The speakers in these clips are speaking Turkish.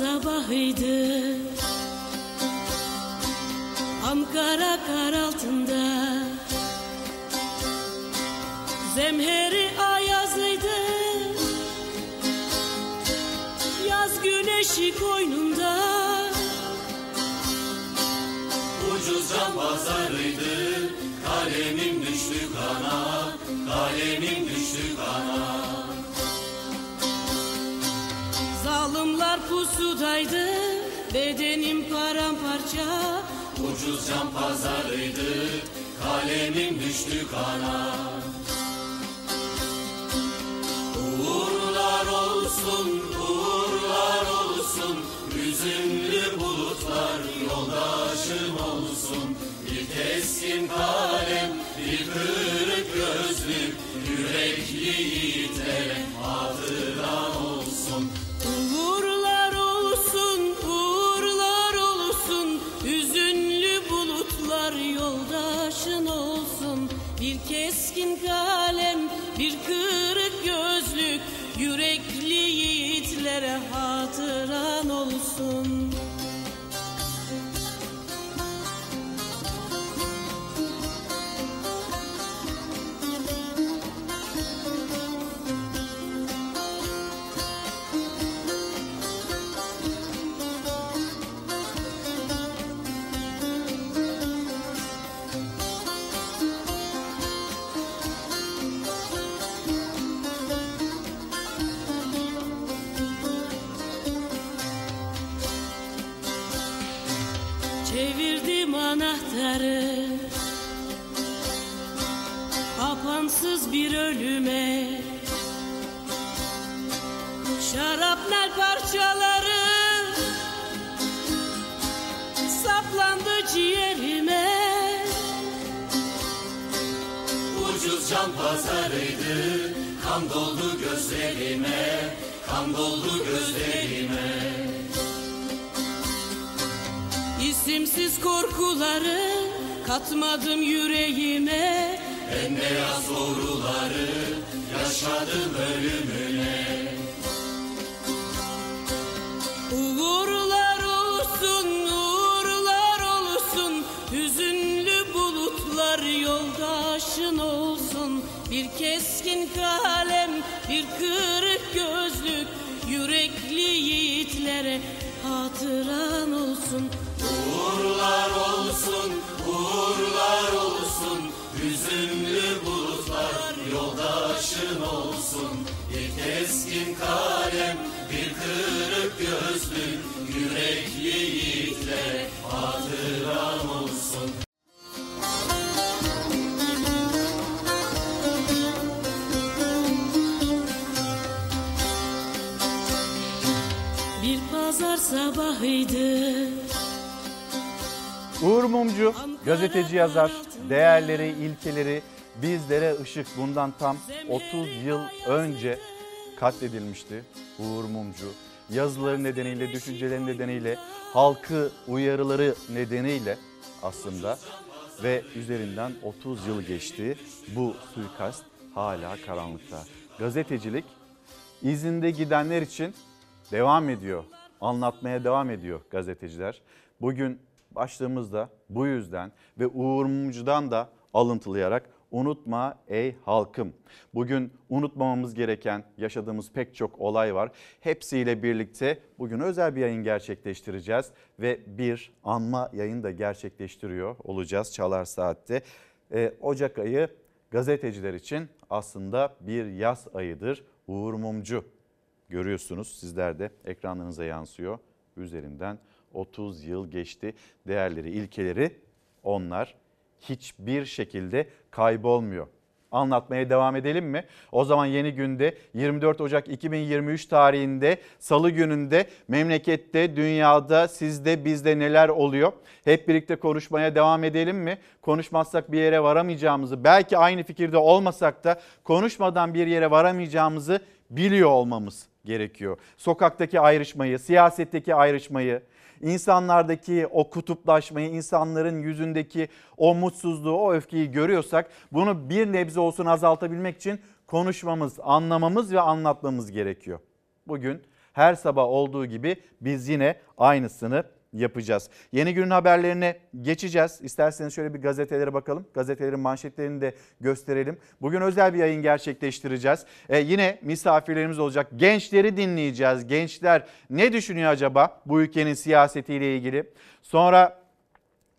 sabahıydı. Ankara kar altında. Zemheri ayazıydı Yaz güneşi koynunda. Ucuz can pazarıydı. Kalemim düştü kana Kalemim düştü kana Zalimler pusudaydı Bedenim paramparça. Ucuz can pazarıydı Kalemim düştü kana. Uğurlar olsun, uğurlar olsun Hüzünlü bulutlar yoldaşım olsun. Bir keskin kalem, bir kırık gözlük Yürekli yiğitlere hatıran keskin kalem, bir can pazarıydı. Kan doldu gözlerime Kan doldu gözlerime. İsimsiz korkuları Katmadım yüreğime. Bembeyaz doğruları Yaşadım ölümüne. Uğurlar olsun, uğurlar olsun. Hüzünlü bulutlar yoldaşın olsun Bir keskin kalem, bir kırık gözlük Yürekli yiğitlere hatıran olsun. Uğurlar olsun, uğurlar olsun Hüzünlü bulutlar yoldaşın olsun. Bir keskin kalem, bir kırık gözlük Yürekli yiğitlere hatıran olsun sabahıydı Uğur Mumcu, gazeteci yazar, değerleri, ilkeleri bizlere ışık bundan tam 30 yıl önce katledilmişti Uğur Mumcu. Yazıları nedeniyle, düşünceleri nedeniyle, halkı uyarıları nedeniyle aslında ve üzerinden 30 yıl geçti. Bu suikast hala karanlıkta. Gazetecilik izinde gidenler için devam ediyor. Anlatmaya devam ediyor gazeteciler. Bugün başlığımızda bu yüzden ve Uğur Mumcu'dan da alıntılayarak unutma ey halkım. Bugün unutmamamız gereken yaşadığımız pek çok olay var. Hepsiyle birlikte bugün özel bir yayın gerçekleştireceğiz ve bir anma yayın da gerçekleştiriyor olacağız Çalar Saat'te. Ee, Ocak ayı gazeteciler için aslında bir yaz ayıdır. Uğur Mumcu görüyorsunuz sizler de ekranlarınıza yansıyor. Üzerinden 30 yıl geçti. Değerleri, ilkeleri onlar hiçbir şekilde kaybolmuyor. Anlatmaya devam edelim mi? O zaman yeni günde 24 Ocak 2023 tarihinde salı gününde memlekette, dünyada, sizde, bizde neler oluyor? Hep birlikte konuşmaya devam edelim mi? Konuşmazsak bir yere varamayacağımızı, belki aynı fikirde olmasak da konuşmadan bir yere varamayacağımızı biliyor olmamız gerekiyor. Sokaktaki ayrışmayı, siyasetteki ayrışmayı, insanlardaki o kutuplaşmayı, insanların yüzündeki o mutsuzluğu, o öfkeyi görüyorsak bunu bir nebze olsun azaltabilmek için konuşmamız, anlamamız ve anlatmamız gerekiyor. Bugün Her sabah olduğu gibi biz yine aynısını yapacağız. Yeni günün haberlerine geçeceğiz. İsterseniz şöyle bir gazetelere bakalım. Gazetelerin manşetlerini de gösterelim. Bugün özel bir yayın gerçekleştireceğiz. Ee, yine misafirlerimiz olacak. Gençleri dinleyeceğiz. Gençler ne düşünüyor acaba bu ülkenin siyasetiyle ilgili? Sonra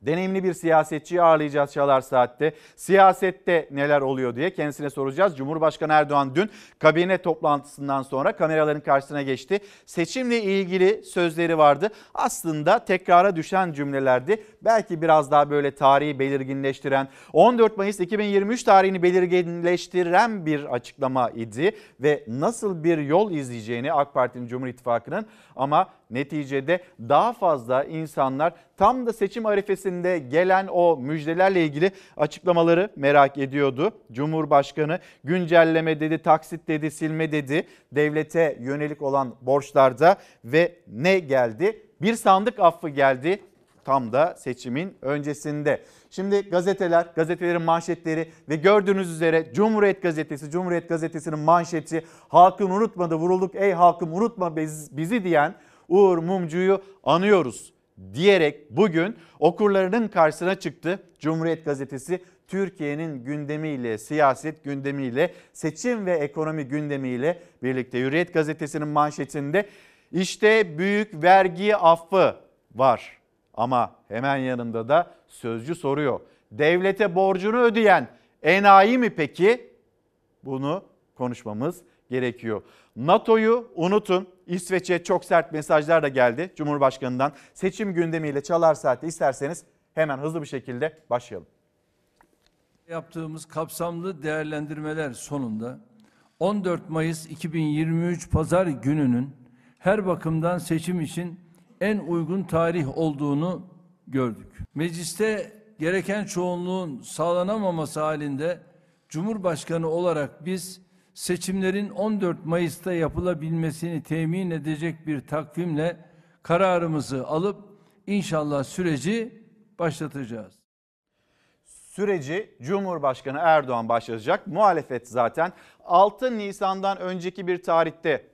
Deneyimli bir siyasetçiyi ağırlayacağız Çalar Saat'te. Siyasette neler oluyor diye kendisine soracağız. Cumhurbaşkanı Erdoğan dün kabine toplantısından sonra kameraların karşısına geçti. Seçimle ilgili sözleri vardı. Aslında tekrara düşen cümlelerdi. Belki biraz daha böyle tarihi belirginleştiren 14 Mayıs 2023 tarihini belirginleştiren bir açıklama idi. Ve nasıl bir yol izleyeceğini AK Parti'nin Cumhur İttifakı'nın ama neticede daha fazla insanlar tam da seçim arifesinde gelen o müjdelerle ilgili açıklamaları merak ediyordu. Cumhurbaşkanı güncelleme dedi, taksit dedi, silme dedi devlete yönelik olan borçlarda ve ne geldi? Bir sandık affı geldi tam da seçimin öncesinde. Şimdi gazeteler, gazetelerin manşetleri ve gördüğünüz üzere Cumhuriyet Gazetesi, Cumhuriyet Gazetesi'nin manşeti halkın unutmadı vurulduk ey halkım unutma bizi diyen Uğur Mumcu'yu anıyoruz diyerek bugün okurlarının karşısına çıktı. Cumhuriyet Gazetesi Türkiye'nin gündemiyle, siyaset gündemiyle, seçim ve ekonomi gündemiyle birlikte Hürriyet Gazetesi'nin manşetinde işte büyük vergi affı var. Ama hemen yanında da sözcü soruyor. Devlete borcunu ödeyen enayi mi peki? Bunu konuşmamız gerekiyor. NATO'yu unutun. İsveç'e çok sert mesajlar da geldi Cumhurbaşkanı'ndan. Seçim gündemiyle çalar saatte isterseniz hemen hızlı bir şekilde başlayalım. Yaptığımız kapsamlı değerlendirmeler sonunda 14 Mayıs 2023 Pazar gününün her bakımdan seçim için en uygun tarih olduğunu gördük. Mecliste gereken çoğunluğun sağlanamaması halinde Cumhurbaşkanı olarak biz seçimlerin 14 Mayıs'ta yapılabilmesini temin edecek bir takvimle kararımızı alıp inşallah süreci başlatacağız. Süreci Cumhurbaşkanı Erdoğan başlatacak. Muhalefet zaten 6 Nisan'dan önceki bir tarihte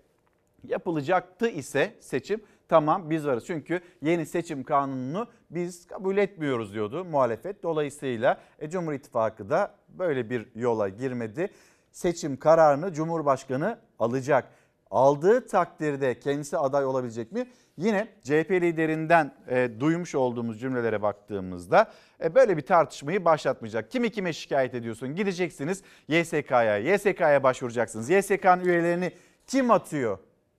yapılacaktı ise seçim tamam biz varız. Çünkü yeni seçim kanununu biz kabul etmiyoruz diyordu muhalefet. Dolayısıyla e, Cumhur İttifakı da böyle bir yola girmedi seçim kararını Cumhurbaşkanı alacak. Aldığı takdirde kendisi aday olabilecek mi? Yine CHP liderinden e, duymuş olduğumuz cümlelere baktığımızda e, böyle bir tartışmayı başlatmayacak. Kimi kime şikayet ediyorsun? Gideceksiniz YSK'ya, YSK'ya başvuracaksınız. YSK'nın üyelerini kim atıyor?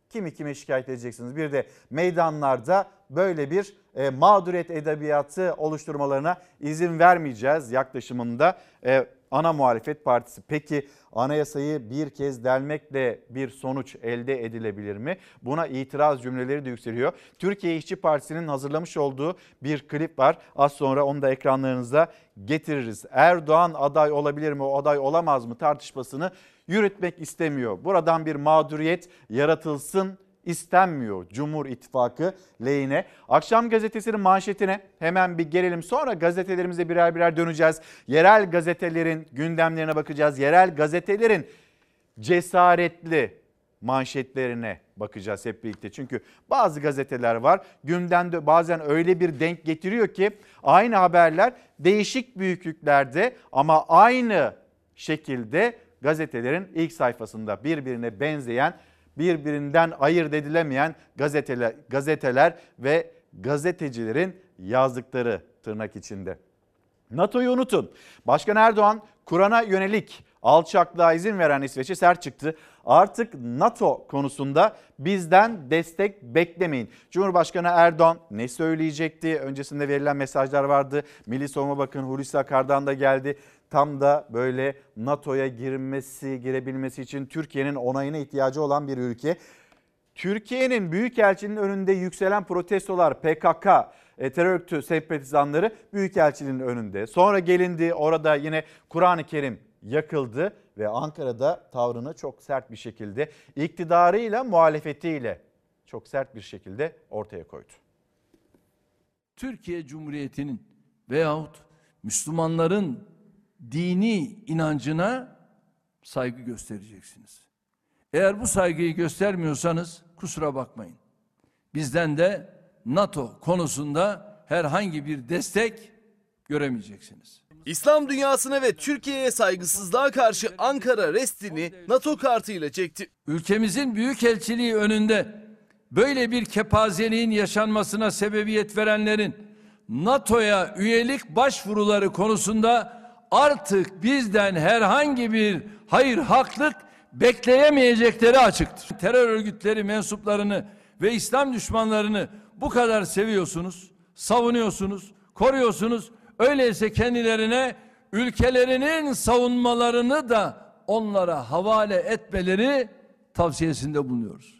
Kimi kime şikayet edeceksiniz? Bir de meydanlarda böyle bir e, mağduriyet edebiyatı oluşturmalarına izin vermeyeceğiz yaklaşımında. E, ana muhalefet partisi. Peki anayasayı bir kez delmekle bir sonuç elde edilebilir mi? Buna itiraz cümleleri de yükseliyor. Türkiye İşçi Partisi'nin hazırlamış olduğu bir klip var. Az sonra onu da ekranlarınıza getiririz. Erdoğan aday olabilir mi, aday olamaz mı tartışmasını yürütmek istemiyor. Buradan bir mağduriyet yaratılsın istenmiyor Cumhur İttifakı lehine. Akşam gazetesinin manşetine hemen bir gelelim. Sonra gazetelerimize birer birer döneceğiz. Yerel gazetelerin gündemlerine bakacağız. Yerel gazetelerin cesaretli manşetlerine bakacağız hep birlikte. Çünkü bazı gazeteler var gündemde bazen öyle bir denk getiriyor ki aynı haberler değişik büyüklüklerde ama aynı şekilde gazetelerin ilk sayfasında birbirine benzeyen birbirinden ayırt edilemeyen gazeteler, gazeteler ve gazetecilerin yazdıkları tırnak içinde. NATO'yu unutun. Başkan Erdoğan Kur'an'a yönelik alçaklığa izin veren İsveç'e sert çıktı. Artık NATO konusunda bizden destek beklemeyin. Cumhurbaşkanı Erdoğan ne söyleyecekti? Öncesinde verilen mesajlar vardı. Milli Savunma Bakanı Hulusi Akar'dan da geldi tam da böyle NATO'ya girmesi, girebilmesi için Türkiye'nin onayına ihtiyacı olan bir ülke. Türkiye'nin Büyükelçinin önünde yükselen protestolar PKK, e, terör örgütü sempatizanları Büyükelçinin önünde. Sonra gelindi orada yine Kur'an-ı Kerim yakıldı ve Ankara'da tavrını çok sert bir şekilde iktidarıyla muhalefetiyle çok sert bir şekilde ortaya koydu. Türkiye Cumhuriyeti'nin veyahut Müslümanların dini inancına saygı göstereceksiniz. Eğer bu saygıyı göstermiyorsanız kusura bakmayın. Bizden de NATO konusunda herhangi bir destek göremeyeceksiniz. İslam dünyasına ve Türkiye'ye saygısızlığa karşı Ankara restini NATO kartıyla çekti. Ülkemizin büyükelçiliği önünde böyle bir kepazeliğin yaşanmasına sebebiyet verenlerin NATO'ya üyelik başvuruları konusunda artık bizden herhangi bir hayır haklık bekleyemeyecekleri açıktır. Terör örgütleri mensuplarını ve İslam düşmanlarını bu kadar seviyorsunuz, savunuyorsunuz, koruyorsunuz. Öyleyse kendilerine ülkelerinin savunmalarını da onlara havale etmeleri tavsiyesinde bulunuyoruz.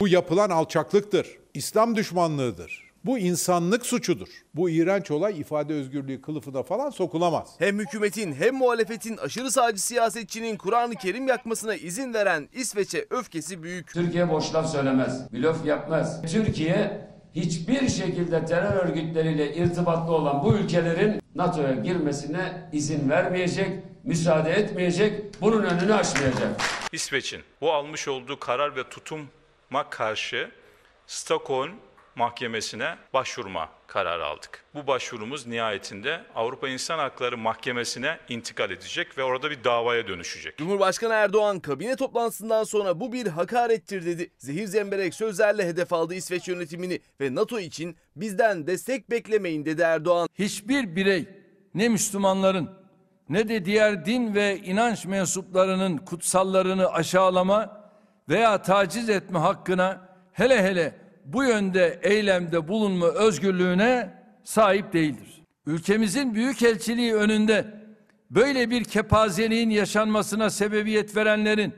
Bu yapılan alçaklıktır. İslam düşmanlığıdır. Bu insanlık suçudur. Bu iğrenç olay ifade özgürlüğü kılıfına falan sokulamaz. Hem hükümetin hem muhalefetin aşırı sağcı siyasetçinin Kur'an-ı Kerim yakmasına izin veren İsveç'e öfkesi büyük. Türkiye boş laf söylemez, blöf yapmaz. Türkiye hiçbir şekilde terör örgütleriyle irtibatlı olan bu ülkelerin NATO'ya girmesine izin vermeyecek, müsaade etmeyecek, bunun önünü açmayacak. İsveç'in bu almış olduğu karar ve tutuma karşı Stockholm Mahkemesi'ne başvurma kararı aldık. Bu başvurumuz nihayetinde Avrupa İnsan Hakları Mahkemesi'ne intikal edecek ve orada bir davaya dönüşecek. Cumhurbaşkanı Erdoğan kabine toplantısından sonra bu bir hakarettir dedi. Zehir zemberek sözlerle hedef aldı İsveç yönetimini ve NATO için bizden destek beklemeyin dedi Erdoğan. Hiçbir birey ne Müslümanların ne de diğer din ve inanç mensuplarının kutsallarını aşağılama veya taciz etme hakkına hele hele bu yönde eylemde bulunma özgürlüğüne sahip değildir. Ülkemizin büyükelçiliği önünde böyle bir kepazeliğin yaşanmasına sebebiyet verenlerin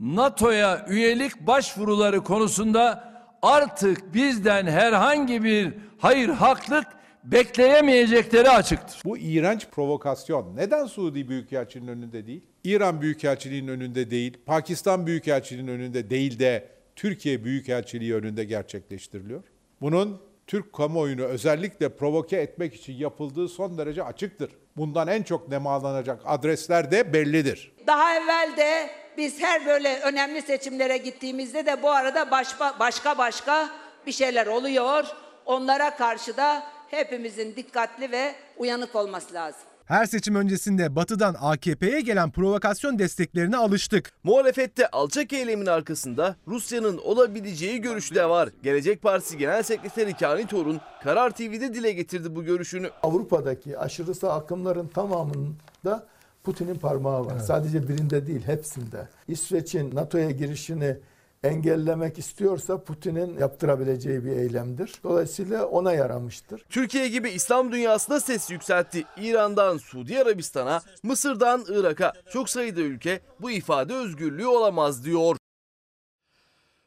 NATO'ya üyelik başvuruları konusunda artık bizden herhangi bir hayır haklık bekleyemeyecekleri açıktır. Bu iğrenç provokasyon neden Suudi Büyükelçiliğinin önünde değil? İran Büyükelçiliğinin önünde değil, Pakistan Büyükelçiliğinin önünde değil de Türkiye Büyükelçiliği önünde gerçekleştiriliyor. Bunun Türk kamuoyunu özellikle provoke etmek için yapıldığı son derece açıktır. Bundan en çok nemalanacak adresler de bellidir. Daha evvel de biz her böyle önemli seçimlere gittiğimizde de bu arada başka başka başka bir şeyler oluyor. Onlara karşı da hepimizin dikkatli ve uyanık olması lazım. Her seçim öncesinde Batı'dan AKP'ye gelen provokasyon desteklerine alıştık. Muhalefette alçak eylemin arkasında Rusya'nın olabileceği görüşü de var. Gelecek Partisi Genel Sekreteri Kani Torun Karar TV'de dile getirdi bu görüşünü. Avrupa'daki aşırı sağ akımların tamamında Putin'in parmağı var. Sadece birinde değil, hepsinde. İsveç'in NATO'ya girişini engellemek istiyorsa Putin'in yaptırabileceği bir eylemdir. Dolayısıyla ona yaramıştır. Türkiye gibi İslam dünyasına ses yükseltti. İran'dan Suudi Arabistan'a, Mısır'dan Irak'a çok sayıda ülke bu ifade özgürlüğü olamaz diyor.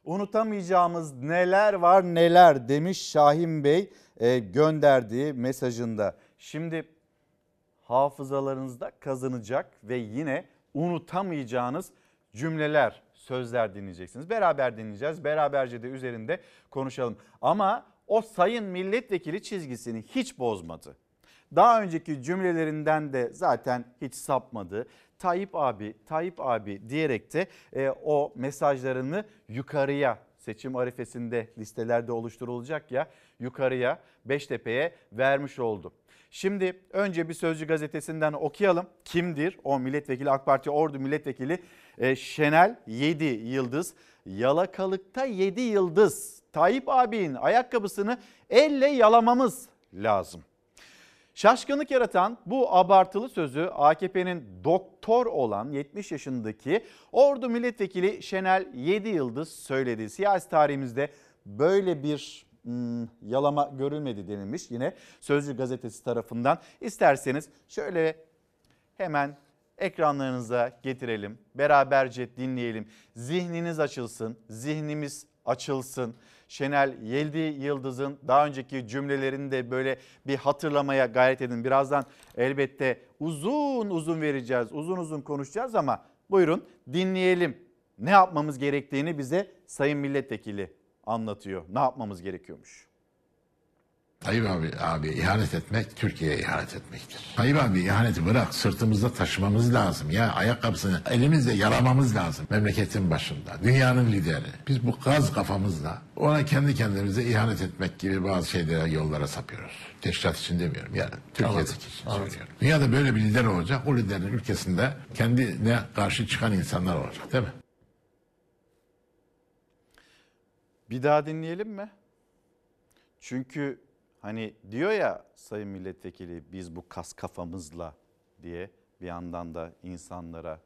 Unutamayacağımız neler var neler demiş Şahin Bey e, gönderdiği mesajında. Şimdi hafızalarınızda kazanacak ve yine unutamayacağınız cümleler, sözler dinleyeceksiniz. Beraber dinleyeceğiz. Beraberce de üzerinde konuşalım. Ama o sayın milletvekili çizgisini hiç bozmadı. Daha önceki cümlelerinden de zaten hiç sapmadı. Tayyip abi, Tayyip abi diyerek de e, o mesajlarını yukarıya seçim arifesinde listelerde oluşturulacak ya yukarıya Beştepe'ye vermiş oldu. Şimdi önce bir Sözcü gazetesinden okuyalım. Kimdir o milletvekili AK Parti Ordu milletvekili e, Şenel 7 yıldız. Yalakalıkta 7 yıldız. Tayyip abinin ayakkabısını elle yalamamız lazım. Şaşkınlık yaratan bu abartılı sözü AKP'nin doktor olan 70 yaşındaki Ordu Milletvekili Şenel 7 Yıldız söyledi. Siyasi tarihimizde böyle bir hmm, yalama görülmedi denilmiş yine Sözcü gazetesi tarafından. İsterseniz şöyle hemen ekranlarınıza getirelim. Beraberce dinleyelim. Zihniniz açılsın, zihnimiz açılsın. Şenel Yeldi Yıldız'ın daha önceki cümlelerini de böyle bir hatırlamaya gayret edin. Birazdan elbette uzun uzun vereceğiz, uzun uzun konuşacağız ama buyurun dinleyelim. Ne yapmamız gerektiğini bize Sayın Milletvekili anlatıyor. Ne yapmamız gerekiyormuş? Tayyip abi, abi ihanet etmek Türkiye'ye ihanet etmektir. Tayyip abi ihaneti bırak sırtımızda taşımamız lazım ya ayakkabısını elimizle yalamamız lazım memleketin başında dünyanın lideri. Biz bu gaz kafamızla ona kendi kendimize ihanet etmek gibi bazı şeylere yollara sapıyoruz. Teşkilat için demiyorum yani Türkiye'deki için söylüyorum. Dünyada böyle bir lider olacak o liderin ülkesinde kendine karşı çıkan insanlar olacak değil mi? Bir daha dinleyelim mi? Çünkü hani diyor ya sayın milletvekili biz bu kas kafamızla diye bir yandan da insanlara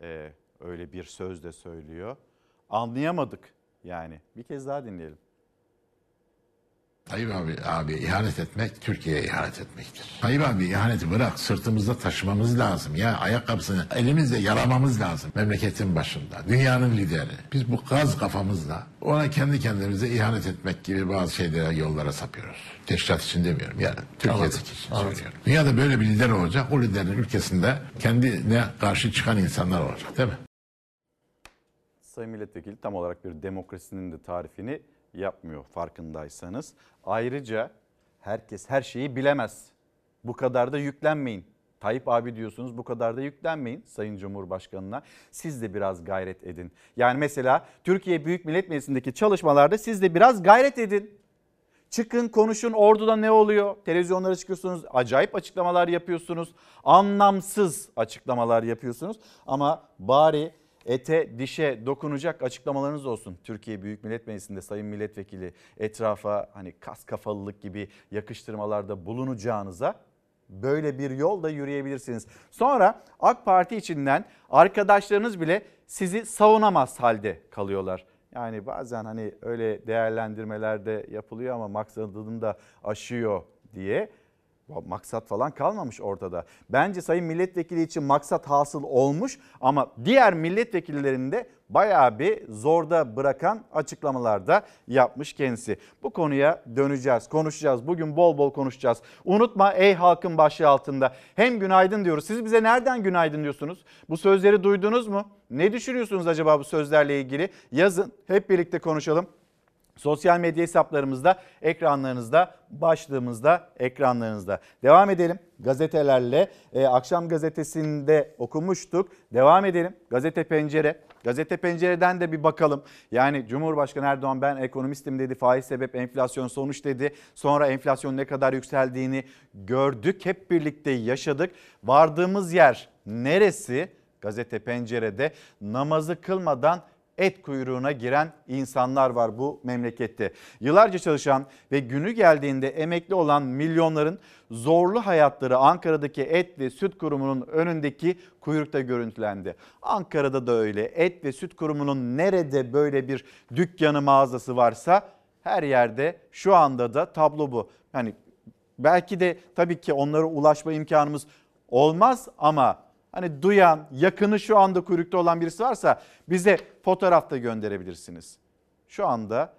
e, öyle bir söz de söylüyor. Anlayamadık yani. Bir kez daha dinleyelim. Tayyip abi, abi ihanet etmek Türkiye'ye ihanet etmektir. Tayyip abi ihaneti bırak sırtımızda taşımamız lazım ya ayakkabısını elimizle yalamamız lazım memleketin başında dünyanın lideri. Biz bu gaz kafamızla ona kendi kendimize ihanet etmek gibi bazı şeylere yollara sapıyoruz. Teşkilat için demiyorum yani Türkiye'deki için söylüyorum. Dünyada böyle bir lider olacak o liderin ülkesinde kendine karşı çıkan insanlar olacak değil mi? Sayın Milletvekili tam olarak bir demokrasinin de tarifini yapmıyor farkındaysanız. Ayrıca herkes her şeyi bilemez. Bu kadar da yüklenmeyin. Tayyip abi diyorsunuz bu kadar da yüklenmeyin Sayın Cumhurbaşkanı'na. Siz de biraz gayret edin. Yani mesela Türkiye Büyük Millet Meclisi'ndeki çalışmalarda siz de biraz gayret edin. Çıkın konuşun orduda ne oluyor? Televizyonlara çıkıyorsunuz, acayip açıklamalar yapıyorsunuz. Anlamsız açıklamalar yapıyorsunuz. Ama bari ete dişe dokunacak açıklamalarınız olsun. Türkiye Büyük Millet Meclisi'nde sayın milletvekili etrafa hani kas kafalılık gibi yakıştırmalarda bulunacağınıza böyle bir yolda yürüyebilirsiniz. Sonra AK Parti içinden arkadaşlarınız bile sizi savunamaz halde kalıyorlar. Yani bazen hani öyle değerlendirmelerde yapılıyor ama maksadını da aşıyor diye maksat falan kalmamış ortada. Bence sayın milletvekili için maksat hasıl olmuş ama diğer milletvekillerinin de bayağı bir zorda bırakan açıklamalar da yapmış kendisi. Bu konuya döneceğiz, konuşacağız. Bugün bol bol konuşacağız. Unutma ey halkın başlığı altında hem günaydın diyoruz. Siz bize nereden günaydın diyorsunuz? Bu sözleri duydunuz mu? Ne düşünüyorsunuz acaba bu sözlerle ilgili? Yazın hep birlikte konuşalım. Sosyal medya hesaplarımızda, ekranlarınızda, başlığımızda, ekranlarınızda. Devam edelim gazetelerle. Ee, akşam gazetesinde okumuştuk. Devam edelim. Gazete Pencere. Gazete Pencere'den de bir bakalım. Yani Cumhurbaşkanı Erdoğan ben ekonomistim dedi. Faiz sebep enflasyon sonuç dedi. Sonra enflasyon ne kadar yükseldiğini gördük. Hep birlikte yaşadık. Vardığımız yer neresi? Gazete Pencere'de namazı kılmadan et kuyruğuna giren insanlar var bu memlekette. Yıllarca çalışan ve günü geldiğinde emekli olan milyonların zorlu hayatları Ankara'daki et ve süt kurumunun önündeki kuyrukta görüntülendi. Ankara'da da öyle et ve süt kurumunun nerede böyle bir dükkanı mağazası varsa her yerde şu anda da tablo bu. Yani belki de tabii ki onlara ulaşma imkanımız olmaz ama Hani duyan, yakını şu anda kuyrukta olan birisi varsa bize fotoğraf da gönderebilirsiniz. Şu anda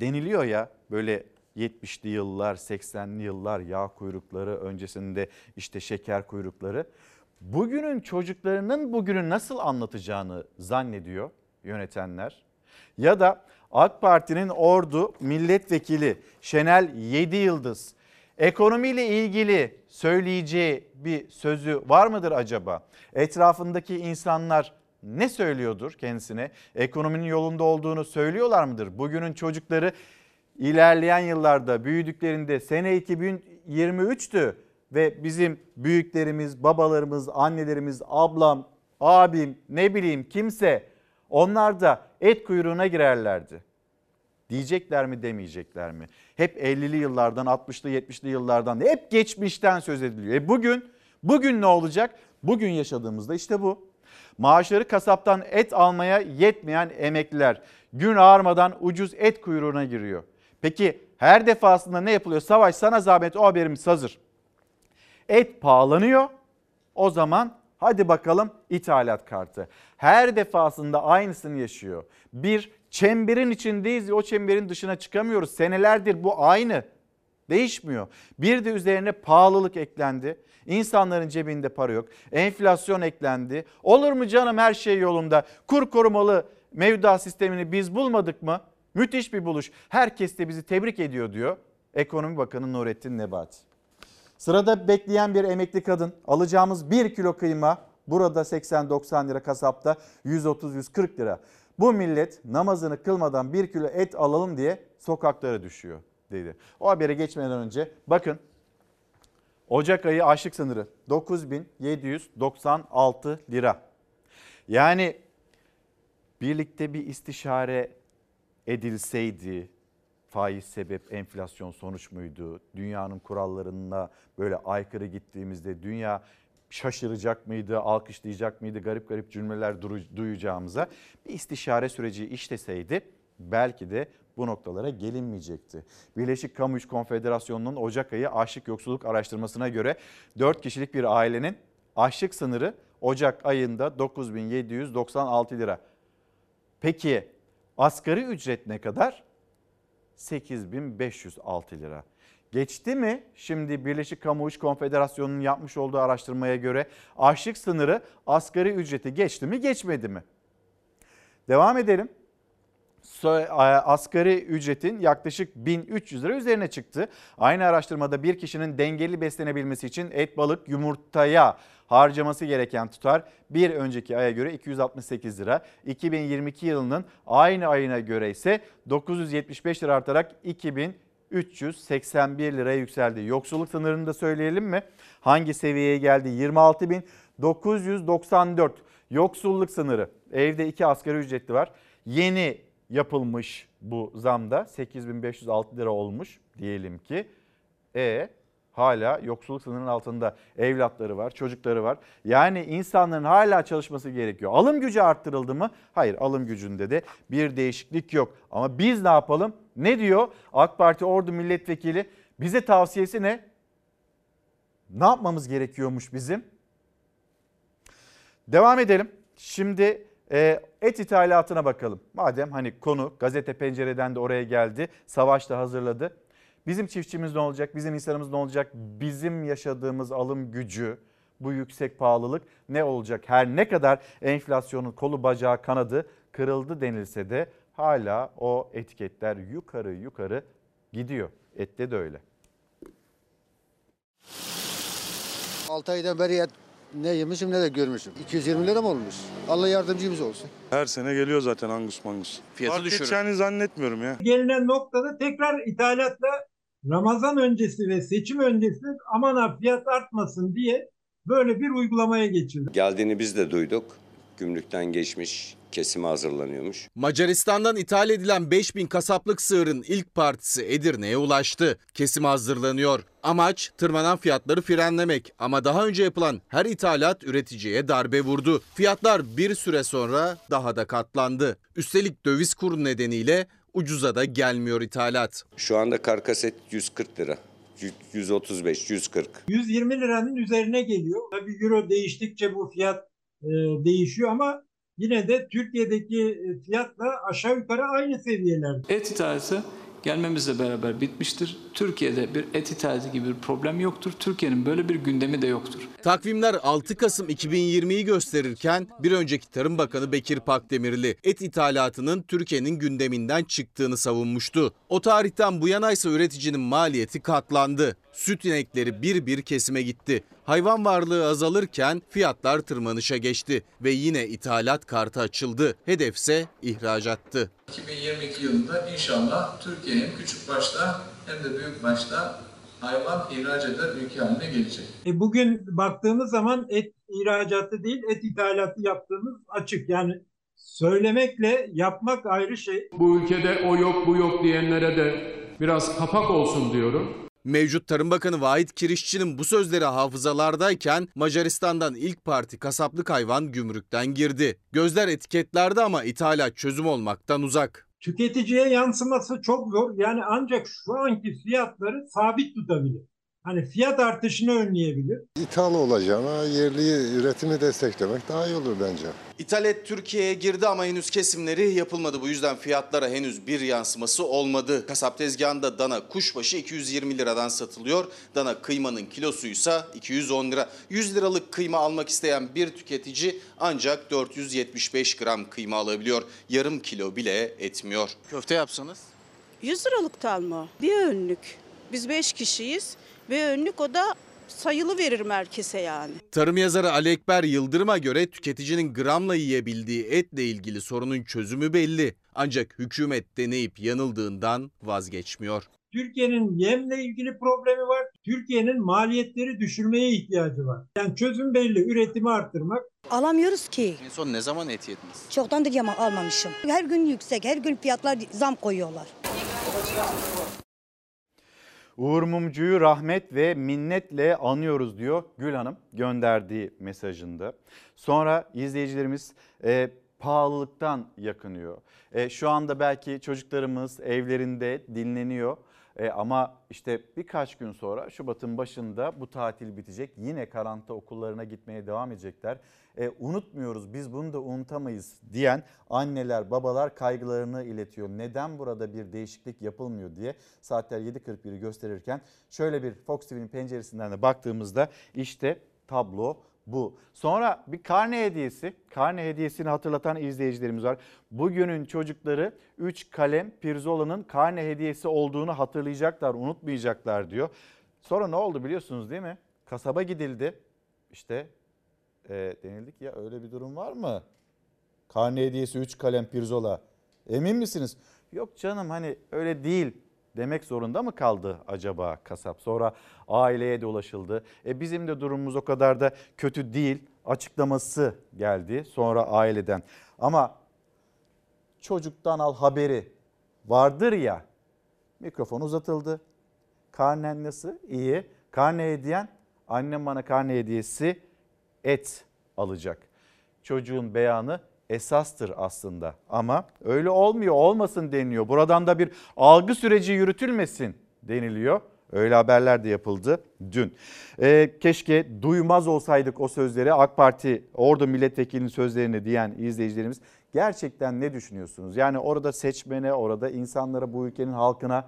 deniliyor ya böyle 70'li yıllar, 80'li yıllar yağ kuyrukları, öncesinde işte şeker kuyrukları. Bugünün çocuklarının bugünü nasıl anlatacağını zannediyor yönetenler. Ya da AK Parti'nin ordu milletvekili Şenel Yedi Yıldız ekonomiyle ilgili söyleyeceği bir sözü var mıdır acaba? Etrafındaki insanlar ne söylüyordur kendisine? Ekonominin yolunda olduğunu söylüyorlar mıdır? Bugünün çocukları ilerleyen yıllarda büyüdüklerinde sene 2023'tü ve bizim büyüklerimiz, babalarımız, annelerimiz, ablam, abim ne bileyim kimse onlar da et kuyruğuna girerlerdi. Diyecekler mi demeyecekler mi? Hep 50'li yıllardan 60'lı 70'li yıllardan hep geçmişten söz ediliyor. E bugün bugün ne olacak? Bugün yaşadığımızda işte bu. Maaşları kasaptan et almaya yetmeyen emekliler gün ağarmadan ucuz et kuyruğuna giriyor. Peki her defasında ne yapılıyor? Savaş sana zahmet o haberimiz hazır. Et pahalanıyor. O zaman hadi bakalım ithalat kartı. Her defasında aynısını yaşıyor. Bir çemberin içindeyiz ve o çemberin dışına çıkamıyoruz. Senelerdir bu aynı. Değişmiyor. Bir de üzerine pahalılık eklendi. İnsanların cebinde para yok. Enflasyon eklendi. Olur mu canım her şey yolunda? Kur korumalı mevduat sistemini biz bulmadık mı? Müthiş bir buluş. Herkes de bizi tebrik ediyor diyor. Ekonomi Bakanı Nurettin Nebati. Sırada bekleyen bir emekli kadın alacağımız 1 kilo kıyma burada 80-90 lira kasapta 130-140 lira. Bu millet namazını kılmadan 1 kilo et alalım diye sokaklara düşüyor dedi. O habere geçmeden önce bakın Ocak ayı açlık sınırı 9796 lira. Yani birlikte bir istişare edilseydi faiz sebep enflasyon sonuç muydu? Dünyanın kurallarına böyle aykırı gittiğimizde dünya şaşıracak mıydı, alkışlayacak mıydı, garip garip cümleler duyacağımıza bir istişare süreci işleseydi belki de bu noktalara gelinmeyecekti. Birleşik Kamu İş Konfederasyonu'nun Ocak ayı açlık yoksulluk araştırmasına göre 4 kişilik bir ailenin açlık sınırı Ocak ayında 9796 lira. Peki asgari ücret ne kadar? 8506 lira. Geçti mi? Şimdi Birleşik Kamu İş Konfederasyonu'nun yapmış olduğu araştırmaya göre açlık sınırı asgari ücreti geçti mi geçmedi mi? Devam edelim asgari ücretin yaklaşık 1300 lira üzerine çıktı. Aynı araştırmada bir kişinin dengeli beslenebilmesi için et, balık, yumurtaya harcaması gereken tutar bir önceki aya göre 268 lira. 2022 yılının aynı ayına göre ise 975 lira artarak 2000 381 liraya yükseldi. Yoksulluk sınırını da söyleyelim mi? Hangi seviyeye geldi? 26.994 yoksulluk sınırı. Evde iki asgari ücretli var. Yeni yapılmış bu zamda 8506 lira olmuş diyelim ki. E hala yoksulluk sınırının altında evlatları var, çocukları var. Yani insanların hala çalışması gerekiyor. Alım gücü arttırıldı mı? Hayır, alım gücünde de bir değişiklik yok. Ama biz ne yapalım? Ne diyor AK Parti Ordu Milletvekili? Bize tavsiyesi ne? Ne yapmamız gerekiyormuş bizim? Devam edelim. Şimdi e, et ithalatına bakalım. Madem hani konu gazete pencereden de oraya geldi. Savaş da hazırladı. Bizim çiftçimiz ne olacak? Bizim insanımız ne olacak? Bizim yaşadığımız alım gücü, bu yüksek pahalılık ne olacak? Her ne kadar enflasyonun kolu bacağı kanadı kırıldı denilse de hala o etiketler yukarı yukarı gidiyor. Ette de öyle. 6 aydan beri et ne yemişim ne de görmüşüm. 220 lira mı olmuş? Allah yardımcımız olsun. Her sene geliyor zaten angus mangus. Fiyatı Fark düşürür. zannetmiyorum ya. Gelinen noktada tekrar ithalatla Ramazan öncesi ve seçim öncesi aman ha fiyat artmasın diye böyle bir uygulamaya geçildi. Geldiğini biz de duyduk. Gümrükten geçmiş, kesime hazırlanıyormuş. Macaristan'dan ithal edilen 5000 kasaplık sığırın ilk partisi Edirne'ye ulaştı. Kesim hazırlanıyor. Amaç tırmanan fiyatları frenlemek ama daha önce yapılan her ithalat üreticiye darbe vurdu. Fiyatlar bir süre sonra daha da katlandı. Üstelik döviz kuru nedeniyle ucuza da gelmiyor ithalat. Şu anda karkas et 140 lira. 135, 140. 120 liranın üzerine geliyor. Tabii euro değiştikçe bu fiyat e, değişiyor ama yine de Türkiye'deki e, fiyatla aşağı yukarı aynı seviyelerde. Et ithalatı gelmemizle beraber bitmiştir. Türkiye'de bir et ithalatı gibi bir problem yoktur. Türkiye'nin böyle bir gündemi de yoktur. Takvimler 6 Kasım 2020'yi gösterirken bir önceki Tarım Bakanı Bekir Pakdemirli et ithalatının Türkiye'nin gündeminden çıktığını savunmuştu. O tarihten bu yana ise üreticinin maliyeti katlandı. Süt inekleri bir bir kesime gitti. Hayvan varlığı azalırken fiyatlar tırmanışa geçti ve yine ithalat kartı açıldı. Hedefse ihracattı. 2022 yılında inşallah Türkiye'nin küçük başta hem de büyük başta hayvan ihraç ülke haline gelecek. E bugün baktığımız zaman et ihracatı değil et ithalatı yaptığımız açık. Yani söylemekle yapmak ayrı şey. Bu ülkede o yok bu yok diyenlere de biraz kapak olsun diyorum. Mevcut Tarım Bakanı Vahit Kirişçi'nin bu sözleri hafızalardayken Macaristan'dan ilk parti kasaplık hayvan gümrükten girdi. Gözler etiketlerde ama ithalat çözüm olmaktan uzak. Tüketiciye yansıması çok zor. Yani ancak şu anki fiyatları sabit tutabilir hani fiyat artışını önleyebilir. İthal olacağına yerli üretimi desteklemek daha iyi olur bence. İthal et Türkiye'ye girdi ama henüz kesimleri yapılmadı. Bu yüzden fiyatlara henüz bir yansıması olmadı. Kasap tezgahında dana kuşbaşı 220 liradan satılıyor. Dana kıymanın kilosuysa 210 lira. 100 liralık kıyma almak isteyen bir tüketici ancak 475 gram kıyma alabiliyor. Yarım kilo bile etmiyor. Köfte yapsanız? 100 liralık mı? Bir önlük. Biz 5 kişiyiz ve önlük o da sayılı veririm herkese yani. Tarım yazarı Ali Ekber Yıldırım'a göre tüketicinin gramla yiyebildiği etle ilgili sorunun çözümü belli. Ancak hükümet deneyip yanıldığından vazgeçmiyor. Türkiye'nin yemle ilgili problemi var. Türkiye'nin maliyetleri düşürmeye ihtiyacı var. Yani çözüm belli, üretimi arttırmak. Alamıyoruz ki. En son ne zaman et yediniz? Çoktandır yama almamışım. Her gün yüksek, her gün fiyatlar zam koyuyorlar. Uğur Mumcu'yu rahmet ve minnetle anıyoruz diyor Gül Hanım gönderdiği mesajında. Sonra izleyicilerimiz e, pahalılıktan yakınıyor. E, şu anda belki çocuklarımız evlerinde dinleniyor. E, ama işte birkaç gün sonra Şubat'ın başında bu tatil bitecek. Yine karantina okullarına gitmeye devam edecekler. E, unutmuyoruz biz bunu da unutamayız diyen anneler babalar kaygılarını iletiyor. Neden burada bir değişiklik yapılmıyor diye saatler 7.41'i gösterirken şöyle bir Fox TV'nin penceresinden de baktığımızda işte tablo bu. Sonra bir karne hediyesi, karne hediyesini hatırlatan izleyicilerimiz var. Bugünün çocukları 3 kalem Pirzola'nın karne hediyesi olduğunu hatırlayacaklar, unutmayacaklar diyor. Sonra ne oldu biliyorsunuz değil mi? Kasaba gidildi. İşte e, denildik ya öyle bir durum var mı? Karne hediyesi 3 kalem Pirzola. Emin misiniz? Yok canım hani öyle değil demek zorunda mı kaldı acaba kasap? Sonra aileye de ulaşıldı. E bizim de durumumuz o kadar da kötü değil açıklaması geldi sonra aileden. Ama çocuktan al haberi vardır ya mikrofon uzatıldı. Karnen nasıl? İyi. Karne hediyen annem bana karne hediyesi et alacak. Çocuğun beyanı esastır aslında ama öyle olmuyor olmasın deniliyor. Buradan da bir algı süreci yürütülmesin deniliyor. Öyle haberler de yapıldı dün. Ee, keşke duymaz olsaydık o sözleri AK Parti orada milletvekilinin sözlerini diyen izleyicilerimiz gerçekten ne düşünüyorsunuz? Yani orada seçmene, orada insanlara, bu ülkenin halkına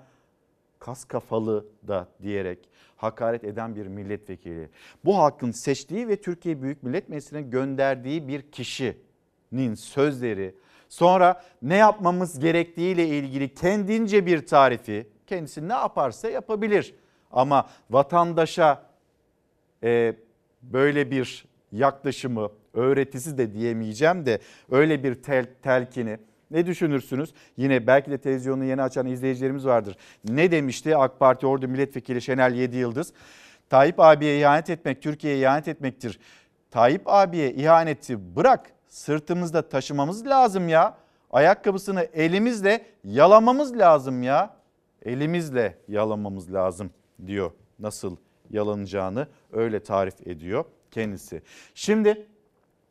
kas kafalı da diyerek hakaret eden bir milletvekili. Bu halkın seçtiği ve Türkiye Büyük Millet Meclisi'ne gönderdiği bir kişinin sözleri sonra ne yapmamız gerektiğiyle ilgili kendince bir tarifi kendisi ne yaparsa yapabilir. Ama vatandaşa e, böyle bir yaklaşımı öğretisi de diyemeyeceğim de öyle bir tel, telkini ne düşünürsünüz? Yine belki de televizyonu yeni açan izleyicilerimiz vardır. Ne demişti AK Parti Ordu Milletvekili Şenel Yedi Yıldız? Tayyip abiye ihanet etmek Türkiye'ye ihanet etmektir. Tayyip abiye ihaneti bırak sırtımızda taşımamız lazım ya. Ayakkabısını elimizle yalamamız lazım ya. Elimizle yalamamız lazım diyor. Nasıl yalanacağını öyle tarif ediyor kendisi. Şimdi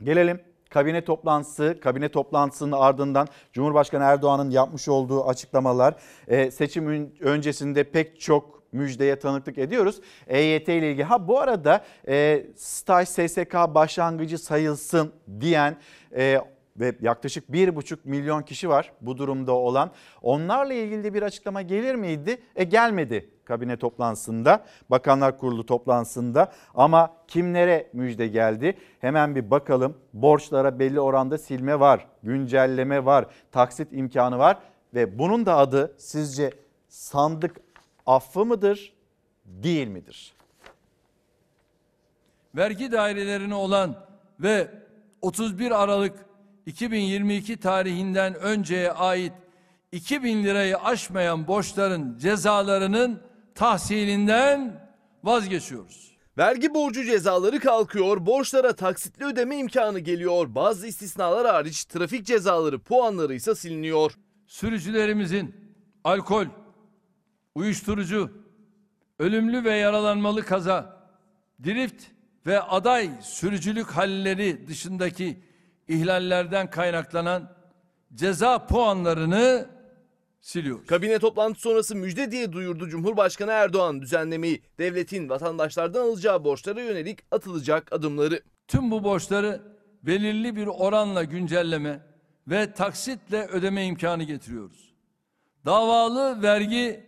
gelelim kabine toplantısı, kabine toplantısının ardından Cumhurbaşkanı Erdoğan'ın yapmış olduğu açıklamalar, e, seçim öncesinde pek çok müjdeye tanıklık ediyoruz. EYT ile ilgili. Ha bu arada e, staj SSK başlangıcı sayılsın diyen e, ve yaklaşık 1,5 milyon kişi var bu durumda olan. Onlarla ilgili bir açıklama gelir miydi? E gelmedi kabine toplantısında, Bakanlar Kurulu toplantısında ama kimlere müjde geldi? Hemen bir bakalım. Borçlara belli oranda silme var, güncelleme var, taksit imkanı var ve bunun da adı sizce sandık affı mıdır, değil midir? Vergi dairelerine olan ve 31 Aralık 2022 tarihinden önceye ait 2000 lirayı aşmayan borçların cezalarının tahsilinden vazgeçiyoruz. Vergi borcu cezaları kalkıyor, borçlara taksitli ödeme imkanı geliyor. Bazı istisnalar hariç trafik cezaları puanları ise siliniyor. Sürücülerimizin alkol, uyuşturucu, ölümlü ve yaralanmalı kaza, drift ve aday sürücülük halleri dışındaki ihlallerden kaynaklanan ceza puanlarını siliyoruz. Kabine toplantısı sonrası müjde diye duyurdu Cumhurbaşkanı Erdoğan düzenlemeyi. Devletin vatandaşlardan alacağı borçlara yönelik atılacak adımları. Tüm bu borçları belirli bir oranla güncelleme ve taksitle ödeme imkanı getiriyoruz. Davalı vergi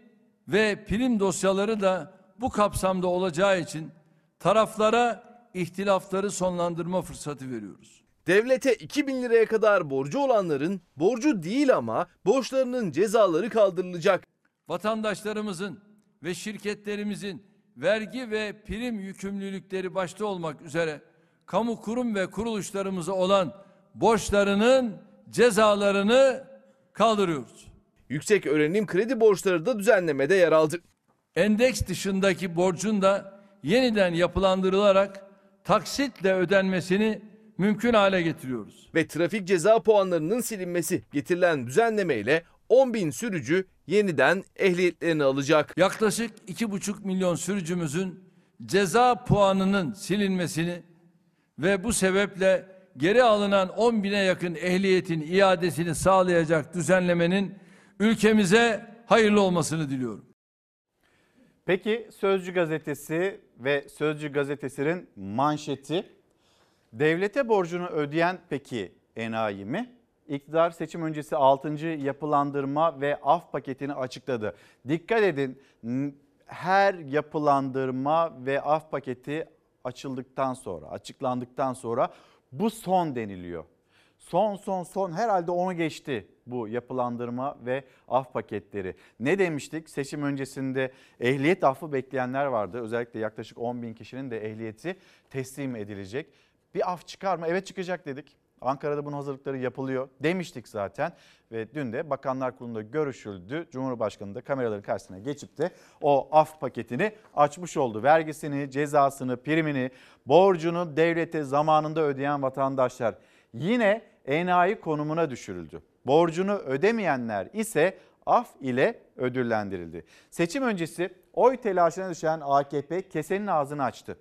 ve prim dosyaları da bu kapsamda olacağı için taraflara ihtilafları sonlandırma fırsatı veriyoruz. Devlete 2000 liraya kadar borcu olanların borcu değil ama borçlarının cezaları kaldırılacak. Vatandaşlarımızın ve şirketlerimizin vergi ve prim yükümlülükleri başta olmak üzere kamu kurum ve kuruluşlarımıza olan borçlarının cezalarını kaldırıyoruz. Yüksek öğrenim kredi borçları da düzenlemede yer aldı. Endeks dışındaki borcun da yeniden yapılandırılarak taksitle ödenmesini mümkün hale getiriyoruz. Ve trafik ceza puanlarının silinmesi getirilen düzenlemeyle 10 bin sürücü yeniden ehliyetlerini alacak. Yaklaşık 2,5 milyon sürücümüzün ceza puanının silinmesini ve bu sebeple geri alınan 10 bine yakın ehliyetin iadesini sağlayacak düzenlemenin ülkemize hayırlı olmasını diliyorum. Peki Sözcü gazetesi ve Sözcü gazetesinin manşeti devlete borcunu ödeyen peki enayi mi? İktidar seçim öncesi 6. yapılandırma ve af paketini açıkladı. Dikkat edin her yapılandırma ve af paketi açıldıktan sonra, açıklandıktan sonra bu son deniliyor. Son son son herhalde onu geçti bu yapılandırma ve af paketleri. Ne demiştik? Seçim öncesinde ehliyet affı bekleyenler vardı. Özellikle yaklaşık 10 bin kişinin de ehliyeti teslim edilecek. Bir af çıkar mı? Evet çıkacak dedik. Ankara'da bunun hazırlıkları yapılıyor demiştik zaten ve dün de Bakanlar Kurulu'nda görüşüldü. Cumhurbaşkanı da kameraların karşısına geçip de o af paketini açmış oldu. Vergisini, cezasını, primini, borcunu devlete zamanında ödeyen vatandaşlar yine enayi konumuna düşürüldü. Borcunu ödemeyenler ise af ile ödüllendirildi. Seçim öncesi oy telaşına düşen AKP kesenin ağzını açtı.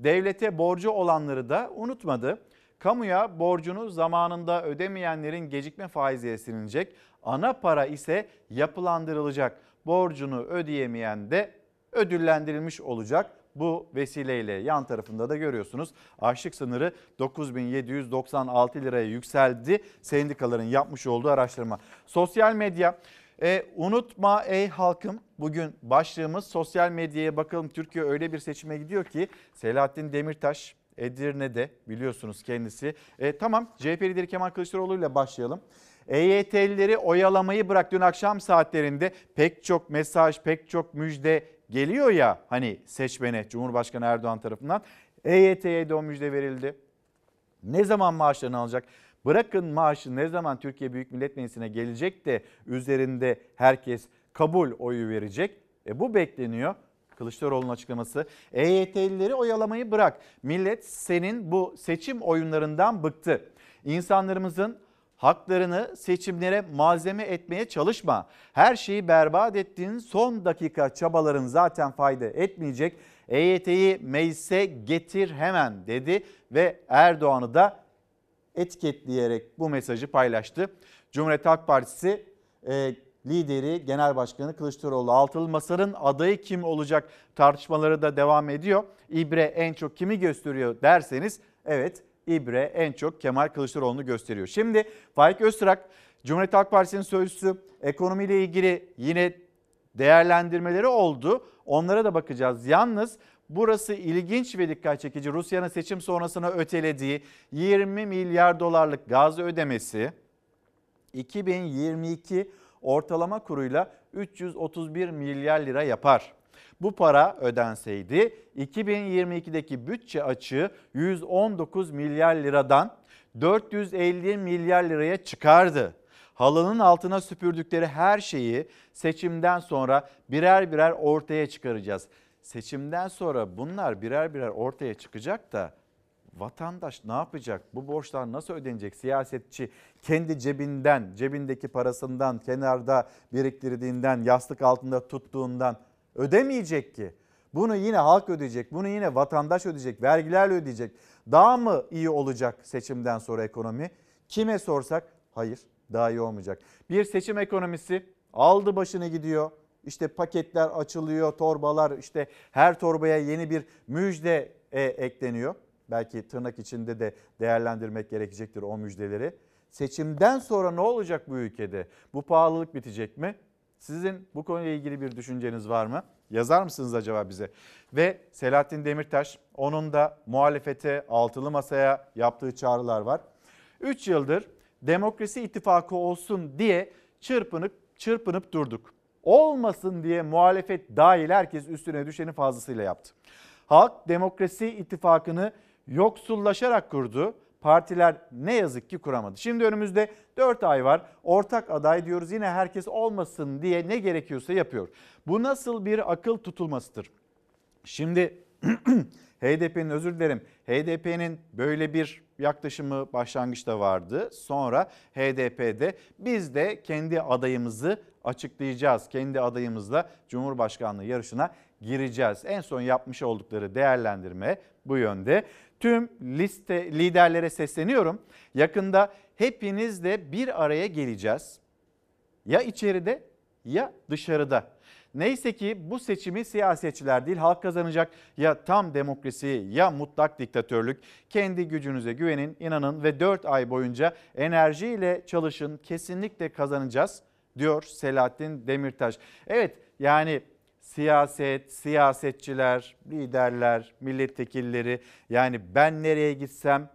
Devlete borcu olanları da unutmadı. Kamuya borcunu zamanında ödemeyenlerin gecikme faizi silinecek. Ana para ise yapılandırılacak. Borcunu ödeyemeyen de ödüllendirilmiş olacak. Bu vesileyle yan tarafında da görüyorsunuz açlık sınırı 9796 liraya yükseldi. Sendikaların yapmış olduğu araştırma. Sosyal medya e, unutma ey halkım bugün başlığımız sosyal medyaya bakalım Türkiye öyle bir seçime gidiyor ki Selahattin Demirtaş Edirne'de biliyorsunuz kendisi. E, tamam CHP lideri Kemal Kılıçdaroğlu ile başlayalım. EYT'lileri oyalamayı bırak dün akşam saatlerinde pek çok mesaj, pek çok müjde geliyor ya hani seçmene Cumhurbaşkanı Erdoğan tarafından. EYT'ye de o müjde verildi. Ne zaman maaşlarını alacak? Bırakın maaşı ne zaman Türkiye Büyük Millet Meclisi'ne gelecek de üzerinde herkes kabul oyu verecek. E bu bekleniyor. Kılıçdaroğlu'nun açıklaması. EYT'lileri oyalamayı bırak. Millet senin bu seçim oyunlarından bıktı. İnsanlarımızın haklarını seçimlere malzeme etmeye çalışma. Her şeyi berbat ettiğin son dakika çabaların zaten fayda etmeyecek. EYT'yi meclise getir hemen dedi ve Erdoğan'ı da etiketleyerek bu mesajı paylaştı. Cumhuriyet Halk Partisi e, lideri Genel Başkanı Kılıçdaroğlu altılı masanın adayı kim olacak tartışmaları da devam ediyor. İbre en çok kimi gösteriyor derseniz evet İbre en çok Kemal Kılıçdaroğlu'nu gösteriyor. Şimdi Faik Öztürk Cumhuriyet Halk Partisi'nin sözcüsü ekonomiyle ilgili yine değerlendirmeleri oldu. Onlara da bakacağız. Yalnız burası ilginç ve dikkat çekici. Rusya'nın seçim sonrasına ötelediği 20 milyar dolarlık gaz ödemesi 2022 ortalama kuruyla 331 milyar lira yapar. Bu para ödenseydi 2022'deki bütçe açığı 119 milyar liradan 450 milyar liraya çıkardı. Halının altına süpürdükleri her şeyi seçimden sonra birer birer ortaya çıkaracağız. Seçimden sonra bunlar birer birer ortaya çıkacak da vatandaş ne yapacak? Bu borçlar nasıl ödenecek? Siyasetçi kendi cebinden, cebindeki parasından, kenarda biriktirdiğinden, yastık altında tuttuğundan ödemeyecek ki. Bunu yine halk ödeyecek, bunu yine vatandaş ödeyecek, vergilerle ödeyecek. Daha mı iyi olacak seçimden sonra ekonomi? Kime sorsak hayır daha iyi olmayacak. Bir seçim ekonomisi aldı başını gidiyor. İşte paketler açılıyor, torbalar işte her torbaya yeni bir müjde e, ekleniyor. Belki tırnak içinde de değerlendirmek gerekecektir o müjdeleri. Seçimden sonra ne olacak bu ülkede? Bu pahalılık bitecek mi? Sizin bu konuyla ilgili bir düşünceniz var mı? Yazar mısınız acaba bize? Ve Selahattin Demirtaş onun da muhalefete altılı masaya yaptığı çağrılar var. 3 yıldır demokrasi ittifakı olsun diye çırpınıp çırpınıp durduk. Olmasın diye muhalefet dahil herkes üstüne düşeni fazlasıyla yaptı. Halk Demokrasi İttifakı'nı yoksullaşarak kurdu. Partiler ne yazık ki kuramadı. Şimdi önümüzde 4 ay var. Ortak aday diyoruz yine herkes olmasın diye ne gerekiyorsa yapıyor. Bu nasıl bir akıl tutulmasıdır? Şimdi HDP'nin özür dilerim. HDP'nin böyle bir yaklaşımı başlangıçta vardı. Sonra HDP'de biz de kendi adayımızı açıklayacağız. Kendi adayımızla Cumhurbaşkanlığı yarışına gireceğiz. En son yapmış oldukları değerlendirme bu yönde. Tüm liste liderlere sesleniyorum. Yakında hepinizle bir araya geleceğiz. Ya içeride ya dışarıda. Neyse ki bu seçimi siyasetçiler değil halk kazanacak. Ya tam demokrasi ya mutlak diktatörlük. Kendi gücünüze güvenin, inanın ve 4 ay boyunca enerjiyle çalışın. Kesinlikle kazanacağız diyor Selahattin Demirtaş. Evet yani siyaset, siyasetçiler, liderler, milletvekilleri yani ben nereye gitsem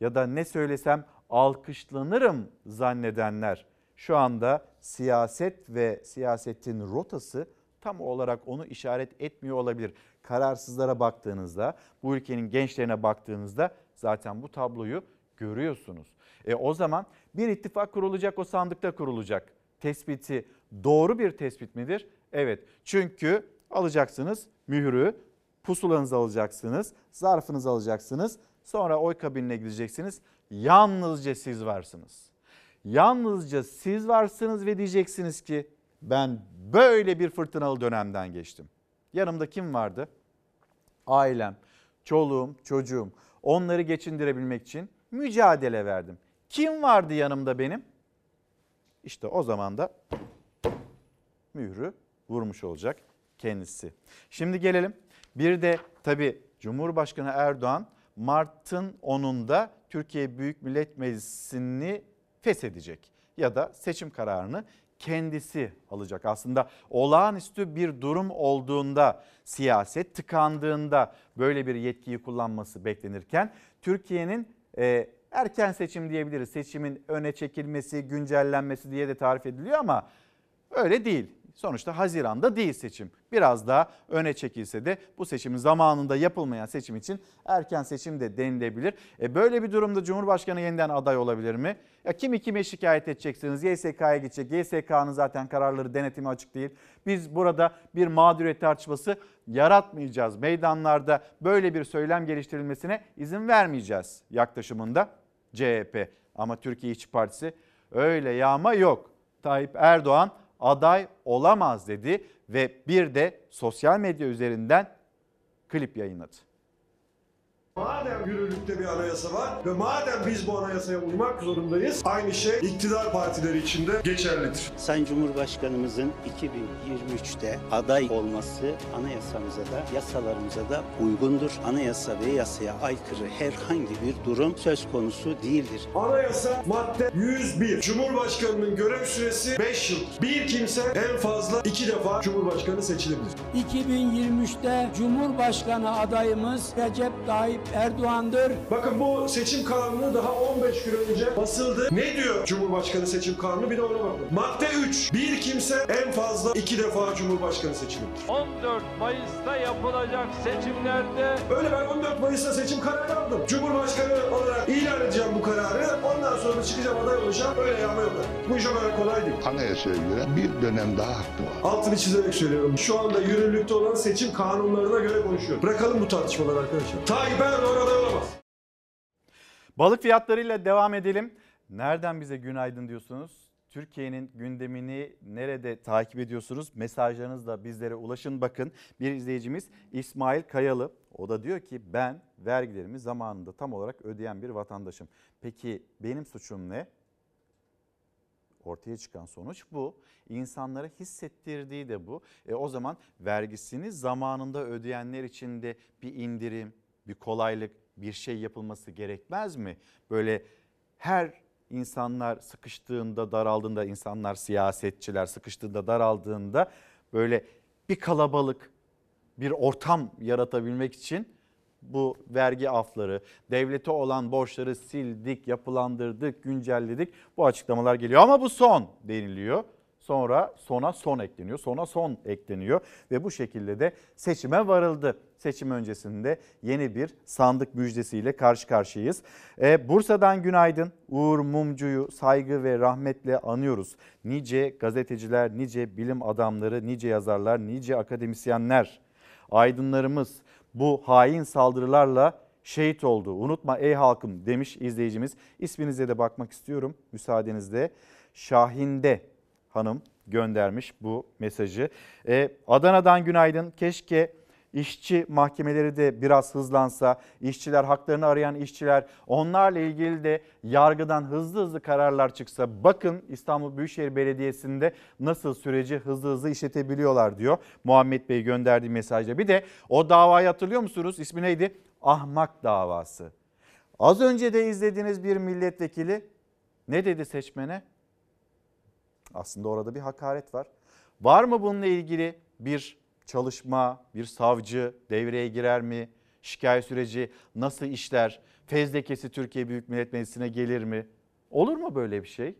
ya da ne söylesem alkışlanırım zannedenler şu anda siyaset ve siyasetin rotası tam olarak onu işaret etmiyor olabilir. Kararsızlara baktığınızda, bu ülkenin gençlerine baktığınızda zaten bu tabloyu görüyorsunuz. E o zaman bir ittifak kurulacak, o sandıkta kurulacak. Tespiti doğru bir tespit midir? Evet. Çünkü alacaksınız mührü, pusulanızı alacaksınız, zarfınızı alacaksınız. Sonra oy kabinine gideceksiniz. Yalnızca siz varsınız. Yalnızca siz varsınız ve diyeceksiniz ki ben böyle bir fırtınalı dönemden geçtim. Yanımda kim vardı? Ailem, çoluğum, çocuğum. Onları geçindirebilmek için mücadele verdim. Kim vardı yanımda benim? İşte o zaman da mührü vurmuş olacak kendisi. Şimdi gelelim bir de tabii Cumhurbaşkanı Erdoğan Mart'ın 10'unda Türkiye Büyük Millet Meclisi'ni feshedecek ya da seçim kararını kendisi alacak. Aslında olağanüstü bir durum olduğunda, siyaset tıkandığında böyle bir yetkiyi kullanması beklenirken Türkiye'nin e, erken seçim diyebiliriz. Seçimin öne çekilmesi, güncellenmesi diye de tarif ediliyor ama öyle değil. Sonuçta Haziran'da değil seçim. Biraz daha öne çekilse de bu seçimin zamanında yapılmayan seçim için erken seçim de denilebilir. E böyle bir durumda Cumhurbaşkanı yeniden aday olabilir mi? Ya kimi kime şikayet edeceksiniz? YSK'ya gidecek. YSK'nın zaten kararları denetimi açık değil. Biz burada bir mağduriyet tartışması yaratmayacağız. Meydanlarda böyle bir söylem geliştirilmesine izin vermeyeceğiz yaklaşımında CHP. Ama Türkiye İşçi Partisi öyle yağma yok. Tayyip Erdoğan aday olamaz dedi ve bir de sosyal medya üzerinden klip yayınladı. Madem yürürlükte bir anayasa var ve madem biz bu anayasaya uymak zorundayız, aynı şey iktidar partileri için de geçerlidir. Sayın Cumhurbaşkanımızın 2023'te aday olması anayasamıza da yasalarımıza da uygundur. Anayasa ve yasaya aykırı herhangi bir durum söz konusu değildir. Anayasa madde 101. Cumhurbaşkanının görev süresi 5 yıl. Bir kimse en fazla 2 defa Cumhurbaşkanı seçilebilir. 2023'te Cumhurbaşkanı adayımız Recep Tayyip Erdoğan'dır. Bakın bu seçim kanunu daha 15 gün önce basıldı. Ne diyor Cumhurbaşkanı seçim kanunu? Bir de ona bakın. Madde 3. Bir kimse en fazla 2 defa Cumhurbaşkanı seçilebilir. 14 Mayıs'ta yapılacak seçimlerde Öyle ben 14 Mayıs'ta seçim kararı aldım. Cumhurbaşkanı olarak ilan edeceğim bu kararı. Ondan sonra da çıkacağım aday olacağım. Öyle yağma yok. Bu iş o kadar kolay değil. Anayasaya göre bir dönem daha hakkı var. Altını çizerek söylüyorum. Şu anda yürürlükte olan seçim kanunlarına göre konuşuyorum. Bırakalım bu tartışmaları arkadaşlar. Tayyip Erdoğan aday olamaz. Balık fiyatlarıyla devam edelim. Nereden bize günaydın diyorsunuz? Türkiye'nin gündemini nerede takip ediyorsunuz? Mesajlarınızla bizlere ulaşın. Bakın bir izleyicimiz İsmail Kayalı. O da diyor ki ben vergilerimi zamanında tam olarak ödeyen bir vatandaşım. Peki benim suçum ne? Ortaya çıkan sonuç bu. İnsanlara hissettirdiği de bu. E o zaman vergisini zamanında ödeyenler için de bir indirim, bir kolaylık, bir şey yapılması gerekmez mi? Böyle her insanlar sıkıştığında, daraldığında, insanlar siyasetçiler sıkıştığında, daraldığında böyle bir kalabalık, bir ortam yaratabilmek için bu vergi afları, devlete olan borçları sildik, yapılandırdık, güncelledik. Bu açıklamalar geliyor ama bu son deniliyor. Sonra sona son ekleniyor. Sona son ekleniyor ve bu şekilde de seçime varıldı. Seçim öncesinde yeni bir sandık müjdesiyle karşı karşıyayız. Ee, Bursa'dan günaydın. Uğur Mumcu'yu saygı ve rahmetle anıyoruz. Nice gazeteciler, nice bilim adamları, nice yazarlar, nice akademisyenler, aydınlarımız bu hain saldırılarla şehit oldu. Unutma ey halkım demiş izleyicimiz. İsminize de bakmak istiyorum müsaadenizle. Şahinde Hanım göndermiş bu mesajı. Ee, Adana'dan günaydın. Keşke işçi mahkemeleri de biraz hızlansa, işçiler haklarını arayan işçiler onlarla ilgili de yargıdan hızlı hızlı kararlar çıksa. Bakın İstanbul Büyükşehir Belediyesi'nde nasıl süreci hızlı hızlı işletebiliyorlar diyor. Muhammed Bey gönderdiği mesajda. Bir de o davayı hatırlıyor musunuz? İsmi neydi? Ahmak davası. Az önce de izlediğiniz bir milletvekili ne dedi seçmene? Aslında orada bir hakaret var. Var mı bununla ilgili bir çalışma, bir savcı devreye girer mi? Şikayet süreci nasıl işler? Fezlekesi Türkiye Büyük Millet Meclisi'ne gelir mi? Olur mu böyle bir şey?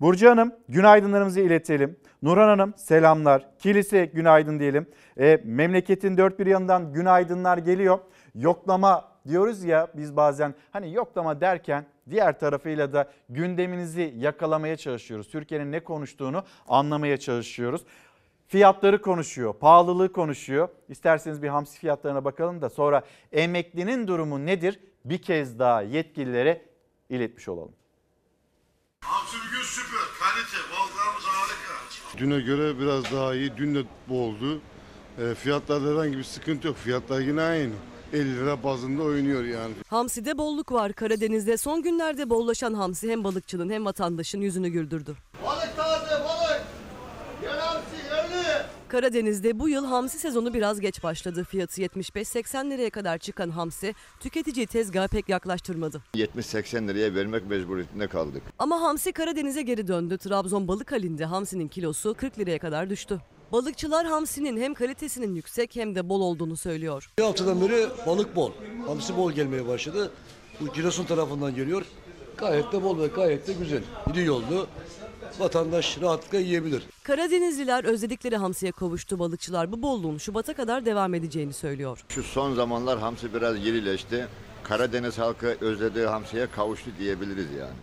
Burcu Hanım günaydınlarımızı iletelim. Nurhan Hanım selamlar. Kilise günaydın diyelim. E, memleketin dört bir yanından günaydınlar geliyor. Yoklama diyoruz ya biz bazen hani yoklama derken diğer tarafıyla da gündeminizi yakalamaya çalışıyoruz. Türkiye'nin ne konuştuğunu anlamaya çalışıyoruz. Fiyatları konuşuyor, pahalılığı konuşuyor. İsterseniz bir hamsi fiyatlarına bakalım da sonra emeklinin durumu nedir? Bir kez daha yetkililere iletmiş olalım. Hamsi bugün süper, kalite, balıklarımız harika. Düne göre biraz daha iyi. Dün de boldu. E, fiyatlarda herhangi bir sıkıntı yok. Fiyatlar yine aynı. 50 lira bazında oynuyor yani. Hamsi'de bolluk var. Karadeniz'de son günlerde bollaşan hamsi hem balıkçının hem vatandaşın yüzünü güldürdü. Balık taze, balık. Gel hamsi, yerli. Karadeniz'de bu yıl hamsi sezonu biraz geç başladı. Fiyatı 75-80 liraya kadar çıkan hamsi tüketiciyi tezgaha pek yaklaştırmadı. 70-80 liraya vermek mecburiyetinde kaldık. Ama hamsi Karadeniz'e geri döndü. Trabzon balık halinde hamsinin kilosu 40 liraya kadar düştü. Balıkçılar hamsinin hem kalitesinin yüksek hem de bol olduğunu söylüyor. Bir haftadan beri balık bol. Hamsi bol gelmeye başladı. Bu Giresun tarafından geliyor. Gayet de bol ve gayet de güzel. İri yollu. Vatandaş rahatlıkla yiyebilir. Karadenizliler özledikleri hamsiye kavuştu. Balıkçılar bu bolluğun Şubat'a kadar devam edeceğini söylüyor. Şu son zamanlar hamsi biraz yerileşti. Karadeniz halkı özlediği hamsiye kavuştu diyebiliriz yani.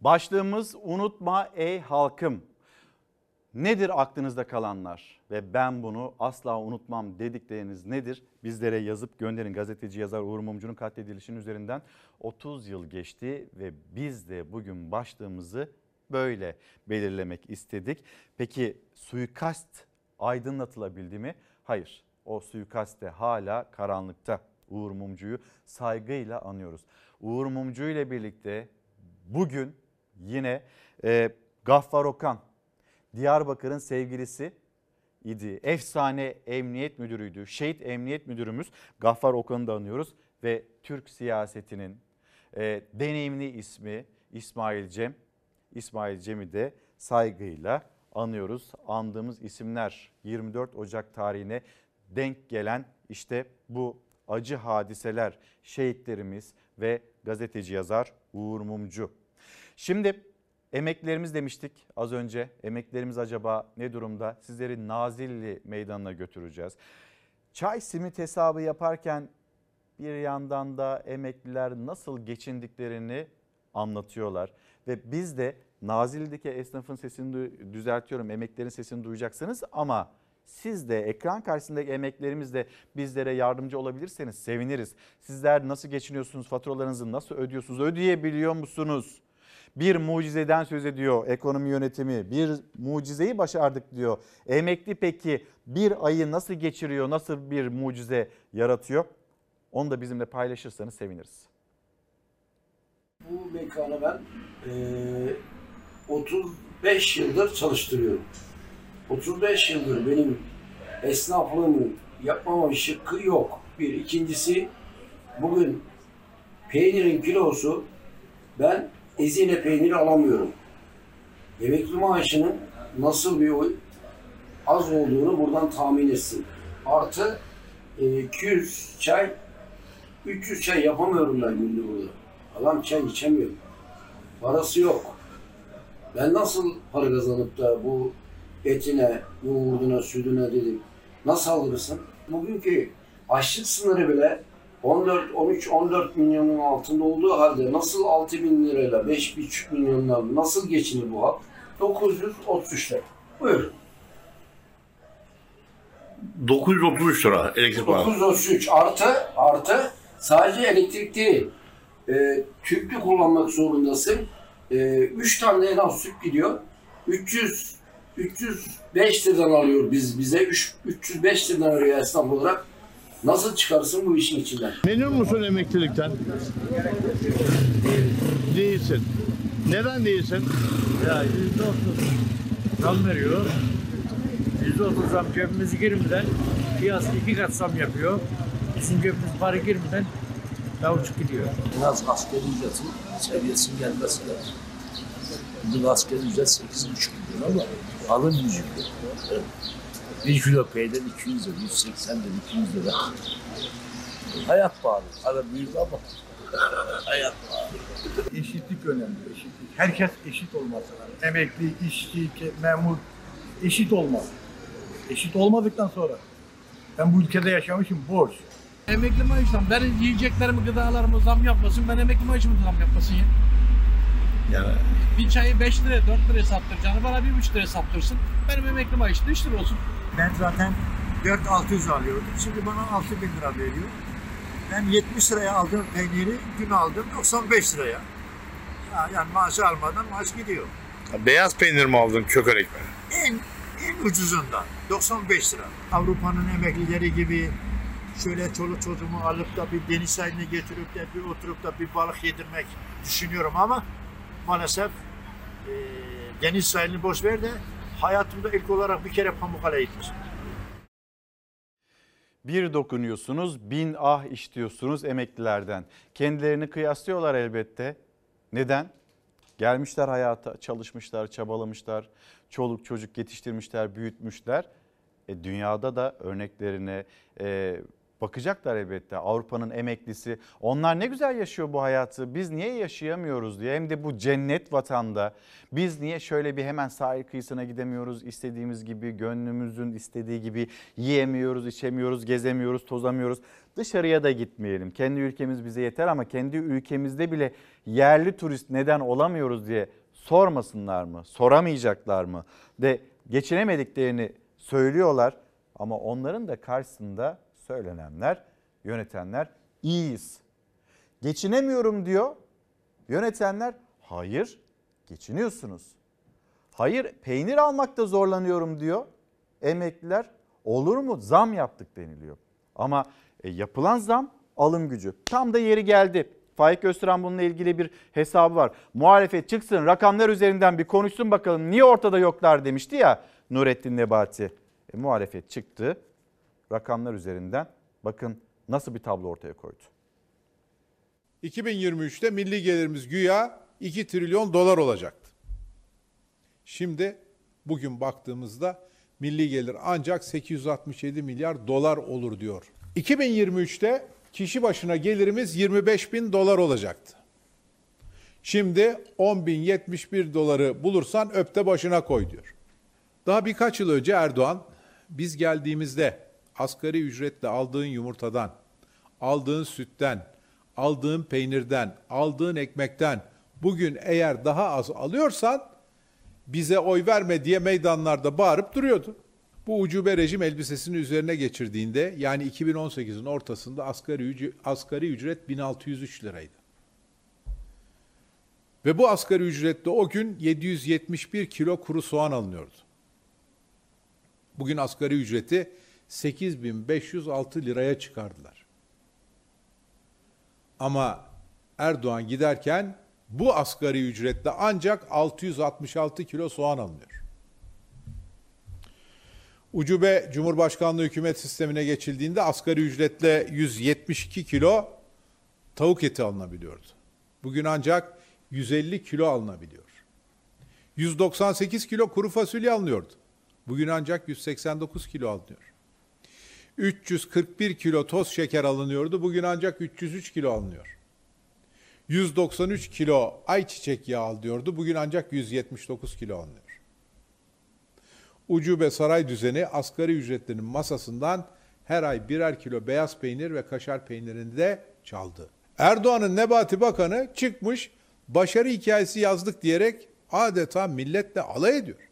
Başlığımız unutma ey halkım. Nedir aklınızda kalanlar ve ben bunu asla unutmam dedikleriniz nedir? Bizlere yazıp gönderin. Gazeteci yazar Uğur Mumcu'nun katledilişinin üzerinden 30 yıl geçti ve biz de bugün başlığımızı böyle belirlemek istedik. Peki suikast aydınlatılabildi mi? Hayır. O suikast de hala karanlıkta. Uğur Mumcu'yu saygıyla anıyoruz. Uğur Mumcu ile birlikte bugün yine e, Gaffar Okan Diyarbakır'ın sevgilisi idi. Efsane emniyet müdürüydü. Şehit emniyet müdürümüz Gaffar Okan'ı da anıyoruz. Ve Türk siyasetinin e, deneyimli ismi İsmail Cem. İsmail Cem'i de saygıyla anıyoruz. Andığımız isimler 24 Ocak tarihine denk gelen işte bu acı hadiseler, şehitlerimiz ve gazeteci yazar Uğur Mumcu. Şimdi Emeklerimiz demiştik az önce. Emeklerimiz acaba ne durumda? Sizleri Nazilli Meydanı'na götüreceğiz. Çay simit hesabı yaparken bir yandan da emekliler nasıl geçindiklerini anlatıyorlar. Ve biz de Nazilli'deki esnafın sesini düzeltiyorum, emeklerin sesini duyacaksınız ama siz de ekran karşısındaki emeklerimiz de bizlere yardımcı olabilirseniz seviniriz. Sizler nasıl geçiniyorsunuz, faturalarınızı nasıl ödüyorsunuz, ödeyebiliyor musunuz? Bir mucizeden söz ediyor ekonomi yönetimi. Bir mucizeyi başardık diyor. Emekli peki bir ayı nasıl geçiriyor? Nasıl bir mucize yaratıyor? Onu da bizimle paylaşırsanız seviniriz. Bu mekanı ben e, 35 yıldır çalıştırıyorum. 35 yıldır benim esnaflığımı yapmama şıkkı yok. Bir. ikincisi bugün peynirin kilosu ben ezine peyniri alamıyorum. Emekli maaşının nasıl bir az olduğunu buradan tahmin etsin. Artı e, 200 çay, 300 çay yapamıyorum ben günde burada. Adam çay içemiyor. Parası yok. Ben nasıl para kazanıp da bu etine, yoğurduna, sütüne dedim nasıl alırsın? Bugünkü açlık sınırı bile 14, 13, 14 milyonun altında olduğu halde nasıl 6 bin lirayla 5,5 milyonla nasıl geçinir bu halk? 933 lira. Buyurun. 933 lira elektrik parası. 933 artı artı sadece elektrik değil. E, tüplü kullanmak zorundasın. 3 tane en az süt gidiyor. 300 305 liradan alıyor biz bize. 3, 305 liradan alıyor esnaf olarak. Nasıl çıkarsın bu işin içinden? Memnun musun emeklilikten? Değilsin. Neden değilsin? Ya yüzde otuz zam veriyor. Yüzde otuz zam cebimizi girmeden piyasa iki kat zam yapıyor. Bizim cebimiz para girmeden yavuçuk gidiyor. Biraz asgari ücretin seviyesinin gelmesi lazım. Bugün asgari ücret 8,5 milyon ama alım gücü yok. Bir kilo peynir 200 lira, 180 lira, 200 lira. Hayat pahalı. Para büyük ama hayat pahalı. Eşitlik önemli, eşitlik. Herkes eşit olması lazım. Emekli, işçi, memur eşit olmalı. Eşit olmadıktan sonra ben bu ülkede yaşamışım borç. Emekli maaştan benim yiyeceklerimi, gıdalarımı zam yapmasın, ben emekli maaşımı zam yapmasın ya. Yani Bir çayı 5 liraya, 4 liraya sattıracağını bana 1,5 liraya sattırsın. Benim emekli maaşım da 3 lira olsun. Ben zaten 4600 alıyordum. Şimdi bana 6000 lira veriyor. Ben 70 liraya aldığım peyniri dün aldım 95 liraya. Ya, yani maaşı almadan maaş gidiyor. beyaz peynir mi aldın kök ekmeği? En en ucuzundan 95 lira. Avrupa'nın emeklileri gibi şöyle çoluk çocuğumu alıp da bir deniz sahiline getirip de bir oturup da bir balık yedirmek düşünüyorum ama maalesef e, deniz sahilini boş ver de hayatımda ilk olarak bir kere Pamukkale'ye gitmişim. Bir dokunuyorsunuz, bin ah işliyorsunuz emeklilerden. Kendilerini kıyaslıyorlar elbette. Neden? Gelmişler hayata, çalışmışlar, çabalamışlar, çoluk çocuk yetiştirmişler, büyütmüşler. E, dünyada da örneklerine e, bakacaklar elbette. Avrupa'nın emeklisi. Onlar ne güzel yaşıyor bu hayatı. Biz niye yaşayamıyoruz diye. Hem de bu cennet vatanda. Biz niye şöyle bir hemen sahil kıyısına gidemiyoruz. istediğimiz gibi, gönlümüzün istediği gibi yiyemiyoruz, içemiyoruz, gezemiyoruz, tozamıyoruz. Dışarıya da gitmeyelim. Kendi ülkemiz bize yeter ama kendi ülkemizde bile yerli turist neden olamıyoruz diye sormasınlar mı? Soramayacaklar mı? De geçinemediklerini söylüyorlar ama onların da karşısında söylenenler, yönetenler iyiyiz. Geçinemiyorum diyor. Yönetenler hayır geçiniyorsunuz. Hayır peynir almakta zorlanıyorum diyor. Emekliler olur mu zam yaptık deniliyor. Ama e, yapılan zam alım gücü. Tam da yeri geldi. Faik Öztürk'ün bununla ilgili bir hesabı var. Muhalefet çıksın rakamlar üzerinden bir konuşsun bakalım niye ortada yoklar demişti ya Nurettin Nebati. E, muhalefet çıktı rakamlar üzerinden bakın nasıl bir tablo ortaya koydu. 2023'te milli gelirimiz güya 2 trilyon dolar olacaktı. Şimdi bugün baktığımızda milli gelir ancak 867 milyar dolar olur diyor. 2023'te kişi başına gelirimiz 25 bin dolar olacaktı. Şimdi 10 bin 71 doları bulursan öpte başına koy diyor. Daha birkaç yıl önce Erdoğan biz geldiğimizde asgari ücretle aldığın yumurtadan, aldığın sütten, aldığın peynirden, aldığın ekmekten bugün eğer daha az alıyorsan bize oy verme diye meydanlarda bağırıp duruyordu. Bu ucube rejim elbisesini üzerine geçirdiğinde yani 2018'in ortasında asgari, ücret, asgari ücret 1603 liraydı. Ve bu asgari ücretle o gün 771 kilo kuru soğan alınıyordu. Bugün asgari ücreti 8506 liraya çıkardılar. Ama Erdoğan giderken bu asgari ücretle ancak 666 kilo soğan alınıyor. Ucube Cumhurbaşkanlığı hükümet sistemine geçildiğinde asgari ücretle 172 kilo tavuk eti alınabiliyordu. Bugün ancak 150 kilo alınabiliyor. 198 kilo kuru fasulye alınıyordu. Bugün ancak 189 kilo alınıyor. 341 kilo toz şeker alınıyordu. Bugün ancak 303 kilo alınıyor. 193 kilo ayçiçek yağı al diyordu. Bugün ancak 179 kilo alınıyor. Ucube saray düzeni asgari ücretlinin masasından her ay birer kilo beyaz peynir ve kaşar peynirini de çaldı. Erdoğan'ın Nebati Bakanı çıkmış başarı hikayesi yazdık diyerek adeta milletle alay ediyor.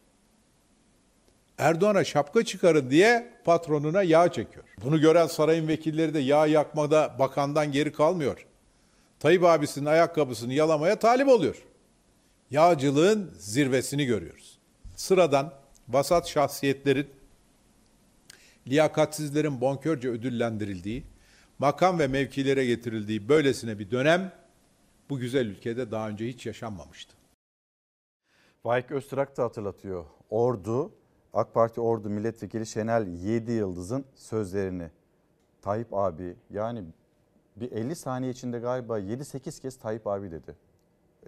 Erdoğan'a şapka çıkarın diye patronuna yağ çekiyor. Bunu gören sarayın vekilleri de yağ yakmada bakandan geri kalmıyor. Tayyip abisinin ayakkabısını yalamaya talip oluyor. Yağcılığın zirvesini görüyoruz. Sıradan vasat şahsiyetlerin, liyakatsizlerin bonkörce ödüllendirildiği, makam ve mevkilere getirildiği böylesine bir dönem bu güzel ülkede daha önce hiç yaşanmamıştı. Faik Öztürk da hatırlatıyor. Ordu, AK Parti Ordu Milletvekili Şenel Yedi Yıldız'ın sözlerini. Tayyip abi yani bir 50 saniye içinde galiba 7-8 kez Tayyip abi dedi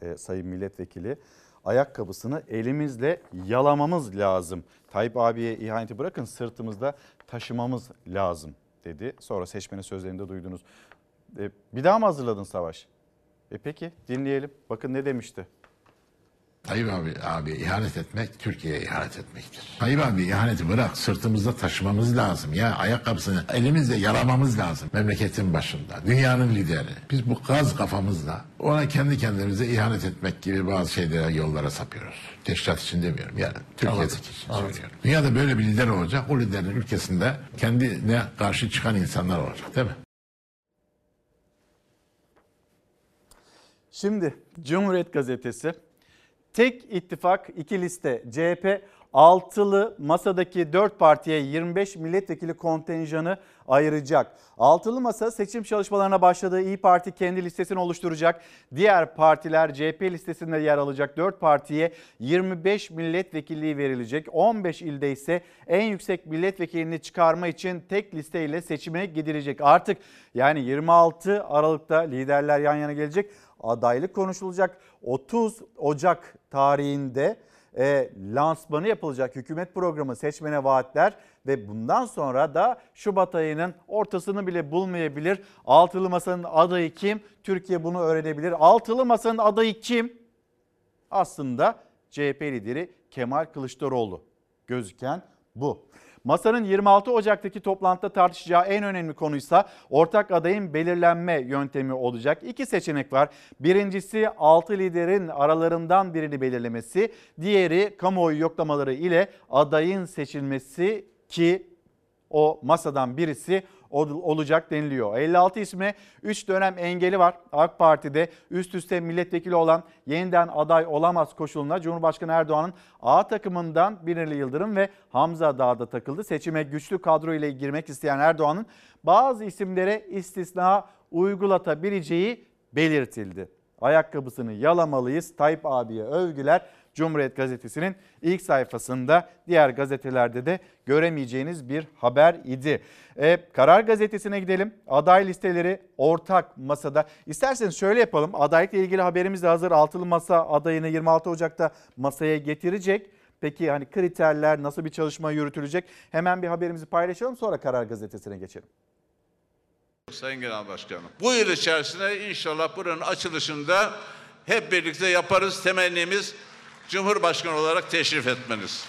e, sayın milletvekili. Ayakkabısını elimizle yalamamız lazım. Tayyip abiye ihaneti bırakın sırtımızda taşımamız lazım dedi. Sonra seçmenin sözlerinde duydunuz. E, bir daha mı hazırladın Savaş? E peki dinleyelim. Bakın ne demişti. Tayyip abi, abi ihanet etmek Türkiye'ye ihanet etmektir. Tayyip abi ihaneti bırak sırtımızda taşımamız lazım ya ayakkabısını elimizle yalamamız lazım memleketin başında dünyanın lideri. Biz bu gaz kafamızla ona kendi kendimize ihanet etmek gibi bazı şeylere yollara sapıyoruz. Teşkilat için demiyorum yani Türkiye'deki için Anladım. söylüyorum. Dünyada böyle bir lider olacak o liderin ülkesinde kendine karşı çıkan insanlar olacak değil mi? Şimdi Cumhuriyet Gazetesi tek ittifak iki liste CHP altılı masadaki 4 partiye 25 milletvekili kontenjanı ayıracak. Altılı masa seçim çalışmalarına başladığı İyi Parti kendi listesini oluşturacak. Diğer partiler CHP listesinde yer alacak 4 partiye 25 milletvekilliği verilecek. 15 ilde ise en yüksek milletvekilini çıkarma için tek listeyle seçime gidilecek. Artık yani 26 Aralık'ta liderler yan yana gelecek adaylık konuşulacak. 30 Ocak tarihinde e, lansmanı yapılacak hükümet programı seçmene vaatler ve bundan sonra da Şubat ayının ortasını bile bulmayabilir. Altılı Masa'nın adayı kim? Türkiye bunu öğrenebilir. Altılı Masa'nın adayı kim? Aslında CHP lideri Kemal Kılıçdaroğlu gözüken bu. Masanın 26 Ocak'taki toplantıda tartışacağı en önemli konuysa ortak adayın belirlenme yöntemi olacak. İki seçenek var. Birincisi 6 liderin aralarından birini belirlemesi, diğeri kamuoyu yoklamaları ile adayın seçilmesi ki o masadan birisi olacak deniliyor. 56 isme 3 dönem engeli var. AK Parti'de üst üste milletvekili olan yeniden aday olamaz koşuluna Cumhurbaşkanı Erdoğan'ın A takımından Binali Yıldırım ve Hamza Dağ'da takıldı. Seçime güçlü kadro ile girmek isteyen Erdoğan'ın bazı isimlere istisna uygulatabileceği belirtildi. Ayakkabısını yalamalıyız. Tayyip abiye övgüler. Cumhuriyet Gazetesi'nin ilk sayfasında diğer gazetelerde de göremeyeceğiniz bir haber idi. Ee, Karar Gazetesi'ne gidelim. Aday listeleri ortak masada. İsterseniz şöyle yapalım. Adaylıkla ilgili haberimiz de hazır. Altılı Masa adayını 26 Ocak'ta masaya getirecek. Peki hani kriterler nasıl bir çalışma yürütülecek? Hemen bir haberimizi paylaşalım sonra Karar Gazetesi'ne geçelim. Sayın Genel Başkanım. Bu yıl içerisinde inşallah buranın açılışında hep birlikte yaparız. Temennimiz Cumhurbaşkanı olarak teşrif etmeniz.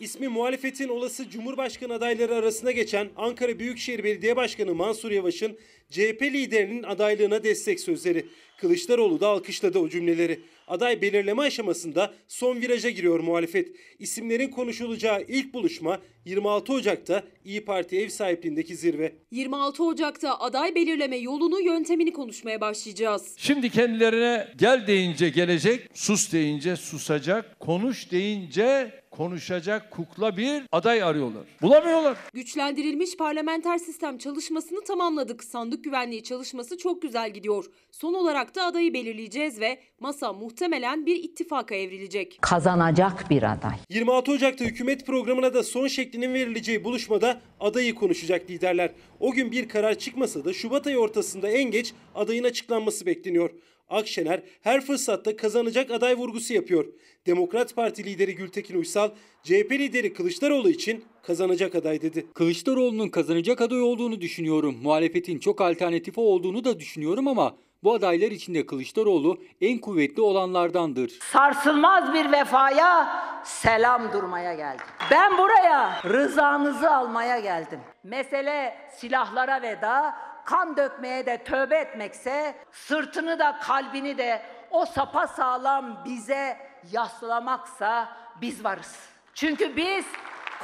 İsmi muhalefetin olası Cumhurbaşkanı adayları arasına geçen Ankara Büyükşehir Belediye Başkanı Mansur Yavaş'ın CHP liderinin adaylığına destek sözleri. Kılıçdaroğlu da alkışladı o cümleleri. Aday belirleme aşamasında son viraja giriyor muhalefet. İsimlerin konuşulacağı ilk buluşma 26 Ocak'ta İyi Parti ev sahipliğindeki zirve. 26 Ocak'ta aday belirleme yolunu yöntemini konuşmaya başlayacağız. Şimdi kendilerine gel deyince gelecek, sus deyince susacak, konuş deyince konuşacak kukla bir aday arıyorlar. Bulamıyorlar. Güçlendirilmiş parlamenter sistem çalışmasını tamamladık. Sandık güvenliği çalışması çok güzel gidiyor. Son olarak da adayı belirleyeceğiz ve masa muhtemelen bir ittifaka evrilecek. Kazanacak bir aday. 26 Ocak'ta hükümet programına da son şeklinin verileceği buluşmada adayı konuşacak liderler. O gün bir karar çıkmasa da Şubat ayı ortasında en geç adayın açıklanması bekleniyor. Akşener her fırsatta kazanacak aday vurgusu yapıyor. Demokrat Parti lideri Gültekin Uysal, CHP lideri Kılıçdaroğlu için kazanacak aday dedi. Kılıçdaroğlu'nun kazanacak aday olduğunu düşünüyorum. Muhalefetin çok alternatifi olduğunu da düşünüyorum ama bu adaylar içinde Kılıçdaroğlu en kuvvetli olanlardandır. Sarsılmaz bir vefaya selam durmaya geldim. Ben buraya rızanızı almaya geldim. Mesele silahlara veda, kan dökmeye de tövbe etmekse, sırtını da kalbini de o sapa sağlam bize yaslamaksa biz varız. Çünkü biz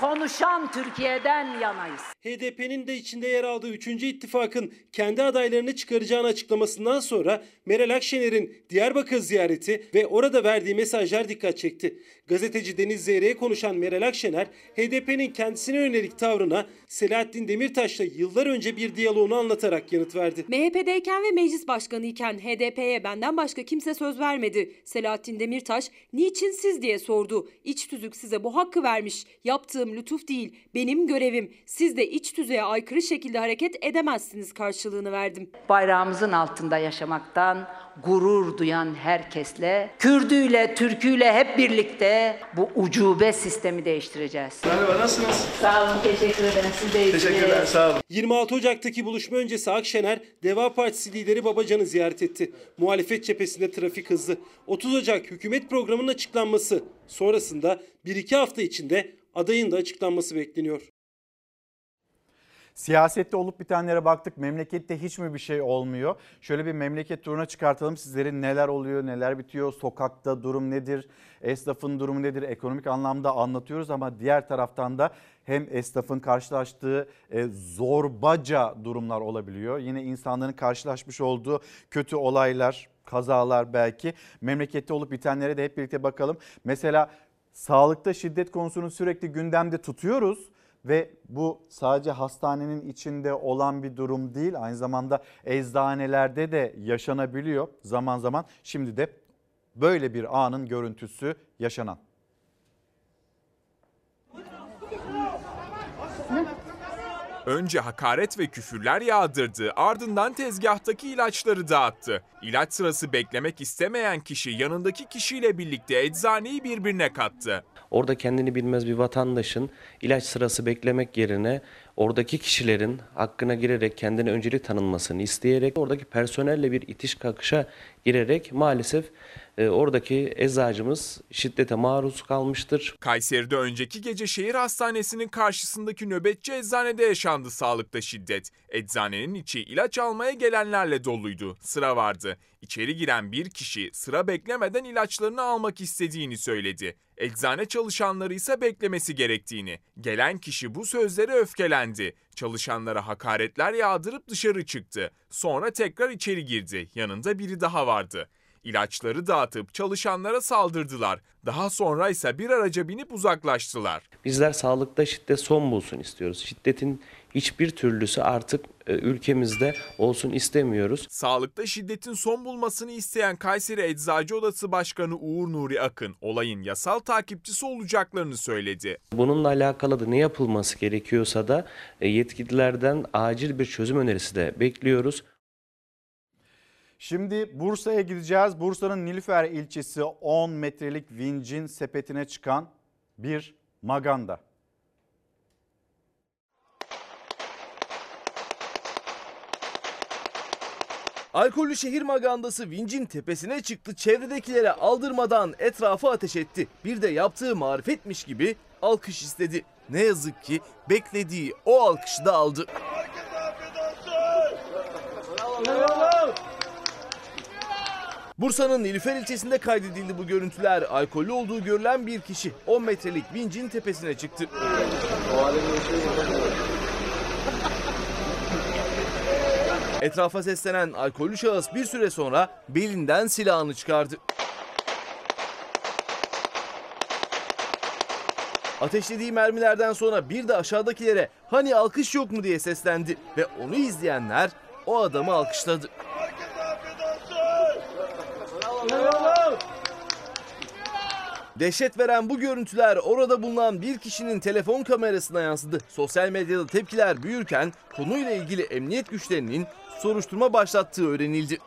konuşan Türkiye'den yanayız. HDP'nin de içinde yer aldığı 3. ittifakın kendi adaylarını çıkaracağını açıklamasından sonra Meral Akşener'in Diyarbakır ziyareti ve orada verdiği mesajlar dikkat çekti. Gazeteci Deniz Zeyre'ye konuşan Meral Akşener, HDP'nin kendisine yönelik tavrına Selahattin Demirtaş'la yıllar önce bir diyaloğunu anlatarak yanıt verdi. MHP'deyken ve meclis başkanı iken HDP'ye benden başka kimse söz vermedi. Selahattin Demirtaş niçin siz diye sordu. İç tüzük size bu hakkı vermiş. Yaptığım lütuf değil, benim görevim. Siz de iç tüzüğe aykırı şekilde hareket edemezsiniz karşılığını verdim. Bayrağımızın altında yaşamaktan gurur duyan herkesle, Kürdüyle, Türküyle hep birlikte bu ucube sistemi değiştireceğiz. Merhaba nasılsınız? Sağ olun, teşekkür ederim. Siz de iyisiniz. sağ olun. 26 Ocak'taki buluşma öncesi Akşener, Deva Partisi lideri Babacan'ı ziyaret etti. Muhalefet cephesinde trafik hızlı. 30 Ocak hükümet programının açıklanması. Sonrasında 1-2 hafta içinde adayın da açıklanması bekleniyor. Siyasette olup bitenlere baktık. Memlekette hiç mi bir şey olmuyor? Şöyle bir memleket turuna çıkartalım sizlerin neler oluyor, neler bitiyor, sokakta durum nedir, esnafın durumu nedir, ekonomik anlamda anlatıyoruz ama diğer taraftan da hem esnafın karşılaştığı e, zorbaca durumlar olabiliyor. Yine insanların karşılaşmış olduğu kötü olaylar, kazalar belki. Memlekette olup bitenlere de hep birlikte bakalım. Mesela sağlıkta şiddet konusunu sürekli gündemde tutuyoruz ve bu sadece hastanenin içinde olan bir durum değil aynı zamanda eczanelerde de yaşanabiliyor zaman zaman. Şimdi de böyle bir anın görüntüsü yaşanan. Önce hakaret ve küfürler yağdırdı, ardından tezgahtaki ilaçları dağıttı. İlaç sırası beklemek istemeyen kişi yanındaki kişiyle birlikte eczaneyi birbirine kattı. Orada kendini bilmez bir vatandaşın ilaç sırası beklemek yerine oradaki kişilerin hakkına girerek kendine öncelik tanınmasını isteyerek oradaki personelle bir itiş kakışa girerek maalesef e, oradaki eczacımız şiddete maruz kalmıştır. Kayseri'de önceki gece şehir hastanesinin karşısındaki nöbetçi eczanede yaşandı sağlıkta şiddet. Eczanenin içi ilaç almaya gelenlerle doluydu. Sıra vardı. İçeri giren bir kişi sıra beklemeden ilaçlarını almak istediğini söyledi. Eczane çalışanları ise beklemesi gerektiğini. Gelen kişi bu sözlere öfkelendi. Çalışanlara hakaretler yağdırıp dışarı çıktı. Sonra tekrar içeri girdi. Yanında biri daha vardı. İlaçları dağıtıp çalışanlara saldırdılar. Daha sonra ise bir araca binip uzaklaştılar. Bizler sağlıkta şiddet son bulsun istiyoruz. Şiddetin hiçbir türlüsü artık e, ülkemizde olsun istemiyoruz. Sağlıkta şiddetin son bulmasını isteyen Kayseri Eczacı Odası Başkanı Uğur Nuri Akın olayın yasal takipçisi olacaklarını söyledi. Bununla alakalı da ne yapılması gerekiyorsa da e, yetkililerden acil bir çözüm önerisi de bekliyoruz. Şimdi Bursa'ya gideceğiz. Bursa'nın Nilüfer ilçesi 10 metrelik vincin sepetine çıkan bir maganda. Alkollü şehir magandası vincin tepesine çıktı. Çevredekilere aldırmadan etrafı ateş etti. Bir de yaptığı marifetmiş gibi alkış istedi. Ne yazık ki beklediği o alkışı da aldı. Bursa'nın Nilüfer ilçesinde kaydedildi bu görüntüler. Alkollü olduğu görülen bir kişi 10 metrelik vincin tepesine çıktı. Etrafa seslenen alkollü şahıs bir süre sonra belinden silahını çıkardı. Ateşlediği mermilerden sonra bir de aşağıdakilere hani alkış yok mu diye seslendi ve onu izleyenler o adamı alkışladı. Dehşet veren bu görüntüler orada bulunan bir kişinin telefon kamerasına yansıdı. Sosyal medyada tepkiler büyürken konuyla ilgili emniyet güçlerinin soruşturma başlattığı öğrenildi.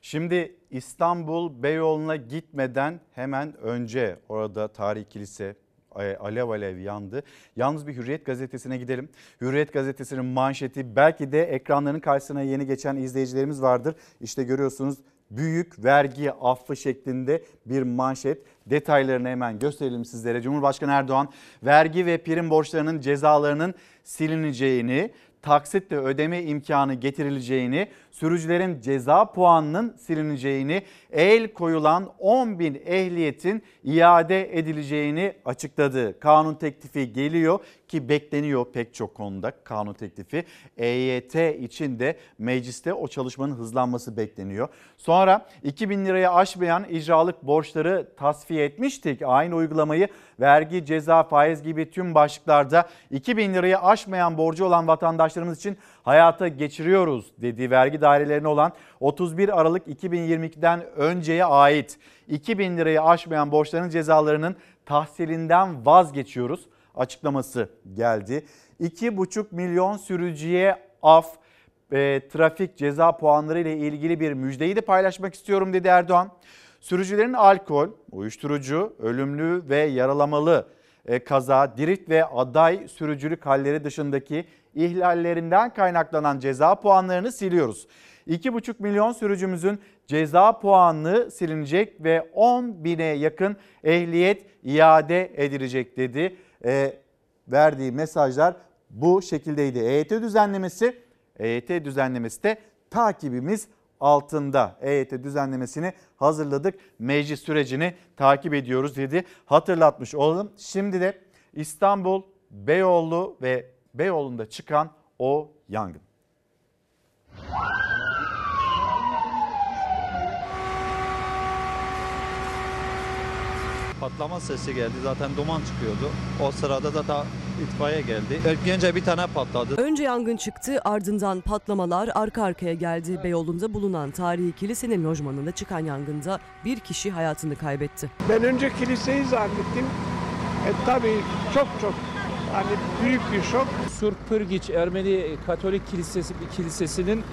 Şimdi İstanbul Beyoğlu'na gitmeden hemen önce orada Tarih Kilise alev alev yandı. Yalnız bir Hürriyet gazetesine gidelim. Hürriyet gazetesinin manşeti belki de ekranların karşısına yeni geçen izleyicilerimiz vardır. İşte görüyorsunuz büyük vergi affı şeklinde bir manşet. Detaylarını hemen gösterelim sizlere. Cumhurbaşkanı Erdoğan vergi ve prim borçlarının cezalarının silineceğini, taksitle ödeme imkanı getirileceğini, sürücülerin ceza puanının silineceğini, el koyulan 10 bin ehliyetin iade edileceğini açıkladı. Kanun teklifi geliyor ki bekleniyor pek çok konuda kanun teklifi. EYT için de mecliste o çalışmanın hızlanması bekleniyor. Sonra 2000 liraya aşmayan icralık borçları tasfiye etmiştik. Aynı uygulamayı vergi, ceza, faiz gibi tüm başlıklarda 2000 liraya aşmayan borcu olan vatandaşlarımız için hayata geçiriyoruz dediği vergi dairelerine olan 31 Aralık 2022'den önceye ait 2000 lirayı aşmayan borçların cezalarının tahsilinden vazgeçiyoruz açıklaması geldi. 2,5 milyon sürücüye af, e, trafik ceza puanları ile ilgili bir müjdeyi de paylaşmak istiyorum dedi Erdoğan. Sürücülerin alkol, uyuşturucu, ölümlü ve yaralamalı e, kaza, drift ve aday sürücülük halleri dışındaki ihlallerinden kaynaklanan ceza puanlarını siliyoruz. 2,5 milyon sürücümüzün ceza puanı silinecek ve 10 bine yakın ehliyet iade edilecek dedi. E, verdiği mesajlar bu şekildeydi. EYT düzenlemesi, EYT düzenlemesi de takibimiz altında. EYT düzenlemesini hazırladık. Meclis sürecini takip ediyoruz dedi. Hatırlatmış olalım. Şimdi de İstanbul, Beyoğlu ve Beyoğlu'nda çıkan o yangın. patlama sesi geldi. Zaten duman çıkıyordu. O sırada da da itfaiye geldi. Önce bir tane patladı. Önce yangın çıktı ardından patlamalar arka arkaya geldi. Beyoğlu'nda bulunan tarihi kilisenin lojmanında çıkan yangında bir kişi hayatını kaybetti. Ben önce kiliseyi zannettim. E, tabii çok çok hani büyük bir şok. Surpırgiç Ermeni Katolik Kilisesi Kilisesi'nin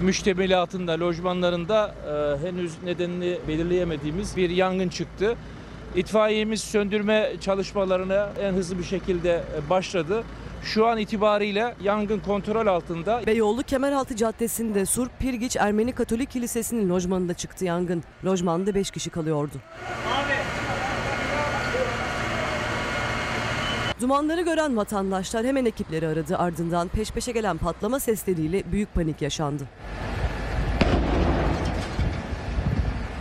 müştemilatında, lojmanlarında e, henüz nedenini belirleyemediğimiz bir yangın çıktı. İtfaiyemiz söndürme çalışmalarına en hızlı bir şekilde e, başladı. Şu an itibariyle yangın kontrol altında. Beyoğlu Kemeraltı Caddesi'nde Surp Pirgiç Ermeni Katolik Kilisesi'nin lojmanında çıktı yangın. Lojmanda 5 kişi kalıyordu. Dumanları gören vatandaşlar hemen ekipleri aradı. Ardından peş peşe gelen patlama sesleriyle büyük panik yaşandı.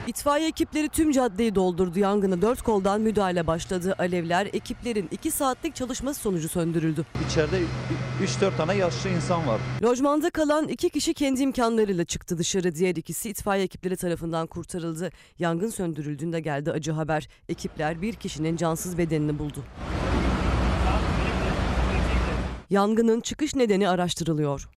İtfaiye ekipleri tüm caddeyi doldurdu. Yangını dört koldan müdahale başladı. Alevler ekiplerin 2 saatlik çalışması sonucu söndürüldü. İçeride 3-4 tane yaşlı insan var. Lojmanda kalan iki kişi kendi imkanlarıyla çıktı dışarı. Diğer ikisi itfaiye ekipleri tarafından kurtarıldı. Yangın söndürüldüğünde geldi acı haber. Ekipler bir kişinin cansız bedenini buldu. Yangının çıkış nedeni araştırılıyor.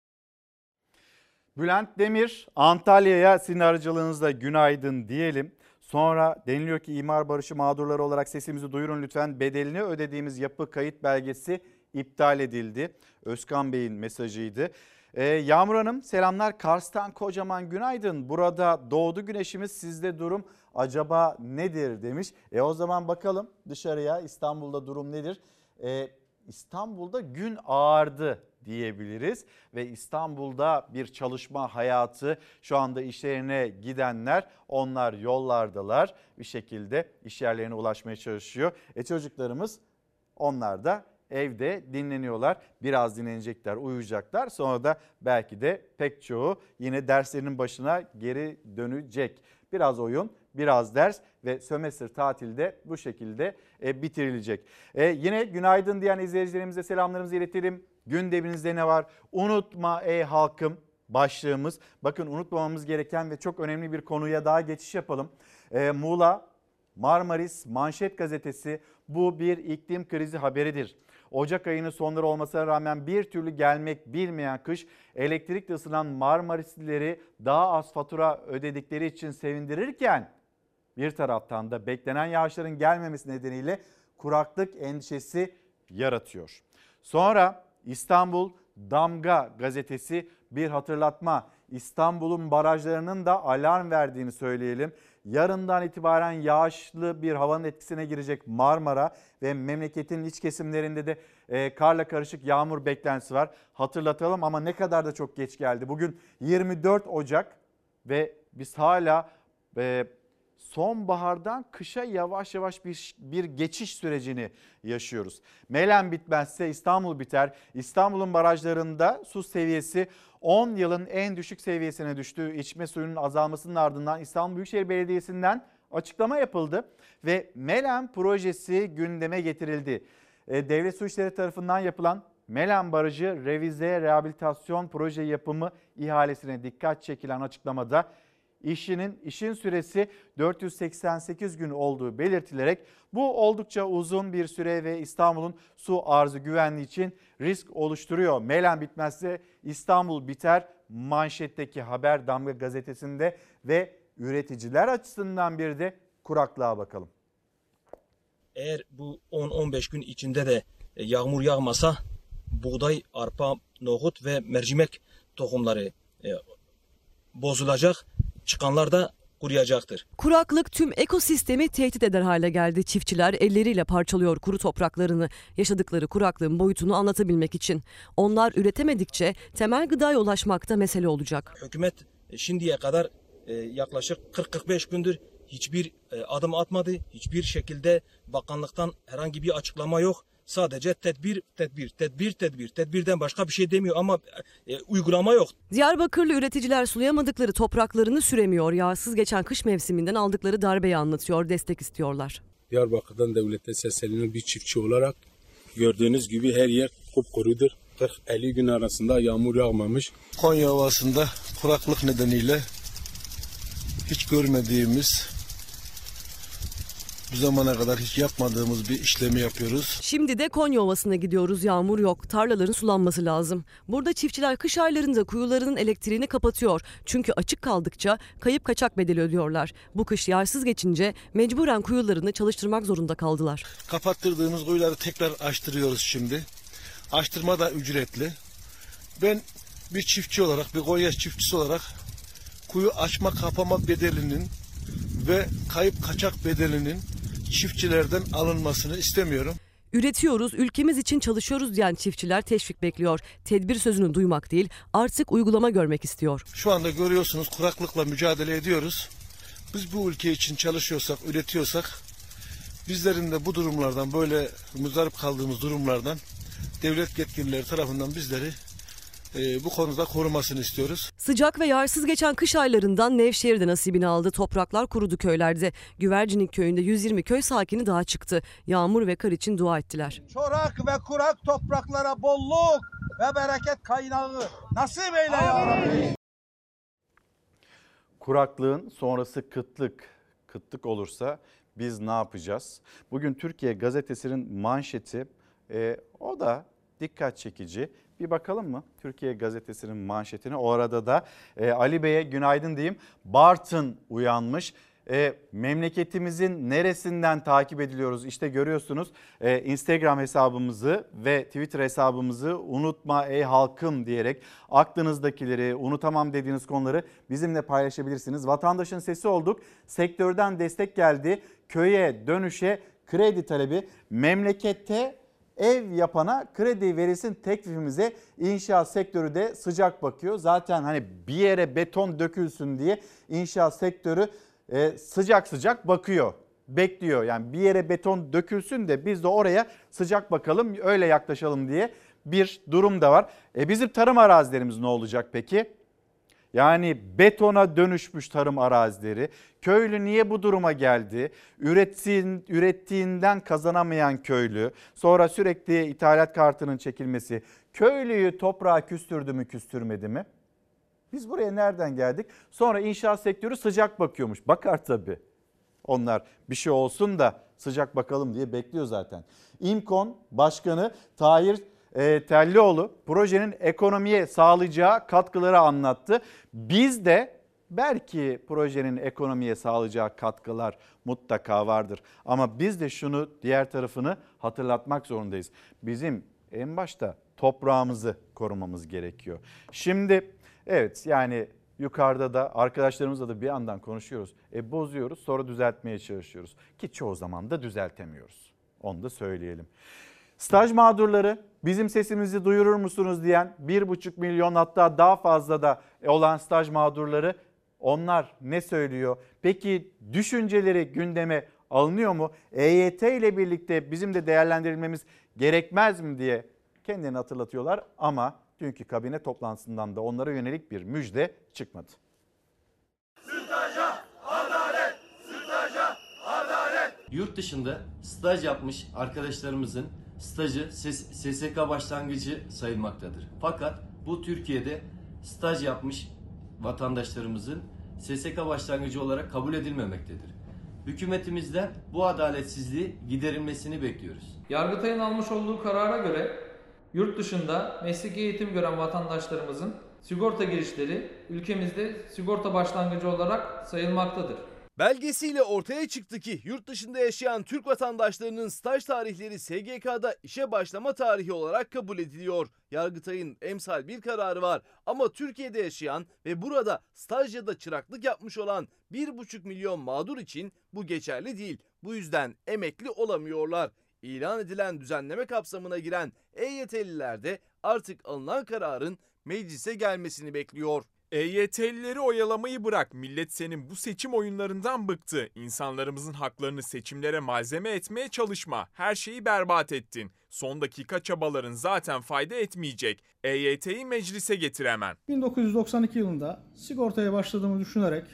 Bülent Demir Antalya'ya sizin aracılığınızla günaydın diyelim. Sonra deniliyor ki imar barışı mağdurları olarak sesimizi duyurun lütfen. Bedelini ödediğimiz yapı kayıt belgesi iptal edildi. Özkan Bey'in mesajıydı. Ee, Yağmur Hanım selamlar Kars'tan kocaman günaydın. Burada doğdu güneşimiz sizde durum acaba nedir demiş. E o zaman bakalım dışarıya İstanbul'da durum nedir? Ee, İstanbul'da gün ağardı diyebiliriz ve İstanbul'da bir çalışma hayatı şu anda işlerine gidenler onlar yollardalar bir şekilde iş yerlerine ulaşmaya çalışıyor. E çocuklarımız onlar da evde dinleniyorlar. Biraz dinlenecekler, uyuyacaklar. Sonra da belki de pek çoğu yine derslerinin başına geri dönecek. Biraz oyun, biraz ders ve sömestr tatilde bu şekilde e, bitirilecek. E, yine günaydın diyen izleyicilerimize selamlarımızı iletelim. Gündeminizde ne var? Unutma ey halkım başlığımız. Bakın unutmamamız gereken ve çok önemli bir konuya daha geçiş yapalım. E, Muğla Marmaris Manşet Gazetesi bu bir iklim krizi haberidir. Ocak ayının sonları olmasına rağmen bir türlü gelmek bilmeyen kış elektrikle ısınan Marmarislileri daha az fatura ödedikleri için sevindirirken bir taraftan da beklenen yağışların gelmemesi nedeniyle kuraklık endişesi yaratıyor. Sonra İstanbul Damga gazetesi bir hatırlatma. İstanbul'un barajlarının da alarm verdiğini söyleyelim. Yarından itibaren yağışlı bir havanın etkisine girecek Marmara ve memleketin iç kesimlerinde de e, karla karışık yağmur beklentisi var. Hatırlatalım ama ne kadar da çok geç geldi. Bugün 24 Ocak ve biz hala e, sonbahardan kışa yavaş yavaş bir, bir geçiş sürecini yaşıyoruz. Melen bitmezse İstanbul biter. İstanbul'un barajlarında su seviyesi 10 yılın en düşük seviyesine düştü. İçme suyunun azalmasının ardından İstanbul Büyükşehir Belediyesi'nden açıklama yapıldı ve Melen projesi gündeme getirildi. E, Devlet Su İşleri tarafından yapılan Melen Barajı Revize Rehabilitasyon Proje Yapımı ihalesine dikkat çekilen açıklamada işinin işin süresi 488 gün olduğu belirtilerek bu oldukça uzun bir süre ve İstanbul'un su arzı güvenliği için risk oluşturuyor. Melen bitmezse İstanbul biter manşetteki haber Damga gazetesinde ve üreticiler açısından bir de kuraklığa bakalım. Eğer bu 10-15 gün içinde de e, yağmur yağmasa buğday, arpa, nohut ve mercimek tohumları e, bozulacak. Çıkanlar da kuruyacaktır. Kuraklık tüm ekosistemi tehdit eder hale geldi. Çiftçiler elleriyle parçalıyor kuru topraklarını. Yaşadıkları kuraklığın boyutunu anlatabilmek için. Onlar üretemedikçe temel gıdaya ulaşmak da mesele olacak. Hükümet e, şimdiye kadar e, yaklaşık 40-45 gündür hiçbir e, adım atmadı. Hiçbir şekilde bakanlıktan herhangi bir açıklama yok. Sadece tedbir, tedbir, tedbir, tedbir, tedbirden başka bir şey demiyor ama e, uygulama yok. Diyarbakırlı üreticiler sulayamadıkları topraklarını süremiyor. Yağsız geçen kış mevsiminden aldıkları darbeyi anlatıyor, destek istiyorlar. Diyarbakır'dan devlete seslenilen bir çiftçi olarak gördüğünüz gibi her yer kupkurudur. 40-50 gün arasında yağmur yağmamış. Konya Ovası'nda kuraklık nedeniyle hiç görmediğimiz bu zamana kadar hiç yapmadığımız bir işlemi yapıyoruz. Şimdi de Konya Ovası'na gidiyoruz. Yağmur yok. Tarlaların sulanması lazım. Burada çiftçiler kış aylarında kuyularının elektriğini kapatıyor. Çünkü açık kaldıkça kayıp kaçak bedeli ödüyorlar. Bu kış yağsız geçince mecburen kuyularını çalıştırmak zorunda kaldılar. Kapattırdığımız kuyuları tekrar açtırıyoruz şimdi. Açtırma da ücretli. Ben bir çiftçi olarak, bir Konya çiftçisi olarak kuyu açma kapama bedelinin ve kayıp kaçak bedelinin çiftçilerden alınmasını istemiyorum. Üretiyoruz, ülkemiz için çalışıyoruz diyen çiftçiler teşvik bekliyor. Tedbir sözünü duymak değil, artık uygulama görmek istiyor. Şu anda görüyorsunuz kuraklıkla mücadele ediyoruz. Biz bu ülke için çalışıyorsak, üretiyorsak bizlerin de bu durumlardan böyle muzdarip kaldığımız durumlardan devlet yetkilileri tarafından bizleri e, bu konuda korumasını istiyoruz. Sıcak ve yarsız geçen kış aylarından Nevşehir'de nasibini aldı. Topraklar kurudu köylerde. Güvercinik köyünde 120 köy sakini daha çıktı. Yağmur ve kar için dua ettiler. Çorak ve kurak topraklara bolluk ve bereket kaynağı nasip eyle ya Rabbi. Kuraklığın sonrası kıtlık. Kıtlık olursa biz ne yapacağız? Bugün Türkiye gazetesinin manşeti e, o da dikkat çekici. Bir bakalım mı Türkiye Gazetesi'nin manşetine? O arada da e, Ali Bey'e günaydın diyeyim. Bartın uyanmış. E, memleketimizin neresinden takip ediliyoruz? İşte görüyorsunuz e, Instagram hesabımızı ve Twitter hesabımızı unutma ey halkım diyerek aklınızdakileri, unutamam dediğiniz konuları bizimle paylaşabilirsiniz. Vatandaşın sesi olduk. Sektörden destek geldi. Köye, dönüşe kredi talebi memlekette ev yapana kredi verilsin teklifimize inşaat sektörü de sıcak bakıyor. Zaten hani bir yere beton dökülsün diye inşaat sektörü e, sıcak sıcak bakıyor. Bekliyor yani bir yere beton dökülsün de biz de oraya sıcak bakalım öyle yaklaşalım diye bir durum da var. E bizim tarım arazilerimiz ne olacak peki? Yani betona dönüşmüş tarım arazileri. Köylü niye bu duruma geldi? Ürettiğin, ürettiğinden kazanamayan köylü. Sonra sürekli ithalat kartının çekilmesi. Köylüyü toprağa küstürdü mü küstürmedi mi? Biz buraya nereden geldik? Sonra inşaat sektörü sıcak bakıyormuş. Bakar tabii. Onlar bir şey olsun da sıcak bakalım diye bekliyor zaten. İmkon Başkanı Tahir e, Tellioğlu projenin ekonomiye sağlayacağı katkıları anlattı. Biz de belki projenin ekonomiye sağlayacağı katkılar mutlaka vardır. Ama biz de şunu diğer tarafını hatırlatmak zorundayız. Bizim en başta toprağımızı korumamız gerekiyor. Şimdi evet yani yukarıda da arkadaşlarımızla da bir yandan konuşuyoruz. E bozuyoruz sonra düzeltmeye çalışıyoruz. Ki çoğu zaman da düzeltemiyoruz. Onu da söyleyelim. Staj mağdurları bizim sesimizi duyurur musunuz diyen 1,5 milyon hatta daha fazla da olan staj mağdurları onlar ne söylüyor? Peki düşünceleri gündeme alınıyor mu? EYT ile birlikte bizim de değerlendirilmemiz gerekmez mi diye kendini hatırlatıyorlar ama dünkü kabine toplantısından da onlara yönelik bir müjde çıkmadı. Yurt dışında staj yapmış arkadaşlarımızın stajı SSK başlangıcı sayılmaktadır. Fakat bu Türkiye'de staj yapmış vatandaşlarımızın SSK başlangıcı olarak kabul edilmemektedir. Hükümetimizden bu adaletsizliği giderilmesini bekliyoruz. Yargıtay'ın almış olduğu karara göre yurt dışında mesleki eğitim gören vatandaşlarımızın sigorta girişleri ülkemizde sigorta başlangıcı olarak sayılmaktadır. Belgesiyle ortaya çıktı ki yurt dışında yaşayan Türk vatandaşlarının staj tarihleri SGK'da işe başlama tarihi olarak kabul ediliyor. Yargıtay'ın emsal bir kararı var ama Türkiye'de yaşayan ve burada staj ya da çıraklık yapmış olan 1,5 milyon mağdur için bu geçerli değil. Bu yüzden emekli olamıyorlar. İlan edilen düzenleme kapsamına giren EYT'liler de artık alınan kararın meclise gelmesini bekliyor. EYT'lileri oyalamayı bırak. Millet senin bu seçim oyunlarından bıktı. İnsanlarımızın haklarını seçimlere malzeme etmeye çalışma. Her şeyi berbat ettin. Son dakika çabaların zaten fayda etmeyecek. EYT'yi meclise getir hemen. 1992 yılında sigortaya başladığımı düşünerek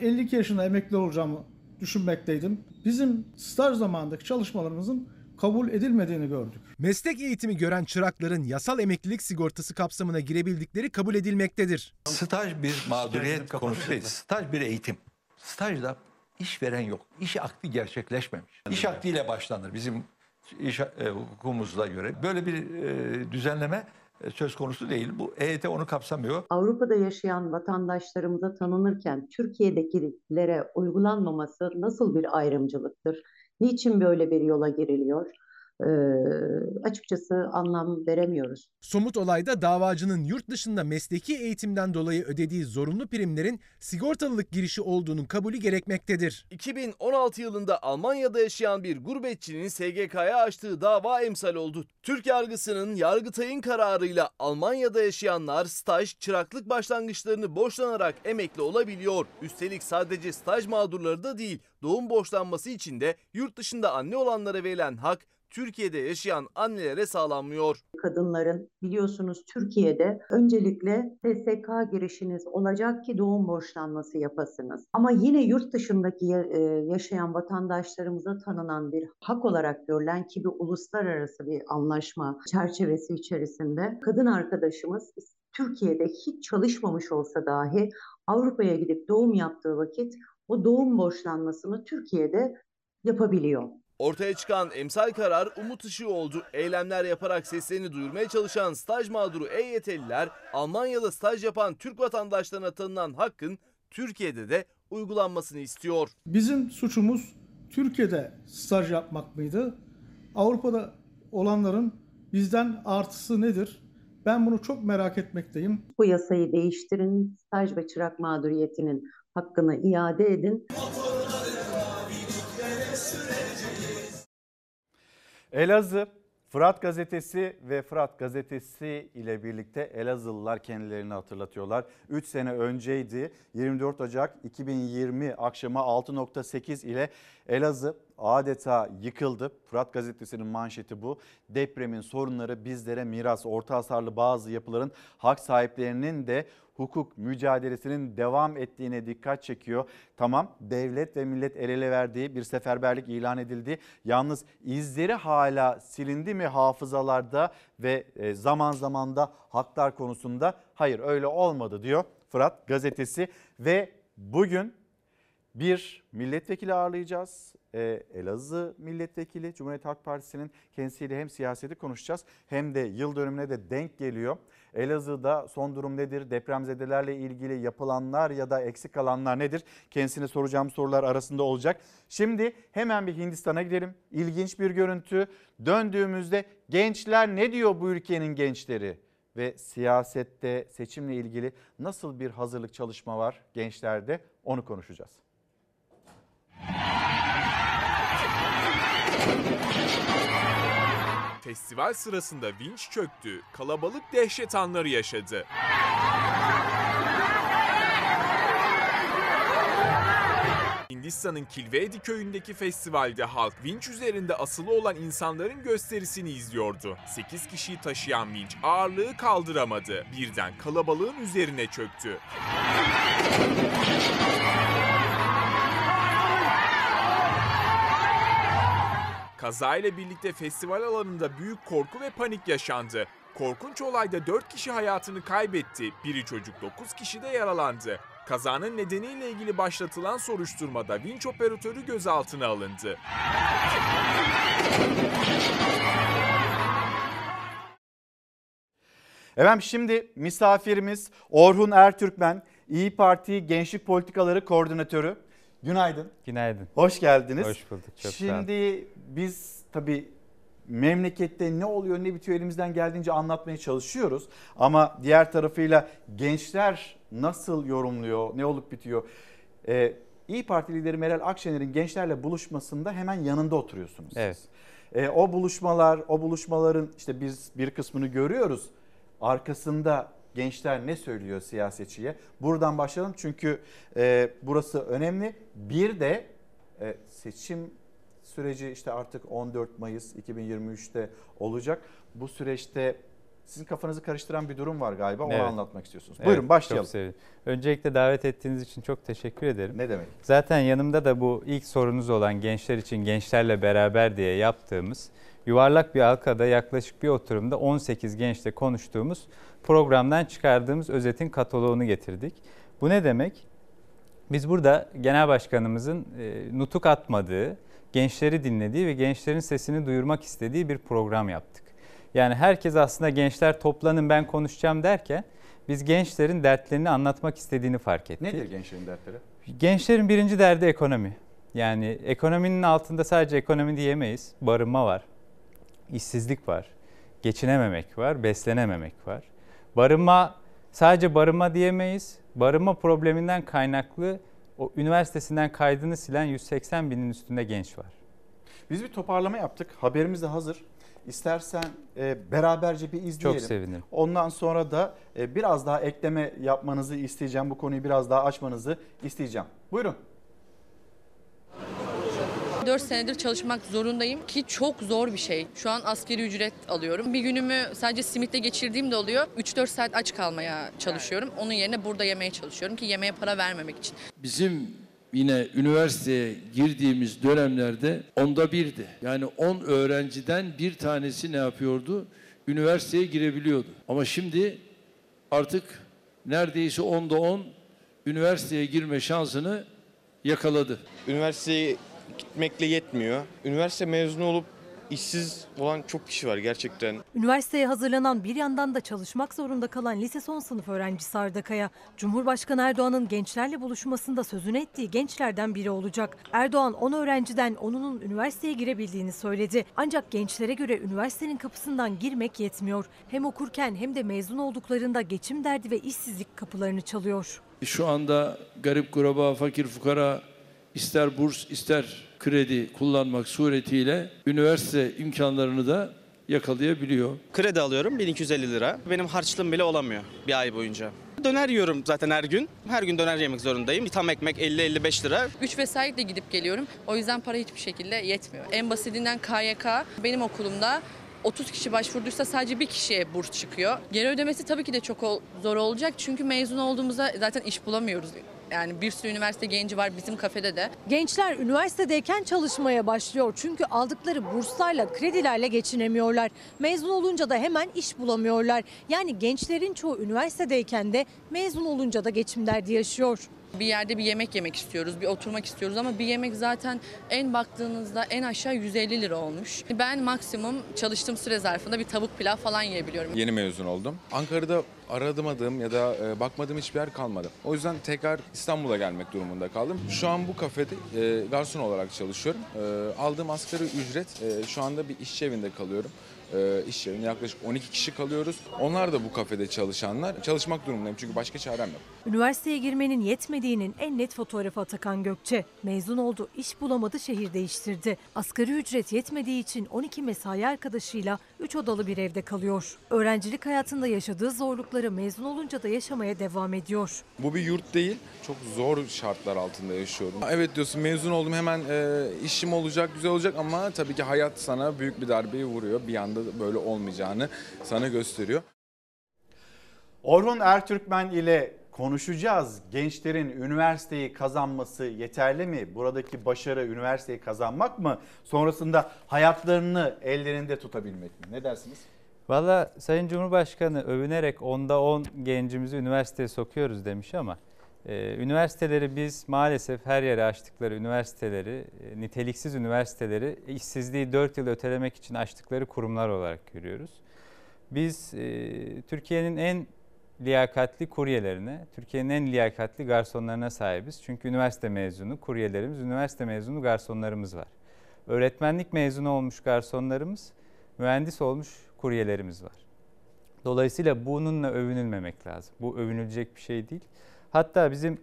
52 yaşında emekli olacağımı düşünmekteydim. Bizim staj zamanındaki çalışmalarımızın kabul edilmediğini gördük. Meslek eğitimi gören çırakların yasal emeklilik sigortası kapsamına girebildikleri kabul edilmektedir. Staj bir mağduriyet konusu değil. Staj bir eğitim. Stajda işveren yok. İş akdi gerçekleşmemiş. İş akdiyle başlanır bizim iş e, hukukumuzda göre. Böyle bir e, düzenleme e, söz konusu değil. Bu EYT onu kapsamıyor. Avrupa'da yaşayan vatandaşlarımıza tanınırken Türkiye'dekilere uygulanmaması nasıl bir ayrımcılıktır? Niçin böyle bir yola giriliyor? Açıkçası anlam veremiyoruz. Somut olayda davacının yurt dışında mesleki eğitimden dolayı ödediği zorunlu primlerin sigortalılık girişi olduğunun kabulü gerekmektedir. 2016 yılında Almanya'da yaşayan bir gurbetçinin SGK'ya açtığı dava emsal oldu. Türk yargısının Yargıtay'ın kararıyla Almanya'da yaşayanlar staj, çıraklık başlangıçlarını borçlanarak emekli olabiliyor. Üstelik sadece staj mağdurları da değil, doğum borçlanması için de yurt dışında anne olanlara verilen hak Türkiye'de yaşayan annelere sağlanmıyor. Kadınların biliyorsunuz Türkiye'de öncelikle SSK girişiniz olacak ki doğum borçlanması yapasınız. Ama yine yurt dışındaki e, yaşayan vatandaşlarımıza tanınan bir hak olarak görülen ki bir uluslararası bir anlaşma çerçevesi içerisinde kadın arkadaşımız Türkiye'de hiç çalışmamış olsa dahi Avrupa'ya gidip doğum yaptığı vakit o doğum borçlanmasını Türkiye'de yapabiliyor. Ortaya çıkan emsal karar umut ışığı oldu. Eylemler yaparak seslerini duyurmaya çalışan staj mağduru EYT'liler Almanya'da staj yapan Türk vatandaşlarına tanınan hakkın Türkiye'de de uygulanmasını istiyor. Bizim suçumuz Türkiye'de staj yapmak mıydı? Avrupa'da olanların bizden artısı nedir? Ben bunu çok merak etmekteyim. Bu yasayı değiştirin, staj ve çırak mağduriyetinin hakkını iade edin. Elazığ Fırat Gazetesi ve Fırat Gazetesi ile birlikte Elazığlılar kendilerini hatırlatıyorlar. 3 sene önceydi 24 Ocak 2020 akşamı 6.8 ile Elazığ adeta yıkıldı. Fırat Gazetesi'nin manşeti bu. Depremin sorunları bizlere miras. Orta hasarlı bazı yapıların hak sahiplerinin de hukuk mücadelesinin devam ettiğine dikkat çekiyor. Tamam devlet ve millet el ele verdiği bir seferberlik ilan edildi. Yalnız izleri hala silindi mi hafızalarda ve e, zaman zaman da haklar konusunda? Hayır öyle olmadı diyor Fırat gazetesi ve bugün bir milletvekili ağırlayacağız. Ee, Elazığ milletvekili Cumhuriyet Halk Partisi'nin kendisiyle hem siyaseti konuşacağız hem de yıl dönümüne de denk geliyor. Elazığ'da son durum nedir? Depremzedelerle ilgili yapılanlar ya da eksik kalanlar nedir? Kendisine soracağım sorular arasında olacak. Şimdi hemen bir Hindistan'a gidelim. İlginç bir görüntü. Döndüğümüzde gençler ne diyor bu ülkenin gençleri? ve siyasette seçimle ilgili nasıl bir hazırlık çalışma var gençlerde onu konuşacağız. Festival sırasında vinç çöktü, kalabalık dehşet anları yaşadı. Hindistan'ın Kilvedi köyündeki festivalde halk vinç üzerinde asılı olan insanların gösterisini izliyordu. 8 kişiyi taşıyan vinç ağırlığı kaldıramadı. Birden kalabalığın üzerine çöktü. Kaza ile birlikte festival alanında büyük korku ve panik yaşandı. Korkunç olayda 4 kişi hayatını kaybetti, biri çocuk 9 kişi de yaralandı. Kazanın nedeniyle ilgili başlatılan soruşturmada vinç operatörü gözaltına alındı. Efendim şimdi misafirimiz Orhun Ertürkmen, İyi Parti Gençlik Politikaları Koordinatörü. Günaydın. Günaydın. Hoş geldiniz. Hoş bulduk. Çok sağ olun. Şimdi biz tabii memlekette ne oluyor ne bitiyor elimizden geldiğince anlatmaya çalışıyoruz. Ama diğer tarafıyla gençler nasıl yorumluyor, ne olup bitiyor? Ee, İyi Parti lideri Meral Akşener'in gençlerle buluşmasında hemen yanında oturuyorsunuz. Evet. Ee, o buluşmalar, o buluşmaların işte biz bir kısmını görüyoruz. Arkasında gençler ne söylüyor siyasetçiye? Buradan başlayalım çünkü e, burası önemli. Bir de e, seçim süreci işte artık 14 Mayıs 2023'te olacak. Bu süreçte sizin kafanızı karıştıran bir durum var galiba. Onu Evet. anlatmak istiyorsunuz. Evet, Buyurun başlayalım. Çok sevindim. Öncelikle davet ettiğiniz için çok teşekkür ederim. Ne demek? Zaten yanımda da bu ilk sorunuz olan gençler için gençlerle beraber diye yaptığımız yuvarlak bir halkada yaklaşık bir oturumda 18 gençle konuştuğumuz programdan çıkardığımız özetin kataloğunu getirdik. Bu ne demek? Biz burada genel başkanımızın e, nutuk atmadığı, gençleri dinlediği ve gençlerin sesini duyurmak istediği bir program yaptık. Yani herkes aslında gençler toplanın ben konuşacağım derken biz gençlerin dertlerini anlatmak istediğini fark ettik. Nedir gençlerin dertleri? Gençlerin birinci derdi ekonomi. Yani ekonominin altında sadece ekonomi diyemeyiz. Barınma var, işsizlik var, geçinememek var, beslenememek var. Barınma sadece barınma diyemeyiz. Barınma probleminden kaynaklı o üniversitesinden kaydını silen 180 binin üstünde genç var. Biz bir toparlama yaptık. Haberimiz de hazır. İstersen e, beraberce bir izleyelim. Çok sevinirim. Ondan sonra da e, biraz daha ekleme yapmanızı isteyeceğim. Bu konuyu biraz daha açmanızı isteyeceğim. Buyurun. 4 senedir çalışmak zorundayım ki çok zor bir şey. Şu an askeri ücret alıyorum. Bir günümü sadece simitle geçirdiğim de oluyor. 3-4 saat aç kalmaya çalışıyorum. Onun yerine burada yemeye çalışıyorum ki yemeğe para vermemek için. Bizim yine üniversiteye girdiğimiz dönemlerde onda birdi. Yani 10 öğrenciden bir tanesi ne yapıyordu? Üniversiteye girebiliyordu. Ama şimdi artık neredeyse onda 10 üniversiteye girme şansını yakaladı. Üniversiteye gitmekle yetmiyor. Üniversite mezunu olup işsiz olan çok kişi var gerçekten. Üniversiteye hazırlanan bir yandan da çalışmak zorunda kalan lise son sınıf öğrencisi Arda Kaya, Cumhurbaşkanı Erdoğan'ın gençlerle buluşmasında sözünü ettiği gençlerden biri olacak. Erdoğan 10 öğrenciden onunun üniversiteye girebildiğini söyledi. Ancak gençlere göre üniversitenin kapısından girmek yetmiyor. Hem okurken hem de mezun olduklarında geçim derdi ve işsizlik kapılarını çalıyor. Şu anda garip kuraba, fakir fukara ister burs ister kredi kullanmak suretiyle üniversite imkanlarını da yakalayabiliyor. Kredi alıyorum 1250 lira. Benim harçlığım bile olamıyor bir ay boyunca. Döner yiyorum zaten her gün. Her gün döner yemek zorundayım. Bir tam ekmek 50-55 lira. 3 vesairetle gidip geliyorum. O yüzden para hiçbir şekilde yetmiyor. En basitinden KYK benim okulumda 30 kişi başvurduysa sadece bir kişiye burs çıkıyor. Geri ödemesi tabii ki de çok zor olacak. Çünkü mezun olduğumuzda zaten iş bulamıyoruz. Yani bir sürü üniversite genci var bizim kafede de. Gençler üniversitedeyken çalışmaya başlıyor. Çünkü aldıkları burslarla, kredilerle geçinemiyorlar. Mezun olunca da hemen iş bulamıyorlar. Yani gençlerin çoğu üniversitedeyken de mezun olunca da geçim derdi yaşıyor. Bir yerde bir yemek yemek istiyoruz, bir oturmak istiyoruz ama bir yemek zaten en baktığınızda en aşağı 150 lira olmuş. Ben maksimum çalıştığım süre zarfında bir tavuk pilav falan yiyebiliyorum. Yeni mezun oldum. Ankara'da aramadığım ya da e, bakmadığım hiçbir yer kalmadı. O yüzden tekrar İstanbul'a gelmek durumunda kaldım. Şu an bu kafede e, garson olarak çalışıyorum. E, aldığım asgari ücret şu anda bir işçi evinde kalıyorum. E, iş yerinde yaklaşık 12 kişi kalıyoruz. Onlar da bu kafede çalışanlar. Çalışmak durumundayım çünkü başka çarem yok. Üniversiteye girmenin yetmediğinin en net fotoğrafı Atakan Gökçe. Mezun oldu, iş bulamadı, şehir değiştirdi. Asgari ücret yetmediği için 12 mesai arkadaşıyla 3 odalı bir evde kalıyor. Öğrencilik hayatında yaşadığı zorlukları mezun olunca da yaşamaya devam ediyor. Bu bir yurt değil. Çok zor şartlar altında yaşıyorum. Evet diyorsun mezun oldum hemen e, işim olacak, güzel olacak ama tabii ki hayat sana büyük bir darbeyi vuruyor. Bir anda böyle olmayacağını sana gösteriyor. Orhun Ertürkmen ile konuşacağız. Gençlerin üniversiteyi kazanması yeterli mi? Buradaki başarı üniversiteyi kazanmak mı? Sonrasında hayatlarını ellerinde tutabilmek mi? Ne dersiniz? Valla Sayın Cumhurbaşkanı övünerek onda 10 gencimizi üniversiteye sokuyoruz demiş ama e, üniversiteleri biz maalesef her yere açtıkları üniversiteleri, e, niteliksiz üniversiteleri işsizliği 4 yıl ötelemek için açtıkları kurumlar olarak görüyoruz. Biz e, Türkiye'nin en liyakatli kuryelerine, Türkiye'nin en liyakatli garsonlarına sahibiz. Çünkü üniversite mezunu kuryelerimiz, üniversite mezunu garsonlarımız var. Öğretmenlik mezunu olmuş garsonlarımız, mühendis olmuş kuryelerimiz var. Dolayısıyla bununla övünülmemek lazım. Bu övünülecek bir şey değil. Hatta bizim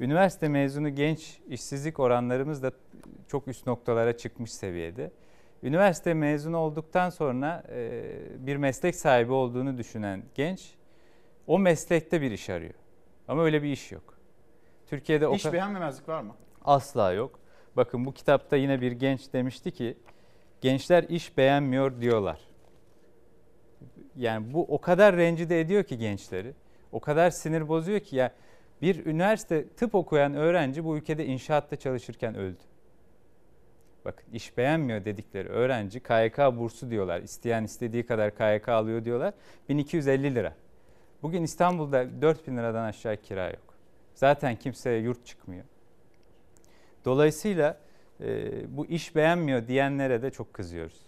üniversite mezunu genç işsizlik oranlarımız da çok üst noktalara çıkmış seviyede. Üniversite mezunu olduktan sonra bir meslek sahibi olduğunu düşünen genç o meslekte bir iş arıyor. Ama öyle bir iş yok. Türkiye'de İş o beğenmemezlik var mı? Asla yok. Bakın bu kitapta yine bir genç demişti ki gençler iş beğenmiyor diyorlar. Yani bu o kadar rencide ediyor ki gençleri. O kadar sinir bozuyor ki ya bir üniversite tıp okuyan öğrenci bu ülkede inşaatta çalışırken öldü. Bakın iş beğenmiyor dedikleri öğrenci KYK bursu diyorlar. İsteyen istediği kadar KYK alıyor diyorlar. 1250 lira. Bugün İstanbul'da 4000 liradan aşağı kira yok. Zaten kimseye yurt çıkmıyor. Dolayısıyla e, bu iş beğenmiyor diyenlere de çok kızıyoruz.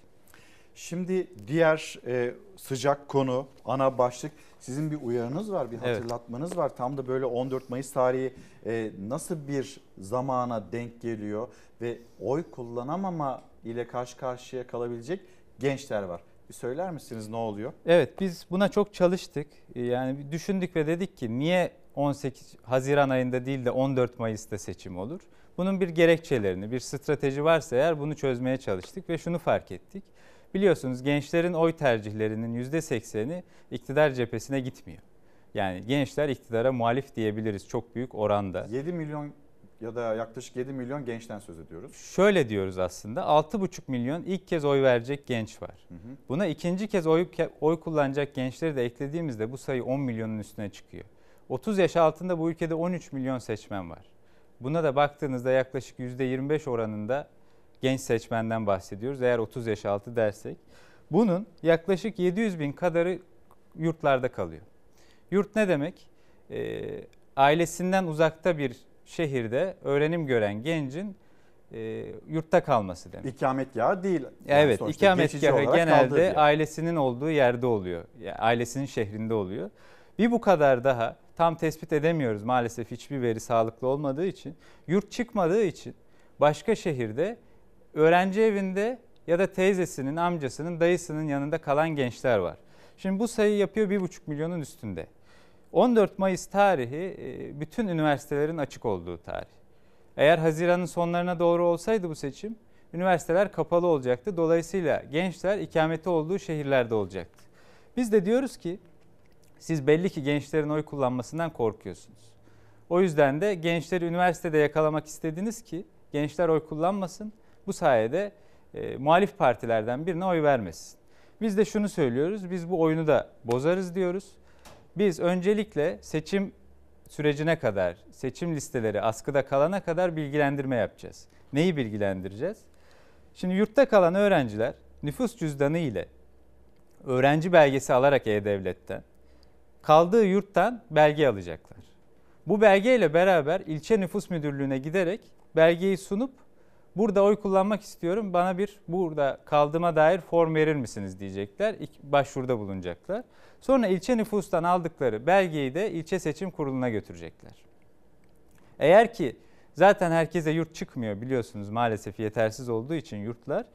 Şimdi diğer e, sıcak konu, ana başlık sizin bir uyarınız var, bir hatırlatmanız evet. var. Tam da böyle 14 Mayıs tarihi e, nasıl bir zamana denk geliyor ve oy kullanamama ile karşı karşıya kalabilecek gençler var. Bir söyler misiniz ne oluyor? Evet biz buna çok çalıştık. Yani düşündük ve dedik ki niye 18 Haziran ayında değil de 14 Mayıs'ta seçim olur? Bunun bir gerekçelerini, bir strateji varsa eğer bunu çözmeye çalıştık ve şunu fark ettik. Biliyorsunuz gençlerin oy tercihlerinin %80'i iktidar cephesine gitmiyor. Yani gençler iktidara muhalif diyebiliriz çok büyük oranda. 7 milyon ya da yaklaşık 7 milyon gençten söz ediyoruz. Şöyle diyoruz aslında 6,5 milyon ilk kez oy verecek genç var. Hı hı. Buna ikinci kez oy, oy kullanacak gençleri de eklediğimizde bu sayı 10 milyonun üstüne çıkıyor. 30 yaş altında bu ülkede 13 milyon seçmen var. Buna da baktığınızda yaklaşık %25 oranında genç seçmenden bahsediyoruz eğer 30 yaş altı dersek. Bunun yaklaşık 700 bin kadarı yurtlarda kalıyor. Yurt ne demek? E, ailesinden uzakta bir şehirde öğrenim gören gencin e, yurtta kalması demek. İkametgahı değil. Yani evet, ikametgahı genelde ailesinin olduğu yerde oluyor. Yani ailesinin şehrinde oluyor. Bir bu kadar daha tam tespit edemiyoruz maalesef hiçbir veri sağlıklı olmadığı için. Yurt çıkmadığı için başka şehirde öğrenci evinde ya da teyzesinin, amcasının, dayısının yanında kalan gençler var. Şimdi bu sayı yapıyor 1,5 milyonun üstünde. 14 Mayıs tarihi e, bütün üniversitelerin açık olduğu tarih. Eğer Haziran'ın sonlarına doğru olsaydı bu seçim, üniversiteler kapalı olacaktı. Dolayısıyla gençler ikameti olduğu şehirlerde olacaktı. Biz de diyoruz ki siz belli ki gençlerin oy kullanmasından korkuyorsunuz. O yüzden de gençleri üniversitede yakalamak istediniz ki gençler oy kullanmasın. Bu sayede e, muhalif partilerden birine oy vermesin. Biz de şunu söylüyoruz, biz bu oyunu da bozarız diyoruz. Biz öncelikle seçim sürecine kadar, seçim listeleri askıda kalana kadar bilgilendirme yapacağız. Neyi bilgilendireceğiz? Şimdi yurtta kalan öğrenciler nüfus cüzdanı ile öğrenci belgesi alarak E-Devlet'ten kaldığı yurttan belge alacaklar. Bu belgeyle beraber ilçe nüfus müdürlüğüne giderek belgeyi sunup burada oy kullanmak istiyorum bana bir burada kaldığıma dair form verir misiniz diyecekler. Başvuruda bulunacaklar. Sonra ilçe nüfustan aldıkları belgeyi de ilçe seçim kuruluna götürecekler. Eğer ki zaten herkese yurt çıkmıyor biliyorsunuz maalesef yetersiz olduğu için yurtlar.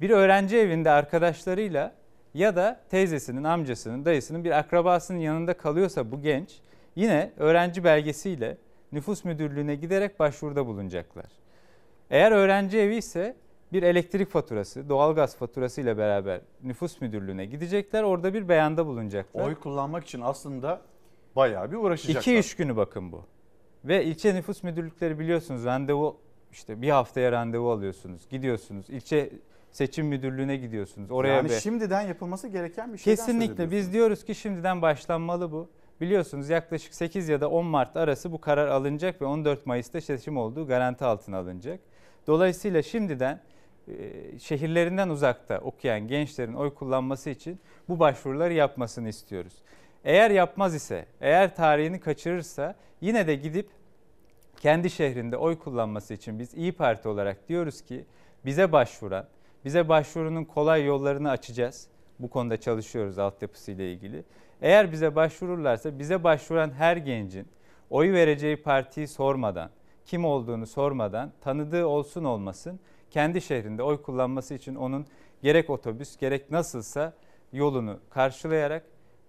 Bir öğrenci evinde arkadaşlarıyla ya da teyzesinin, amcasının, dayısının bir akrabasının yanında kalıyorsa bu genç yine öğrenci belgesiyle nüfus müdürlüğüne giderek başvuruda bulunacaklar. Eğer öğrenci evi ise bir elektrik faturası, doğalgaz faturası ile beraber nüfus müdürlüğüne gidecekler. Orada bir beyanda bulunacaklar. Oy kullanmak için aslında bayağı bir uğraşacaklar. İki iş günü bakın bu. Ve ilçe nüfus müdürlükleri biliyorsunuz randevu işte bir haftaya randevu alıyorsunuz. Gidiyorsunuz. İlçe seçim müdürlüğüne gidiyorsunuz. Oraya yani be- şimdiden yapılması gereken bir şeyden Kesinlikle biz diyoruz ki şimdiden başlanmalı bu. Biliyorsunuz yaklaşık 8 ya da 10 Mart arası bu karar alınacak ve 14 Mayıs'ta seçim olduğu garanti altına alınacak. Dolayısıyla şimdiden e, şehirlerinden uzakta okuyan gençlerin oy kullanması için bu başvuruları yapmasını istiyoruz. Eğer yapmaz ise, eğer tarihini kaçırırsa yine de gidip kendi şehrinde oy kullanması için biz İyi Parti olarak diyoruz ki bize başvuran, bize başvurunun kolay yollarını açacağız. Bu konuda çalışıyoruz altyapısıyla ilgili. Eğer bize başvururlarsa bize başvuran her gencin oy vereceği partiyi sormadan, kim olduğunu sormadan, tanıdığı olsun olmasın kendi şehrinde oy kullanması için onun gerek otobüs gerek nasılsa yolunu karşılayarak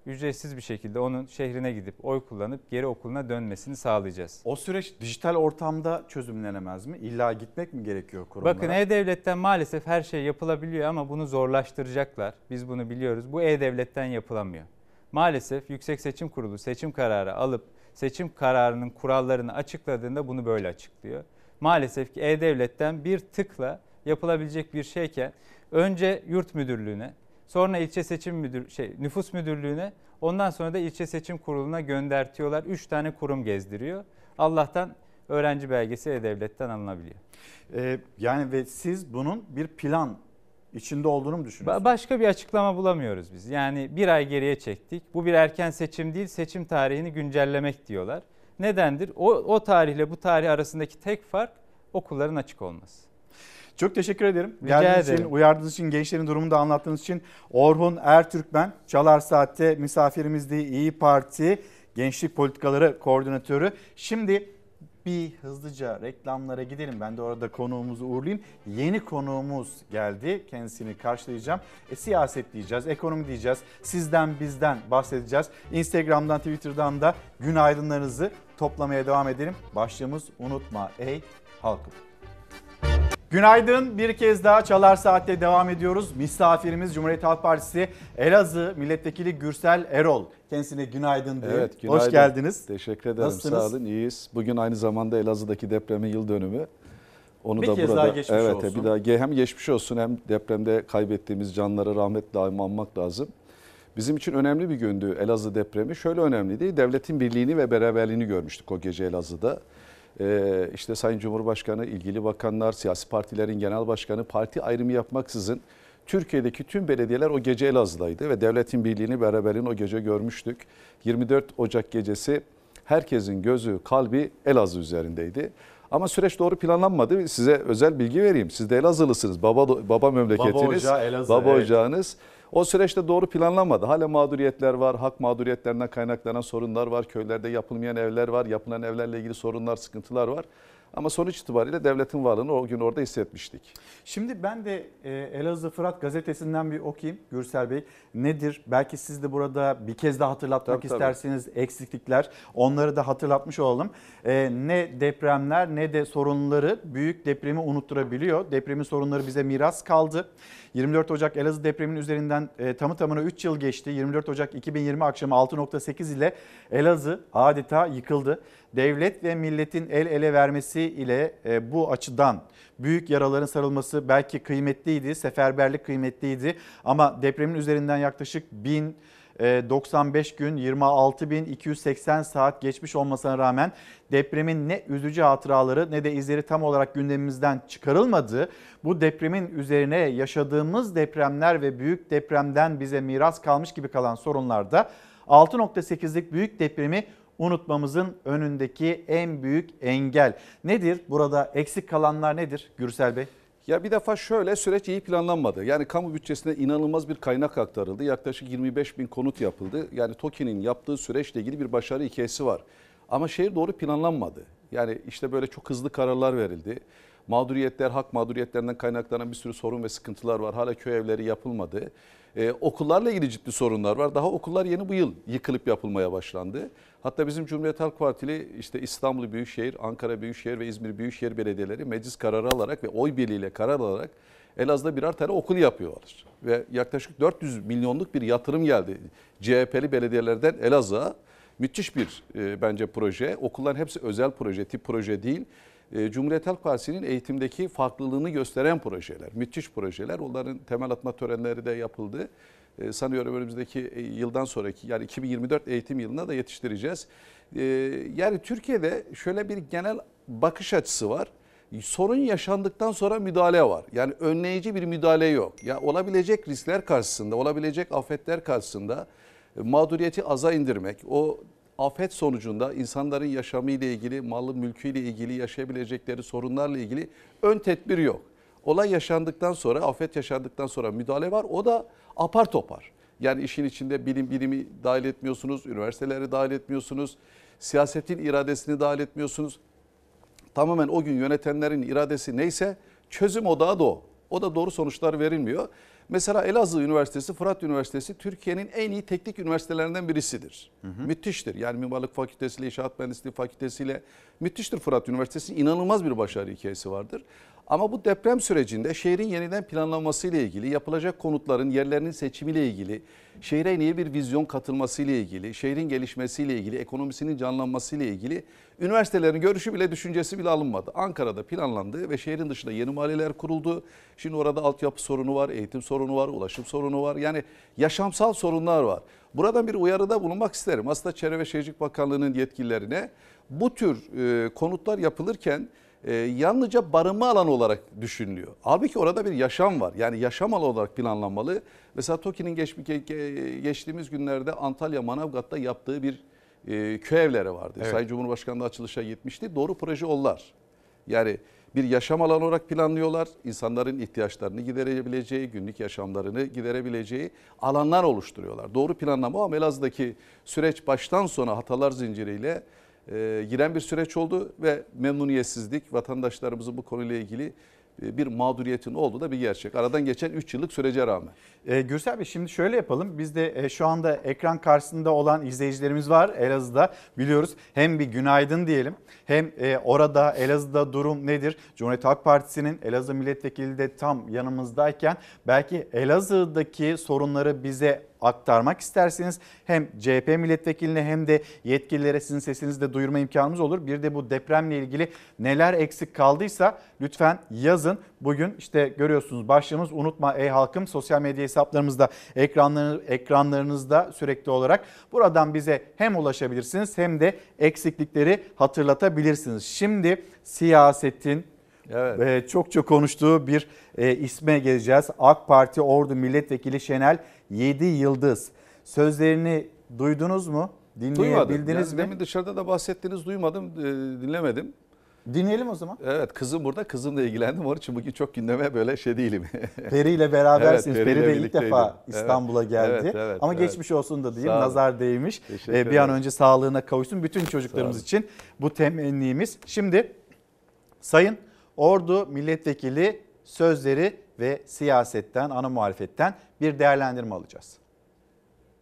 ücretsiz bir şekilde onun şehrine gidip oy kullanıp geri okuluna dönmesini sağlayacağız. O süreç dijital ortamda çözümlenemez mi? İlla gitmek mi gerekiyor kurumlara? Bakın E-Devlet'ten maalesef her şey yapılabiliyor ama bunu zorlaştıracaklar. Biz bunu biliyoruz. Bu E-Devlet'ten yapılamıyor. Maalesef Yüksek Seçim Kurulu seçim kararı alıp seçim kararının kurallarını açıkladığında bunu böyle açıklıyor. Maalesef ki E-Devlet'ten bir tıkla yapılabilecek bir şeyken önce yurt müdürlüğüne, sonra ilçe seçim müdür şey nüfus müdürlüğüne, ondan sonra da ilçe seçim kuruluna göndertiyorlar. 3 tane kurum gezdiriyor. Allah'tan öğrenci belgesi E-Devlet'ten alınabiliyor. Ee, yani ve siz bunun bir plan içinde olduğunu mu düşünüyorsunuz? Ba- Başka bir açıklama bulamıyoruz biz. Yani bir ay geriye çektik. Bu bir erken seçim değil, seçim tarihini güncellemek diyorlar. Nedendir? O, o tarihle bu tarih arasındaki tek fark okulların açık olması. Çok teşekkür ederim. Rica Geldiğiniz ederim. için, uyardığınız için, gençlerin durumunu da anlattığınız için. Orhun Ertürkmen, Çalar Saat'te misafirimizdi. İyi Parti Gençlik Politikaları Koordinatörü. Şimdi bir hızlıca reklamlara gidelim. Ben de orada konuğumuzu uğurlayayım. Yeni konuğumuz geldi. Kendisini karşılayacağım. E, siyaset diyeceğiz, ekonomi diyeceğiz. Sizden bizden bahsedeceğiz. Instagram'dan, Twitter'dan da günaydınlarınızı toplamaya devam edelim. Başlığımız unutma ey halkım. Günaydın. Bir kez daha Çalar Saat'te devam ediyoruz. Misafirimiz Cumhuriyet Halk Partisi Elazığ Milletvekili Gürsel Erol. Kendisine günaydın diyor. Evet, günaydın. Hoş geldiniz. Teşekkür ederim. Nasılsınız? Sağ olun. İyiyiz. Bugün aynı zamanda Elazığ'daki depremin yıl dönümü. Onu Bir da kez burada daha geçmiş evet, olsun. bir daha hem geçmiş olsun hem depremde kaybettiğimiz canları rahmetle anmak lazım. Bizim için önemli bir gündü Elazığ depremi. Şöyle önemliydi. Devletin birliğini ve beraberliğini görmüştük o gece Elazığ'da. Ee, işte Sayın Cumhurbaşkanı, ilgili bakanlar, siyasi partilerin genel başkanı parti ayrımı yapmaksızın Türkiye'deki tüm belediyeler o gece Elazığ'daydı ve devletin birliğini, beraberliğini o gece görmüştük. 24 Ocak gecesi herkesin gözü, kalbi Elazığ üzerindeydi. Ama süreç doğru planlanmadı. Size özel bilgi vereyim. Siz de Elazığlısınız. Baba baba memleketiniz. Baba ocağı Elazığ, Baba evet. ocağınız. O süreçte doğru planlanmadı. Hala mağduriyetler var, hak mağduriyetlerinden kaynaklanan sorunlar var. Köylerde yapılmayan evler var, yapılan evlerle ilgili sorunlar, sıkıntılar var. Ama sonuç itibariyle devletin varlığını o gün orada hissetmiştik. Şimdi ben de e, Elazığ Fırat gazetesinden bir okuyayım Gürsel Bey. Nedir? Belki siz de burada bir kez daha hatırlatmak Tabii, tabii. isterseniz eksiklikler. Onları da hatırlatmış olalım. E, ne depremler ne de sorunları büyük depremi unutturabiliyor. Depremin sorunları bize miras kaldı. 24 Ocak Elazığ depreminin üzerinden e, tamı tamına 3 yıl geçti. 24 Ocak 2020 akşamı 6.8 ile Elazığ adeta yıkıldı. Devlet ve milletin el ele vermesi ile e, bu açıdan büyük yaraların sarılması belki kıymetliydi, seferberlik kıymetliydi. Ama depremin üzerinden yaklaşık 1000 e, 95 gün 26.280 saat geçmiş olmasına rağmen depremin ne üzücü hatıraları ne de izleri tam olarak gündemimizden çıkarılmadı. Bu depremin üzerine yaşadığımız depremler ve büyük depremden bize miras kalmış gibi kalan sorunlarda 6.8'lik büyük depremi unutmamızın önündeki en büyük engel. Nedir? Burada eksik kalanlar nedir Gürsel Bey? Ya bir defa şöyle süreç iyi planlanmadı. Yani kamu bütçesine inanılmaz bir kaynak aktarıldı. Yaklaşık 25 bin konut yapıldı. Yani TOKİ'nin yaptığı süreçle ilgili bir başarı hikayesi var. Ama şehir doğru planlanmadı. Yani işte böyle çok hızlı kararlar verildi. Mağduriyetler, hak mağduriyetlerinden kaynaklanan bir sürü sorun ve sıkıntılar var. Hala köy evleri yapılmadı. Ee, okullarla ilgili ciddi sorunlar var. Daha okullar yeni bu yıl yıkılıp yapılmaya başlandı. Hatta bizim Cumhuriyet Halk Partili işte İstanbul Büyükşehir, Ankara Büyükşehir ve İzmir Büyükşehir Belediyeleri meclis kararı alarak ve oy birliğiyle karar alarak Elazığ'da birer tane okul yapıyorlar. Ve yaklaşık 400 milyonluk bir yatırım geldi CHP'li belediyelerden Elazığ'a. Müthiş bir e, bence proje. Okulların hepsi özel proje, tip proje değil. E, Cumhuriyet Halk Partisi'nin eğitimdeki farklılığını gösteren projeler, müthiş projeler. Onların temel atma törenleri de yapıldı. E, sanıyorum önümüzdeki e, yıldan sonraki yani 2024 eğitim yılına da yetiştireceğiz. E, yani Türkiye'de şöyle bir genel bakış açısı var. Sorun yaşandıktan sonra müdahale var. Yani önleyici bir müdahale yok. Ya olabilecek riskler karşısında, olabilecek afetler karşısında e, mağduriyeti aza indirmek, o afet sonucunda insanların yaşamı ile ilgili, malı mülkü ile ilgili yaşayabilecekleri sorunlarla ilgili ön tedbir yok. Olay yaşandıktan sonra, afet yaşandıktan sonra müdahale var. O da apar topar. Yani işin içinde bilim bilimi dahil etmiyorsunuz, üniversiteleri dahil etmiyorsunuz, siyasetin iradesini dahil etmiyorsunuz. Tamamen o gün yönetenlerin iradesi neyse çözüm odağı da o. O da doğru sonuçlar verilmiyor. Mesela Elazığ Üniversitesi, Fırat Üniversitesi Türkiye'nin en iyi teknik üniversitelerinden birisidir. Hı hı. Müthiştir. Yani Mimarlık Fakültesiyle, İnşaat Mühendisliği Fakültesiyle müthiştir Fırat Üniversitesi. İnanılmaz bir başarı hikayesi vardır. Ama bu deprem sürecinde şehrin yeniden planlanması ile ilgili, yapılacak konutların yerlerinin seçimiyle ilgili, şehre niye bir vizyon katılması ile ilgili, şehrin gelişmesiyle ilgili, ekonomisinin canlanması ile ilgili üniversitelerin görüşü bile düşüncesi bile alınmadı. Ankara'da planlandı ve şehrin dışında yeni mahalleler kuruldu. Şimdi orada altyapı sorunu var, eğitim sorunu var, ulaşım sorunu var. Yani yaşamsal sorunlar var. Buradan bir uyarıda bulunmak isterim. Aslında Çevre ve Şehircilik Bakanlığı'nın yetkililerine bu tür e, konutlar yapılırken e, yalnızca barınma alanı olarak düşünülüyor. Halbuki orada bir yaşam var. Yani yaşam alanı olarak planlanmalı. Mesela TOKİ'nin geç, geçtiğimiz günlerde Antalya Manavgat'ta yaptığı bir e, köy evleri vardı. Evet. Sayın Cumhurbaşkanı da açılışa gitmişti. Doğru proje onlar. Yani bir yaşam alanı olarak planlıyorlar. İnsanların ihtiyaçlarını giderebileceği, günlük yaşamlarını giderebileceği alanlar oluşturuyorlar. Doğru planlama ama Elazığ'daki süreç baştan sona hatalar zinciriyle e, giren bir süreç oldu ve memnuniyetsizlik vatandaşlarımızın bu konuyla ilgili e, bir mağduriyetin olduğu da bir gerçek. Aradan geçen 3 yıllık sürece rağmen. E, Gürsel Bey şimdi şöyle yapalım. Biz de e, şu anda ekran karşısında olan izleyicilerimiz var Elazığ'da biliyoruz. Hem bir günaydın diyelim hem e, orada Elazığ'da durum nedir? Cumhuriyet Halk Partisi'nin Elazığ milletvekili de tam yanımızdayken belki Elazığ'daki sorunları bize aktarmak isterseniz hem CHP milletvekiline hem de yetkililere sizin sesinizi de duyurma imkanımız olur. Bir de bu depremle ilgili neler eksik kaldıysa lütfen yazın. Bugün işte görüyorsunuz başlığımız unutma ey halkım sosyal medya hesaplarımızda ekranları, ekranlarınızda sürekli olarak buradan bize hem ulaşabilirsiniz hem de eksiklikleri hatırlatabilirsiniz. Şimdi siyasetin Evet. Ve çokça konuştuğu bir e, isme geleceğiz. AK Parti Ordu Milletvekili Şenel 7 Yıldız. Sözlerini duydunuz mu? Dinleyebildiniz yani mi? Demin dışarıda da bahsettiniz duymadım, e, dinlemedim. Dinleyelim o zaman. Evet kızım burada. Kızımla ilgilendim. Onun için bugün çok gündeme böyle şey değilim. Peri ile berabersiniz. Evet, Peri, Peri de ilk defa İstanbul'a geldi. Evet, evet, Ama evet. geçmiş olsun da diyeyim. Nazar değmiş. Ee, bir an önce sağlığına kavuşsun. Bütün çocuklarımız için bu temennimiz. Şimdi Sayın Ordu Milletvekili sözleri ve siyasetten, ana muhalefetten bir değerlendirme alacağız.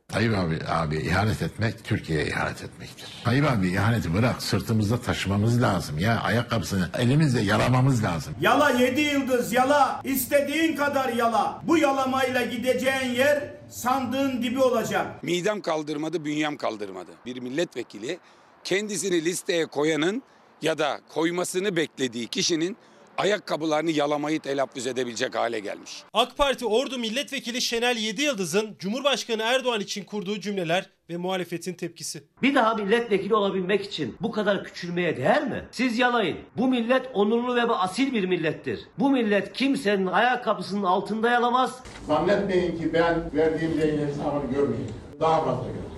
Tayyip abi, abi ihanet etmek Türkiye'ye ihanet etmektir. Tayyip abi ihaneti bırak sırtımızda taşımamız lazım ya ayakkabısını elimizle yalamamız lazım. Yala yedi yıldız yala istediğin kadar yala. Bu yalamayla gideceğin yer sandığın dibi olacak. Midem kaldırmadı bünyem kaldırmadı. Bir milletvekili kendisini listeye koyanın ya da koymasını beklediği kişinin ayakkabılarını yalamayı telaffuz edebilecek hale gelmiş. AK Parti Ordu Milletvekili Şenel Yıldız'ın Cumhurbaşkanı Erdoğan için kurduğu cümleler ve muhalefetin tepkisi. Bir daha milletvekili olabilmek için bu kadar küçülmeye değer mi? Siz yalayın. Bu millet onurlu ve asil bir millettir. Bu millet kimsenin ayakkabısının altında yalamaz. Zannetmeyin ki ben verdiğim şeyin hesabını görmeyeyim. Daha fazla göreceğim.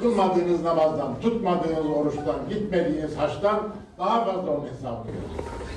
Kılmadığınız namazdan, tutmadığınız oruçtan, gitmediğiniz haçtan daha fazla onun hesabını.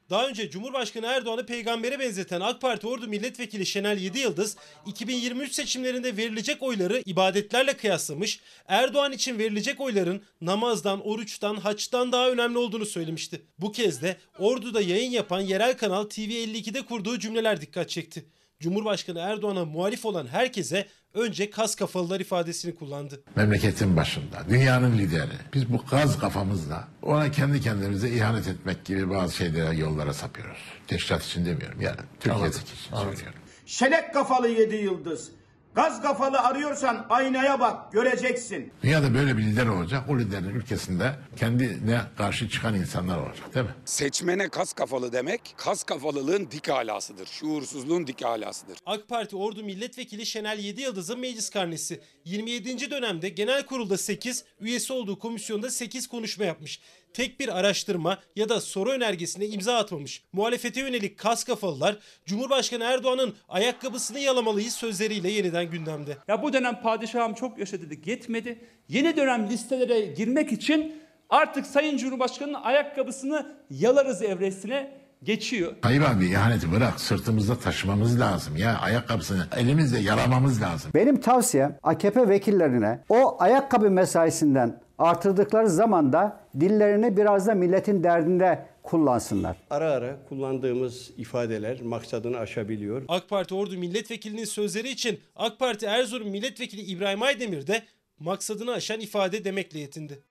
Daha önce Cumhurbaşkanı Erdoğan'ı peygambere benzeten AK Parti Ordu Milletvekili Şenel Yediyıldız 2023 seçimlerinde verilecek oyları ibadetlerle kıyaslamış, Erdoğan için verilecek oyların namazdan, oruçtan, haçtan daha önemli olduğunu söylemişti. Bu kez de Ordu'da yayın yapan yerel kanal TV52'de kurduğu cümleler dikkat çekti. Cumhurbaşkanı Erdoğan'a muhalif olan herkese önce kas kafalılar ifadesini kullandı. Memleketin başında, dünyanın lideri. Biz bu gaz kafamızla ona kendi kendimize ihanet etmek gibi bazı şeylere yollara sapıyoruz. Teşkilat için demiyorum yani. Türkiye'deki için söylüyorum. Şelek kafalı yedi yıldız. Gaz kafalı arıyorsan aynaya bak göreceksin. Dünyada böyle bir lider olacak. O liderin ülkesinde kendine karşı çıkan insanlar olacak değil mi? Seçmene kas kafalı demek, kas kafalılığın dik alasıdır. Şuursuzluğun dik alasıdır. AK Parti Ordu Milletvekili Şenel Yediyıldız'ın meclis karnesi 27. dönemde genel kurulda 8, üyesi olduğu komisyonda 8 konuşma yapmış. Tek bir araştırma ya da soru önergesine imza atmamış. Muhalefete yönelik kas kafalılar Cumhurbaşkanı Erdoğan'ın ayakkabısını yalamalıyız sözleriyle yeniden gündemde. Ya bu dönem padişahım çok yaşa dedik yetmedi. Yeni dönem listelere girmek için artık Sayın Cumhurbaşkanı'nın ayakkabısını yalarız evresine geçiyor. Tayyip abi ihaneti bırak sırtımızda taşımamız lazım ya ayakkabısını elimizle yalamamız lazım. Benim tavsiyem AKP vekillerine o ayakkabı mesaisinden artırdıkları zaman da dillerini biraz da milletin derdinde kullansınlar. Ara ara kullandığımız ifadeler maksadını aşabiliyor. AK Parti Ordu Milletvekilinin sözleri için AK Parti Erzurum Milletvekili İbrahim Aydemir de maksadını aşan ifade demekle yetindi.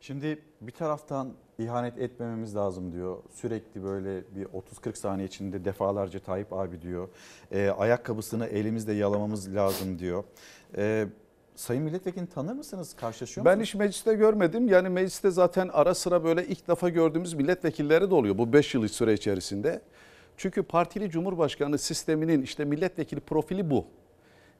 Şimdi bir taraftan ihanet etmememiz lazım diyor. Sürekli böyle bir 30-40 saniye içinde defalarca Tayyip abi diyor. Ee, ayakkabısını elimizde yalamamız lazım diyor. Ee, Sayın milletvekilini tanır mısınız? Karşılaşıyor Ben musunuz? hiç mecliste görmedim. Yani mecliste zaten ara sıra böyle ilk defa gördüğümüz milletvekilleri de oluyor bu 5 yıl süre içerisinde. Çünkü partili cumhurbaşkanı sisteminin işte milletvekili profili bu.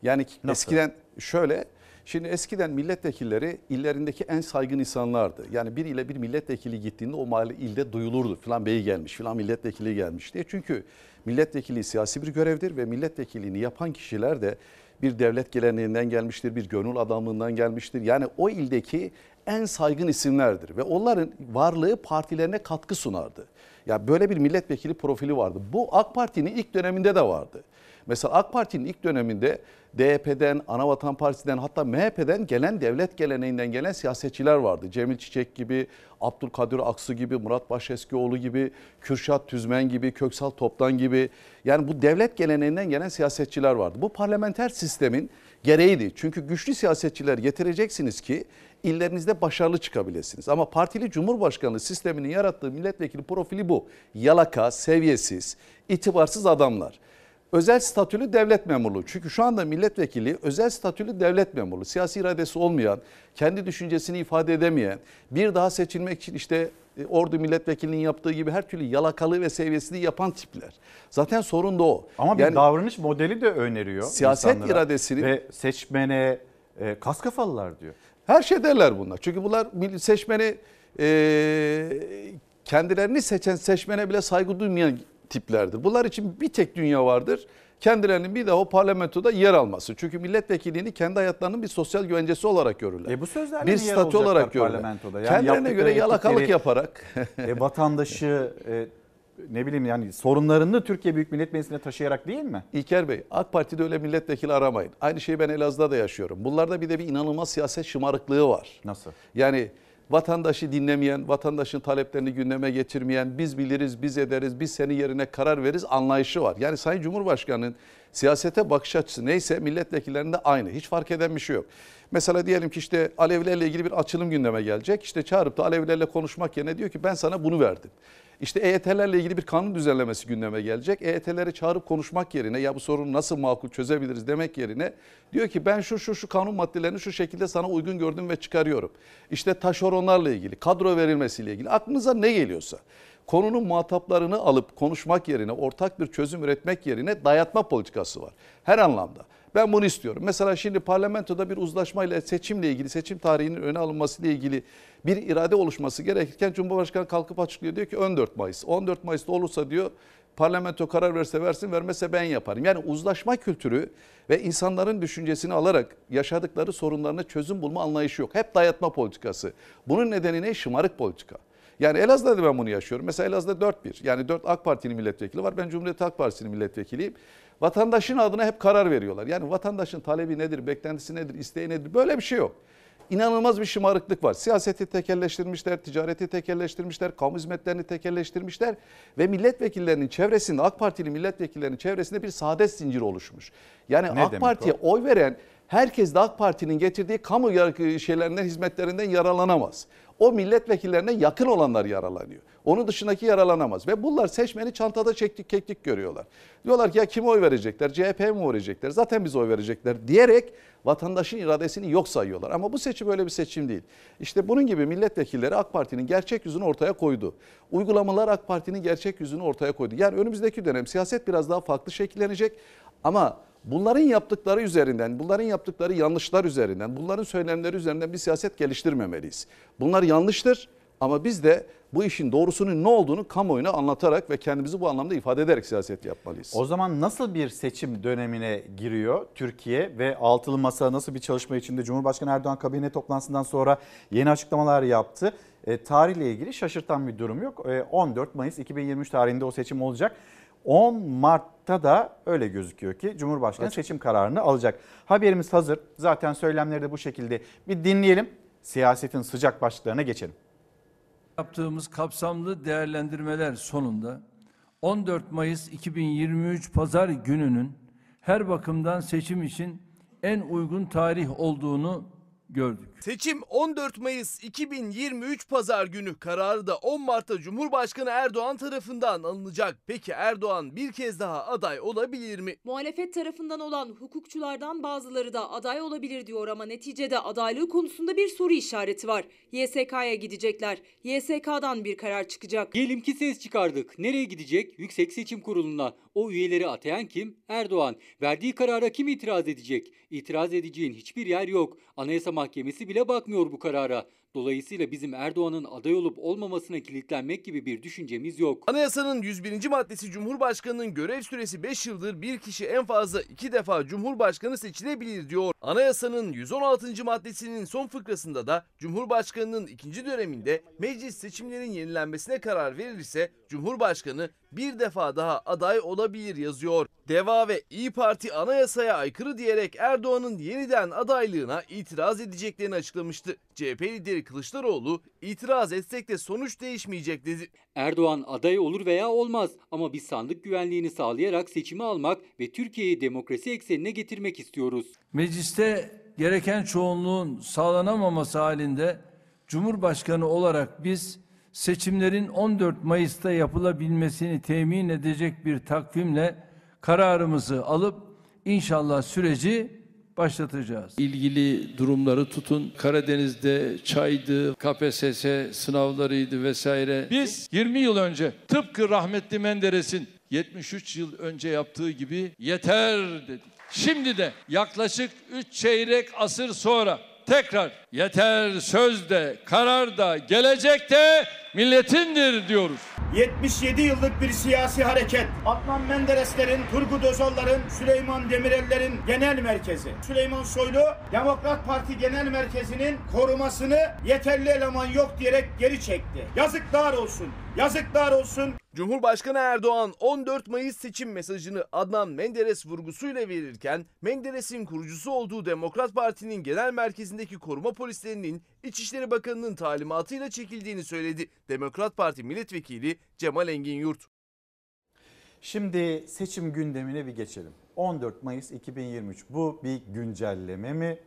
Yani Nasıl? eskiden şöyle Şimdi eskiden milletvekilleri illerindeki en saygın insanlardı. Yani bir ile bir milletvekili gittiğinde o mahalle ilde duyulurdu. Filan bey gelmiş, filan milletvekili gelmiş diye. Çünkü milletvekili siyasi bir görevdir ve milletvekilliğini yapan kişiler de bir devlet geleneğinden gelmiştir, bir gönül adamlığından gelmiştir. Yani o ildeki en saygın isimlerdir ve onların varlığı partilerine katkı sunardı. Ya böyle bir milletvekili profili vardı. Bu AK Parti'nin ilk döneminde de vardı. Mesela AK Parti'nin ilk döneminde DYP'den, Anavatan Partisi'den hatta MHP'den gelen devlet geleneğinden gelen siyasetçiler vardı. Cemil Çiçek gibi, Abdülkadir Aksu gibi, Murat Başeskioğlu gibi, Kürşat Tüzmen gibi, Köksal Toptan gibi. Yani bu devlet geleneğinden gelen siyasetçiler vardı. Bu parlamenter sistemin gereğiydi. Çünkü güçlü siyasetçiler getireceksiniz ki illerinizde başarılı çıkabilirsiniz. Ama partili cumhurbaşkanlığı sisteminin yarattığı milletvekili profili bu. Yalaka, seviyesiz, itibarsız adamlar. Özel statülü devlet memurluğu. Çünkü şu anda milletvekili özel statülü devlet memurluğu. Siyasi iradesi olmayan, kendi düşüncesini ifade edemeyen, bir daha seçilmek için işte e, ordu milletvekilinin yaptığı gibi her türlü yalakalığı ve seviyesini yapan tipler. Zaten sorun da o. Ama bir Yani davranış modeli de öneriyor. Siyaset insanlara. iradesini- Ve seçmene e, kas kafalılar diyor. Her şey derler bunlar. Çünkü bunlar seçmeni e, kendilerini seçen seçmene bile saygı duymayan tiplerdir. Bunlar için bir tek dünya vardır. Kendilerinin bir daha o parlamentoda yer alması. Çünkü milletvekilliğini kendi hayatlarının bir sosyal güvencesi olarak görürler. E bu sözlerle bir statü olarak görürler. parlamentoda? Yani Kendilerine göre yalakalık yaparak. e, vatandaşı e, ne bileyim yani sorunlarını Türkiye Büyük Millet Meclisi'ne taşıyarak değil mi? İlker Bey, AK Parti'de öyle milletvekili aramayın. Aynı şeyi ben Elazığ'da da yaşıyorum. Bunlarda bir de bir inanılmaz siyaset şımarıklığı var. Nasıl? Yani vatandaşı dinlemeyen, vatandaşın taleplerini gündeme getirmeyen, biz biliriz, biz ederiz, biz senin yerine karar veririz anlayışı var. Yani Sayın Cumhurbaşkanı'nın siyasete bakış açısı neyse milletvekillerinde aynı. Hiç fark eden bir şey yok. Mesela diyelim ki işte Alevilerle ilgili bir açılım gündeme gelecek. İşte çağırıp da Alevilerle konuşmak yerine diyor ki ben sana bunu verdim. İşte EYT'lerle ilgili bir kanun düzenlemesi gündeme gelecek. EYT'leri çağırıp konuşmak yerine ya bu sorunu nasıl makul çözebiliriz demek yerine diyor ki ben şu şu şu kanun maddelerini şu şekilde sana uygun gördüm ve çıkarıyorum. İşte taşeronlarla ilgili, kadro verilmesiyle ilgili aklınıza ne geliyorsa konunun muhataplarını alıp konuşmak yerine ortak bir çözüm üretmek yerine dayatma politikası var. Her anlamda. Ben bunu istiyorum. Mesela şimdi parlamentoda bir uzlaşmayla seçimle ilgili, seçim tarihinin öne alınması ile ilgili bir irade oluşması gerekirken Cumhurbaşkanı kalkıp açıklıyor diyor ki 14 Mayıs. 14 Mayıs'ta olursa diyor parlamento karar verse versin vermezse ben yaparım. Yani uzlaşma kültürü ve insanların düşüncesini alarak yaşadıkları sorunlarına çözüm bulma anlayışı yok. Hep dayatma politikası. Bunun nedeni ne? Şımarık politika. Yani Elazığ'da da ben bunu yaşıyorum. Mesela Elazığ'da 4-1. Yani 4 AK Parti'nin milletvekili var. Ben Cumhuriyet Halk Partisi'nin milletvekiliyim. Vatandaşın adına hep karar veriyorlar. Yani vatandaşın talebi nedir, beklentisi nedir, isteği nedir? Böyle bir şey yok. İnanılmaz bir şımarıklık var. Siyaseti tekelleştirmişler, ticareti tekelleştirmişler, kamu hizmetlerini tekelleştirmişler ve milletvekillerinin çevresinde, AK Partili milletvekillerinin çevresinde bir saadet zinciri oluşmuş. Yani Ne AK Parti'ye oy veren herkes de AK Parti'nin getirdiği kamu şeylerinden, hizmetlerinden yaralanamaz. O milletvekillerine yakın olanlar yaralanıyor. Onun dışındaki yaralanamaz. Ve bunlar seçmeni çantada çektik keklik görüyorlar. Diyorlar ki ya kime oy verecekler? CHP'ye mi oy verecekler? Zaten biz oy verecekler diyerek vatandaşın iradesini yok sayıyorlar. Ama bu seçim öyle bir seçim değil. İşte bunun gibi milletvekilleri AK Parti'nin gerçek yüzünü ortaya koydu. Uygulamalar AK Parti'nin gerçek yüzünü ortaya koydu. Yani önümüzdeki dönem siyaset biraz daha farklı şekillenecek. Ama bunların yaptıkları üzerinden, bunların yaptıkları yanlışlar üzerinden, bunların söylemleri üzerinden bir siyaset geliştirmemeliyiz. Bunlar yanlıştır ama biz de bu işin doğrusunun ne olduğunu kamuoyuna anlatarak ve kendimizi bu anlamda ifade ederek siyaset yapmalıyız. O zaman nasıl bir seçim dönemine giriyor Türkiye ve altılı masa nasıl bir çalışma içinde Cumhurbaşkanı Erdoğan kabine toplantısından sonra yeni açıklamalar yaptı. E, tarihle ilgili şaşırtan bir durum yok. E, 14 Mayıs 2023 tarihinde o seçim olacak. 10 Mart'ta da öyle gözüküyor ki Cumhurbaşkanı seçim kararını alacak. Haberimiz hazır. Zaten söylemleri de bu şekilde. Bir dinleyelim. Siyasetin sıcak başlıklarına geçelim. Yaptığımız kapsamlı değerlendirmeler sonunda 14 Mayıs 2023 Pazar gününün her bakımdan seçim için en uygun tarih olduğunu gördük. Seçim 14 Mayıs 2023 Pazar günü kararı da 10 Mart'ta Cumhurbaşkanı Erdoğan tarafından alınacak. Peki Erdoğan bir kez daha aday olabilir mi? Muhalefet tarafından olan hukukçulardan bazıları da aday olabilir diyor ama neticede adaylığı konusunda bir soru işareti var. YSK'ya gidecekler. YSK'dan bir karar çıkacak. Diyelim ki ses çıkardık. Nereye gidecek? Yüksek Seçim Kurulu'na. O üyeleri atayan kim? Erdoğan. Verdiği karara kim itiraz edecek? İtiraz edeceğin hiçbir yer yok. Anayasa Mahkemesi bile bakmıyor bu karara. Dolayısıyla bizim Erdoğan'ın aday olup olmamasına kilitlenmek gibi bir düşüncemiz yok. Anayasanın 101. maddesi Cumhurbaşkanının görev süresi 5 yıldır bir kişi en fazla 2 defa Cumhurbaşkanı seçilebilir diyor. Anayasanın 116. maddesinin son fıkrasında da Cumhurbaşkanının ikinci döneminde meclis seçimlerin yenilenmesine karar verilirse Cumhurbaşkanı bir defa daha aday olabilir yazıyor. Deva ve İyi Parti anayasaya aykırı diyerek Erdoğan'ın yeniden adaylığına itiraz edeceklerini açıklamıştı. CHP lideri Kılıçdaroğlu itiraz etsek de sonuç değişmeyecek dedi. Erdoğan aday olur veya olmaz ama biz sandık güvenliğini sağlayarak seçimi almak ve Türkiye'yi demokrasi eksenine getirmek istiyoruz. Mecliste gereken çoğunluğun sağlanamaması halinde Cumhurbaşkanı olarak biz seçimlerin 14 Mayıs'ta yapılabilmesini temin edecek bir takvimle kararımızı alıp inşallah süreci başlatacağız. ilgili durumları tutun. Karadeniz'de çaydı, KPSS sınavlarıydı vesaire. Biz 20 yıl önce tıpkı rahmetli Menderes'in 73 yıl önce yaptığı gibi yeter dedik. Şimdi de yaklaşık 3 çeyrek asır sonra tekrar yeter söz de karar da gelecek de milletindir diyoruz. 77 yıllık bir siyasi hareket. Adnan Mendereslerin, Turgut Özal'ların, Süleyman Demirel'lerin genel merkezi. Süleyman Soylu, Demokrat Parti Genel Merkezi'nin korumasını yeterli eleman yok diyerek geri çekti. Yazıklar olsun. Yazıklar olsun. Cumhurbaşkanı Erdoğan 14 Mayıs seçim mesajını Adnan Menderes vurgusuyla verirken Menderes'in kurucusu olduğu Demokrat Parti'nin genel merkezindeki koruma polislerinin İçişleri Bakanı'nın talimatıyla çekildiğini söyledi. Demokrat Parti milletvekili Cemal Engin Yurt. Şimdi seçim gündemine bir geçelim. 14 Mayıs 2023 bu bir güncelleme mi?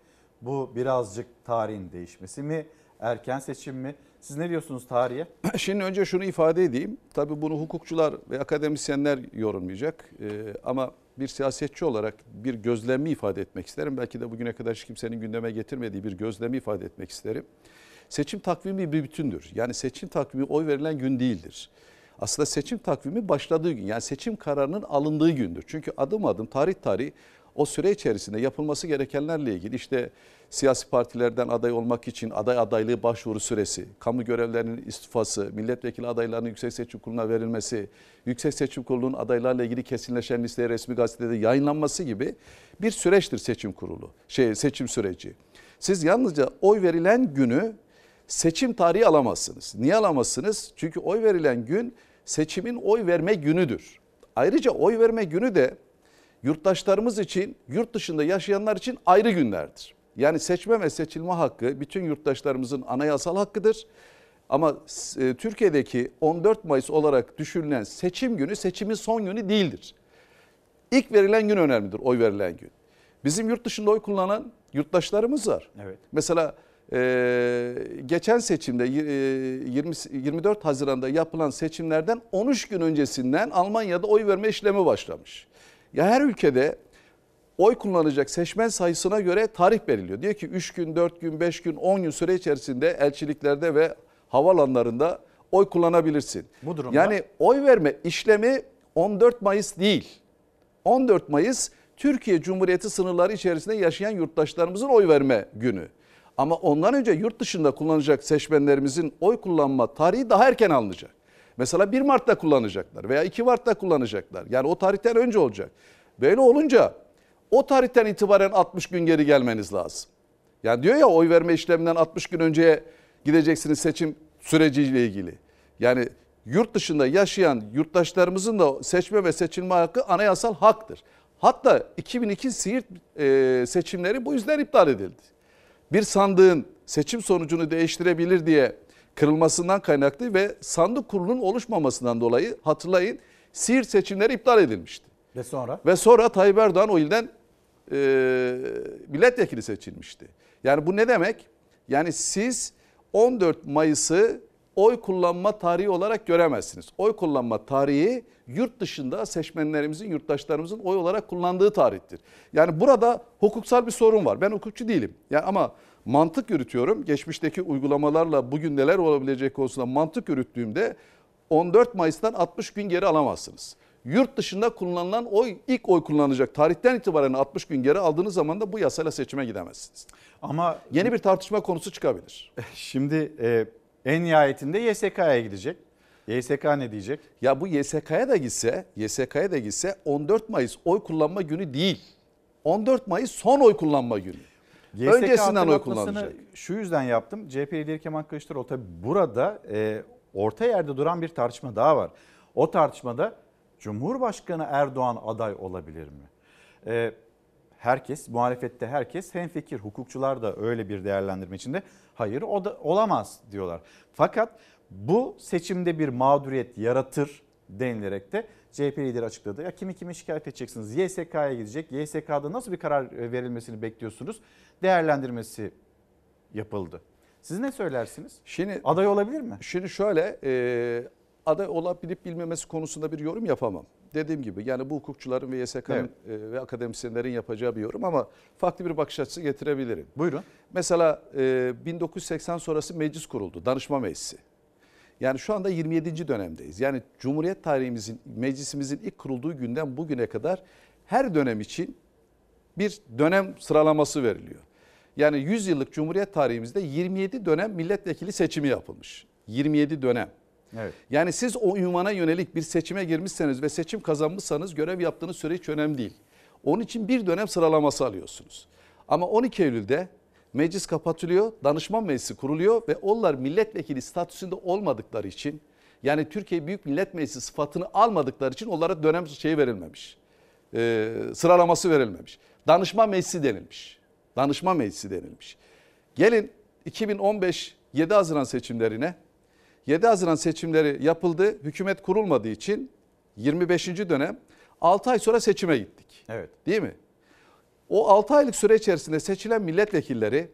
Bu birazcık tarihin değişmesi mi? Erken seçim mi? Siz ne diyorsunuz tarihe? Şimdi önce şunu ifade edeyim. Tabii bunu hukukçular ve akademisyenler yorumlayacak. Ee, ama bir siyasetçi olarak bir gözlemi ifade etmek isterim. Belki de bugüne kadar hiç kimsenin gündeme getirmediği bir gözlemi ifade etmek isterim. Seçim takvimi bir bütündür. Yani seçim takvimi oy verilen gün değildir. Aslında seçim takvimi başladığı gün yani seçim kararının alındığı gündür. Çünkü adım adım tarih tarih o süre içerisinde yapılması gerekenlerle ilgili işte siyasi partilerden aday olmak için aday adaylığı başvuru süresi, kamu görevlerinin istifası, milletvekili adaylarının Yüksek Seçim Kurulu'na verilmesi, Yüksek Seçim Kurulu'nun adaylarla ilgili kesinleşen listeye resmi gazetede yayınlanması gibi bir süreçtir seçim kurulu, şey seçim süreci. Siz yalnızca oy verilen günü seçim tarihi alamazsınız. Niye alamazsınız? Çünkü oy verilen gün seçimin oy verme günüdür. Ayrıca oy verme günü de yurttaşlarımız için, yurt dışında yaşayanlar için ayrı günlerdir. Yani seçme ve seçilme hakkı bütün yurttaşlarımızın anayasal hakkıdır. Ama e, Türkiye'deki 14 Mayıs olarak düşünülen seçim günü seçimin son günü değildir. İlk verilen gün önemlidir, oy verilen gün. Bizim yurt dışında oy kullanan yurttaşlarımız var. Evet. Mesela e, geçen seçimde e, 20, 24 Haziran'da yapılan seçimlerden 13 gün öncesinden Almanya'da oy verme işlemi başlamış. Ya her ülkede oy kullanacak seçmen sayısına göre tarih veriliyor. Diyor ki 3 gün, 4 gün, 5 gün, 10 gün süre içerisinde elçiliklerde ve havalanlarında oy kullanabilirsin. Bu durumda Yani oy verme işlemi 14 Mayıs değil. 14 Mayıs Türkiye Cumhuriyeti sınırları içerisinde yaşayan yurttaşlarımızın oy verme günü. Ama ondan önce yurt dışında kullanacak seçmenlerimizin oy kullanma tarihi daha erken alınacak. Mesela 1 Mart'ta kullanacaklar veya 2 Mart'ta kullanacaklar. Yani o tarihten önce olacak. Böyle olunca o tarihten itibaren 60 gün geri gelmeniz lazım. Yani diyor ya oy verme işleminden 60 gün önceye gideceksiniz seçim süreciyle ilgili. Yani yurt dışında yaşayan yurttaşlarımızın da seçme ve seçilme hakkı anayasal haktır. Hatta 2002 Siirt e, seçimleri bu yüzden iptal edildi. Bir sandığın seçim sonucunu değiştirebilir diye kırılmasından kaynaklı ve sandık kurulunun oluşmamasından dolayı hatırlayın Siirt seçimleri iptal edilmişti. Ve sonra? Ve sonra Tayyip Erdoğan o ilden e, milletvekili seçilmişti. Yani bu ne demek? Yani siz 14 Mayıs'ı oy kullanma tarihi olarak göremezsiniz. Oy kullanma tarihi yurt dışında seçmenlerimizin, yurttaşlarımızın oy olarak kullandığı tarihtir. Yani burada hukuksal bir sorun var. Ben hukukçu değilim. Yani ama mantık yürütüyorum. Geçmişteki uygulamalarla bugün neler olabilecek konusunda mantık yürüttüğümde 14 Mayıs'tan 60 gün geri alamazsınız. Yurt dışında kullanılan oy ilk oy kullanacak tarihten itibaren 60 gün geri aldığınız zaman da bu yasayla seçime gidemezsiniz. Ama yeni bir tartışma konusu çıkabilir. Şimdi e, en nihayetinde YSK'ya gidecek. YSK ne diyecek? Ya bu YSK'ya da gitse, YSK'ya da gitse 14 Mayıs oy kullanma günü değil. 14 Mayıs son oy kullanma günü. YSK Öncesinden oy kullanacak. Şu yüzden yaptım. CHP lideri Kemal Kılıçdaroğlu tabii burada e, orta yerde duran bir tartışma daha var. O tartışmada Cumhurbaşkanı Erdoğan aday olabilir mi? E, herkes, muhalefette herkes hemfikir. Hukukçular da öyle bir değerlendirme içinde. Hayır o da olamaz diyorlar. Fakat bu seçimde bir mağduriyet yaratır denilerek de CHP lideri açıkladı. Ya kimi kime şikayet edeceksiniz? YSK'ya gidecek. YSK'da nasıl bir karar verilmesini bekliyorsunuz? Değerlendirmesi yapıldı. Siz ne söylersiniz? Şimdi aday olabilir mi? Şimdi şöyle e, aday olabilip bilmemesi konusunda bir yorum yapamam. Dediğim gibi yani bu hukukçuların ve YSK'nın Evet. e, ve akademisyenlerin yapacağı bir yorum ama farklı bir bakış açısı getirebilirim. Buyurun. Mesela e, 1980 sonrası meclis kuruldu. Danışma meclisi. Yani şu anda 27. dönemdeyiz. Yani Cumhuriyet tarihimizin, meclisimizin ilk kurulduğu günden bugüne kadar her dönem için bir dönem sıralaması veriliyor. Yani 100 yıllık Cumhuriyet tarihimizde 27 dönem milletvekili seçimi yapılmış. 27 dönem. Evet. Yani siz o ünvana yönelik bir seçime girmişseniz ve seçim kazanmışsanız görev yaptığınız süre hiç önemli değil. Onun için bir dönem sıralaması alıyorsunuz. Ama 12 Eylül'de meclis kapatılıyor, danışman meclisi kuruluyor ve onlar milletvekili statüsünde olmadıkları için yani Türkiye Büyük Millet Meclisi sıfatını almadıkları için onlara dönem şeyi verilmemiş. Ee, sıralaması verilmemiş. Danışman meclisi denilmiş. Danışman meclisi denilmiş. Gelin 2015 7 Haziran seçimlerine 7 Haziran seçimleri yapıldı. Hükümet kurulmadığı için 25. dönem 6 ay sonra seçime gittik. Evet. Değil mi? O 6 aylık süre içerisinde seçilen milletvekilleri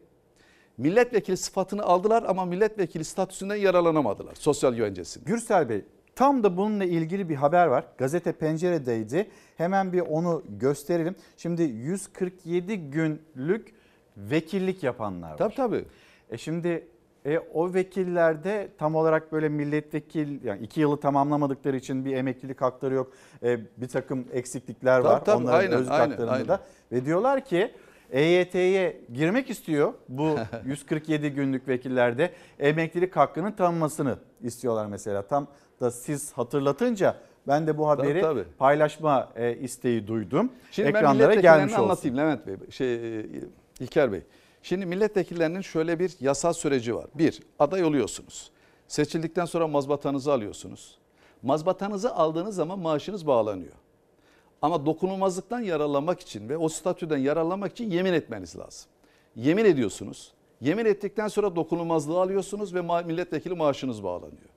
milletvekili sıfatını aldılar ama milletvekili statüsünden yararlanamadılar sosyal güvencesinde. Gürsel Bey tam da bununla ilgili bir haber var. Gazete Pencere'deydi. Hemen bir onu gösterelim. Şimdi 147 günlük vekillik yapanlar var. Tabii tabii. E şimdi e, o vekillerde tam olarak böyle milletvekil yani iki yılı tamamlamadıkları için bir emeklilik hakları yok. E, bir takım eksiklikler Tabii, var tabii, onların aynen, özlük aynen, haklarında aynen. da. Ve diyorlar ki EYT'ye girmek istiyor bu 147 günlük vekillerde emeklilik hakkının tanınmasını istiyorlar mesela. Tam da siz hatırlatınca ben de bu haberi tabii. paylaşma e, isteği duydum. Şimdi ben Ekranlara milletvekillerini gelmiş olsun. anlatayım Levent Bey, şey, e, İlker Bey. Şimdi milletvekillerinin şöyle bir yasal süreci var. Bir, aday oluyorsunuz. Seçildikten sonra mazbatanızı alıyorsunuz. Mazbatanızı aldığınız zaman maaşınız bağlanıyor. Ama dokunulmazlıktan yararlanmak için ve o statüden yararlanmak için yemin etmeniz lazım. Yemin ediyorsunuz. Yemin ettikten sonra dokunulmazlığı alıyorsunuz ve milletvekili maaşınız bağlanıyor.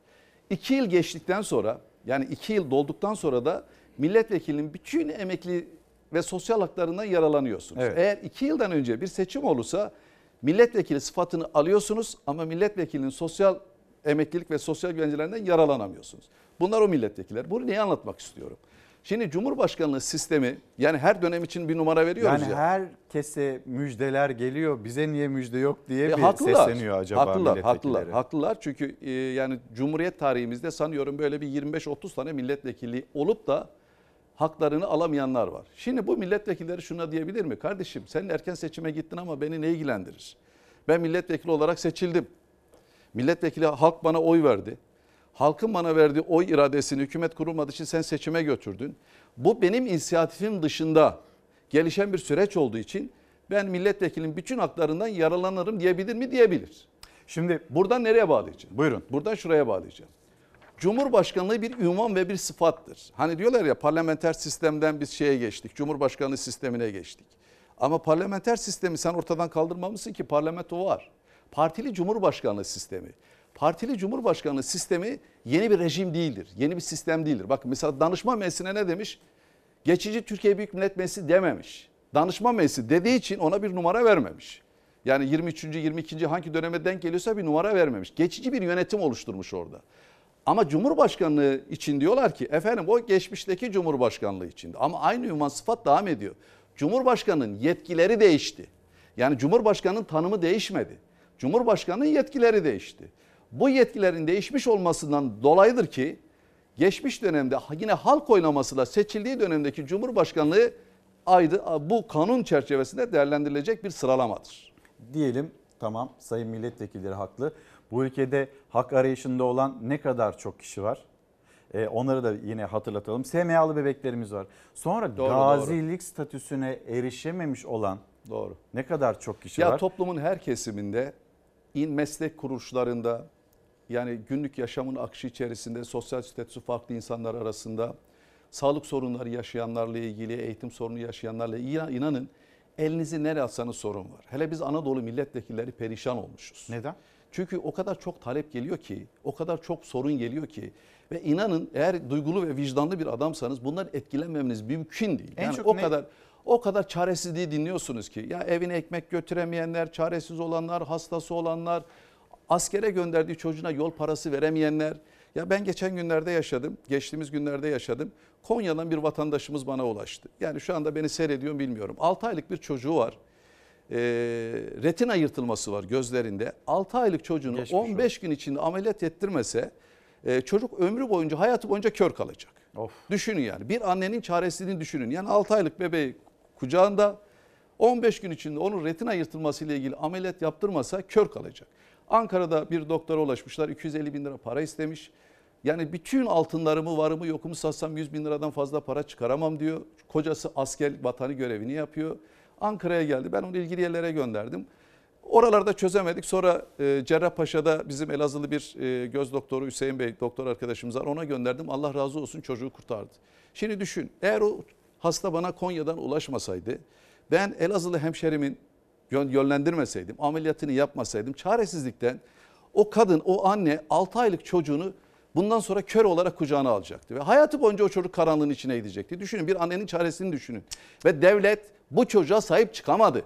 İki yıl geçtikten sonra yani iki yıl dolduktan sonra da milletvekilinin bütün emekli ve sosyal haklarından yararlanıyorsunuz. Evet. Eğer iki yıldan önce bir seçim olursa milletvekili sıfatını alıyorsunuz ama milletvekilinin sosyal emeklilik ve sosyal güvencelerinden yararlanamıyorsunuz. Bunlar o milletvekiller. Bunu niye anlatmak istiyorum? Şimdi Cumhurbaşkanlığı sistemi yani her dönem için bir numara veriyoruz Yani ya. herkese müjdeler geliyor. Bize niye müjde yok diye E, bir haklılar. sesleniyor acaba Haklılar, milletvekilleri. haklılar, haklılar. Çünkü e, yani Cumhuriyet tarihimizde sanıyorum böyle bir 25-30 tane milletvekili olup da haklarını alamayanlar var. Şimdi bu milletvekilleri şuna diyebilir mi? Kardeşim sen erken seçime gittin ama beni ne ilgilendirir? Ben milletvekili olarak seçildim. Milletvekili halk bana oy verdi. Halkın bana verdiği oy iradesini hükümet kurulmadığı için sen seçime götürdün. Bu benim inisiyatifim dışında gelişen bir süreç olduğu için ben milletvekilinin bütün haklarından yararlanırım diyebilir mi? Diyebilir. Şimdi buradan nereye bağlayacağım? Buyurun. Buradan şuraya bağlayacağım. Cumhurbaşkanlığı bir ünvan ve bir sıfattır. Hani diyorlar ya parlamenter sistemden biz şeye geçtik. Cumhurbaşkanlığı sistemine geçtik. Ama parlamenter sistemi sen ortadan kaldırmamışsın ki parlamento var. Partili Cumhurbaşkanlığı sistemi. Partili Cumhurbaşkanlığı sistemi yeni bir rejim değildir. Yeni bir sistem değildir. Bakın mesela danışma meclisine ne demiş? Geçici Türkiye Büyük Millet Meclisi dememiş. Danışma meclisi dediği için ona bir numara vermemiş. Yani 23. 22. hangi döneme denk geliyorsa bir numara vermemiş. Geçici bir yönetim oluşturmuş orada. Ama Cumhurbaşkanlığı için diyorlar ki efendim o geçmişteki Cumhurbaşkanlığı içinde. Ama aynı ünvan sıfat devam ediyor. Cumhurbaşkanının yetkileri değişti. Yani Cumhurbaşkanının tanımı değişmedi. Cumhurbaşkanının yetkileri değişti. Bu yetkilerin değişmiş olmasından dolayıdır ki geçmiş dönemde yine halk oylamasıyla seçildiği dönemdeki Cumhurbaşkanlığı aydı bu kanun çerçevesinde değerlendirilecek bir sıralamadır. diyelim tamam sayın milletvekilleri haklı. Bu ülkede hak arayışında olan ne kadar çok kişi var? Ee, onları da yine hatırlatalım. SMA'lı bebeklerimiz var. Sonra Doğru, gazilik statüsüne erişememiş olan Doğru. ne kadar çok kişi ya var? toplumun her kesiminde in meslek kuruluşlarında yani günlük yaşamın akışı içerisinde sosyal statüsü farklı insanlar arasında sağlık sorunları yaşayanlarla ilgili, eğitim sorunu yaşayanlarla ilgili inanın elinizi nereye atsanız sorun var. Hele biz Anadolu milletvekilleri perişan olmuşuz. Neden? Çünkü o kadar çok talep geliyor ki, o kadar çok sorun geliyor ki ve inanın eğer duygulu ve vicdanlı bir adamsanız bundan etkilenmemeniz mümkün değil. En yani çok o ne- kadar o kadar çaresizliği dinliyorsunuz ki ya evine ekmek götüremeyenler, çaresiz olanlar, hastası olanlar, askere gönderdiği çocuğuna yol parası veremeyenler. Ya ben geçen günlerde yaşadım, geçtiğimiz günlerde yaşadım. Konya'dan bir vatandaşımız bana ulaştı. Yani şu anda beni seyrediyor bilmiyorum. 6 aylık bir çocuğu var. Ee, retina yırtılması var gözlerinde. 6 aylık çocuğunu Geçmiş 15 gün içinde ameliyat ettirmese e, çocuk ömrü boyunca hayatı boyunca kör kalacak. Of. Düşünün yani bir annenin çaresizliğini düşünün. Yani 6 aylık bebeği kucağında 15 gün içinde onun retina yırtılması ile ilgili ameliyat yaptırmasa kör kalacak. Ankara'da bir doktora ulaşmışlar 250 bin lira para istemiş. Yani bütün altınlarımı varımı yokumu satsam 100 bin liradan fazla para çıkaramam diyor. Kocası asker vatanı görevini yapıyor. Ankara'ya geldi ben onu ilgili yerlere gönderdim. Oralarda çözemedik. Sonra e, Cerrahpaşa'da bizim Elazığlı bir e, göz doktoru Hüseyin Bey doktor arkadaşımız var. Ona gönderdim. Allah razı olsun çocuğu kurtardı. Şimdi düşün eğer o hasta bana Konya'dan ulaşmasaydı ben Elazığlı hemşerimin yön- yönlendirmeseydim, ameliyatını yapmasaydım çaresizlikten o kadın, o anne 6 aylık çocuğunu bundan sonra kör olarak kucağına alacaktı. Ve hayatı boyunca o çocuk karanlığın içine gidecekti. Düşünün bir annenin çaresini düşünün. Ve devlet bu çocuğa sahip çıkamadı.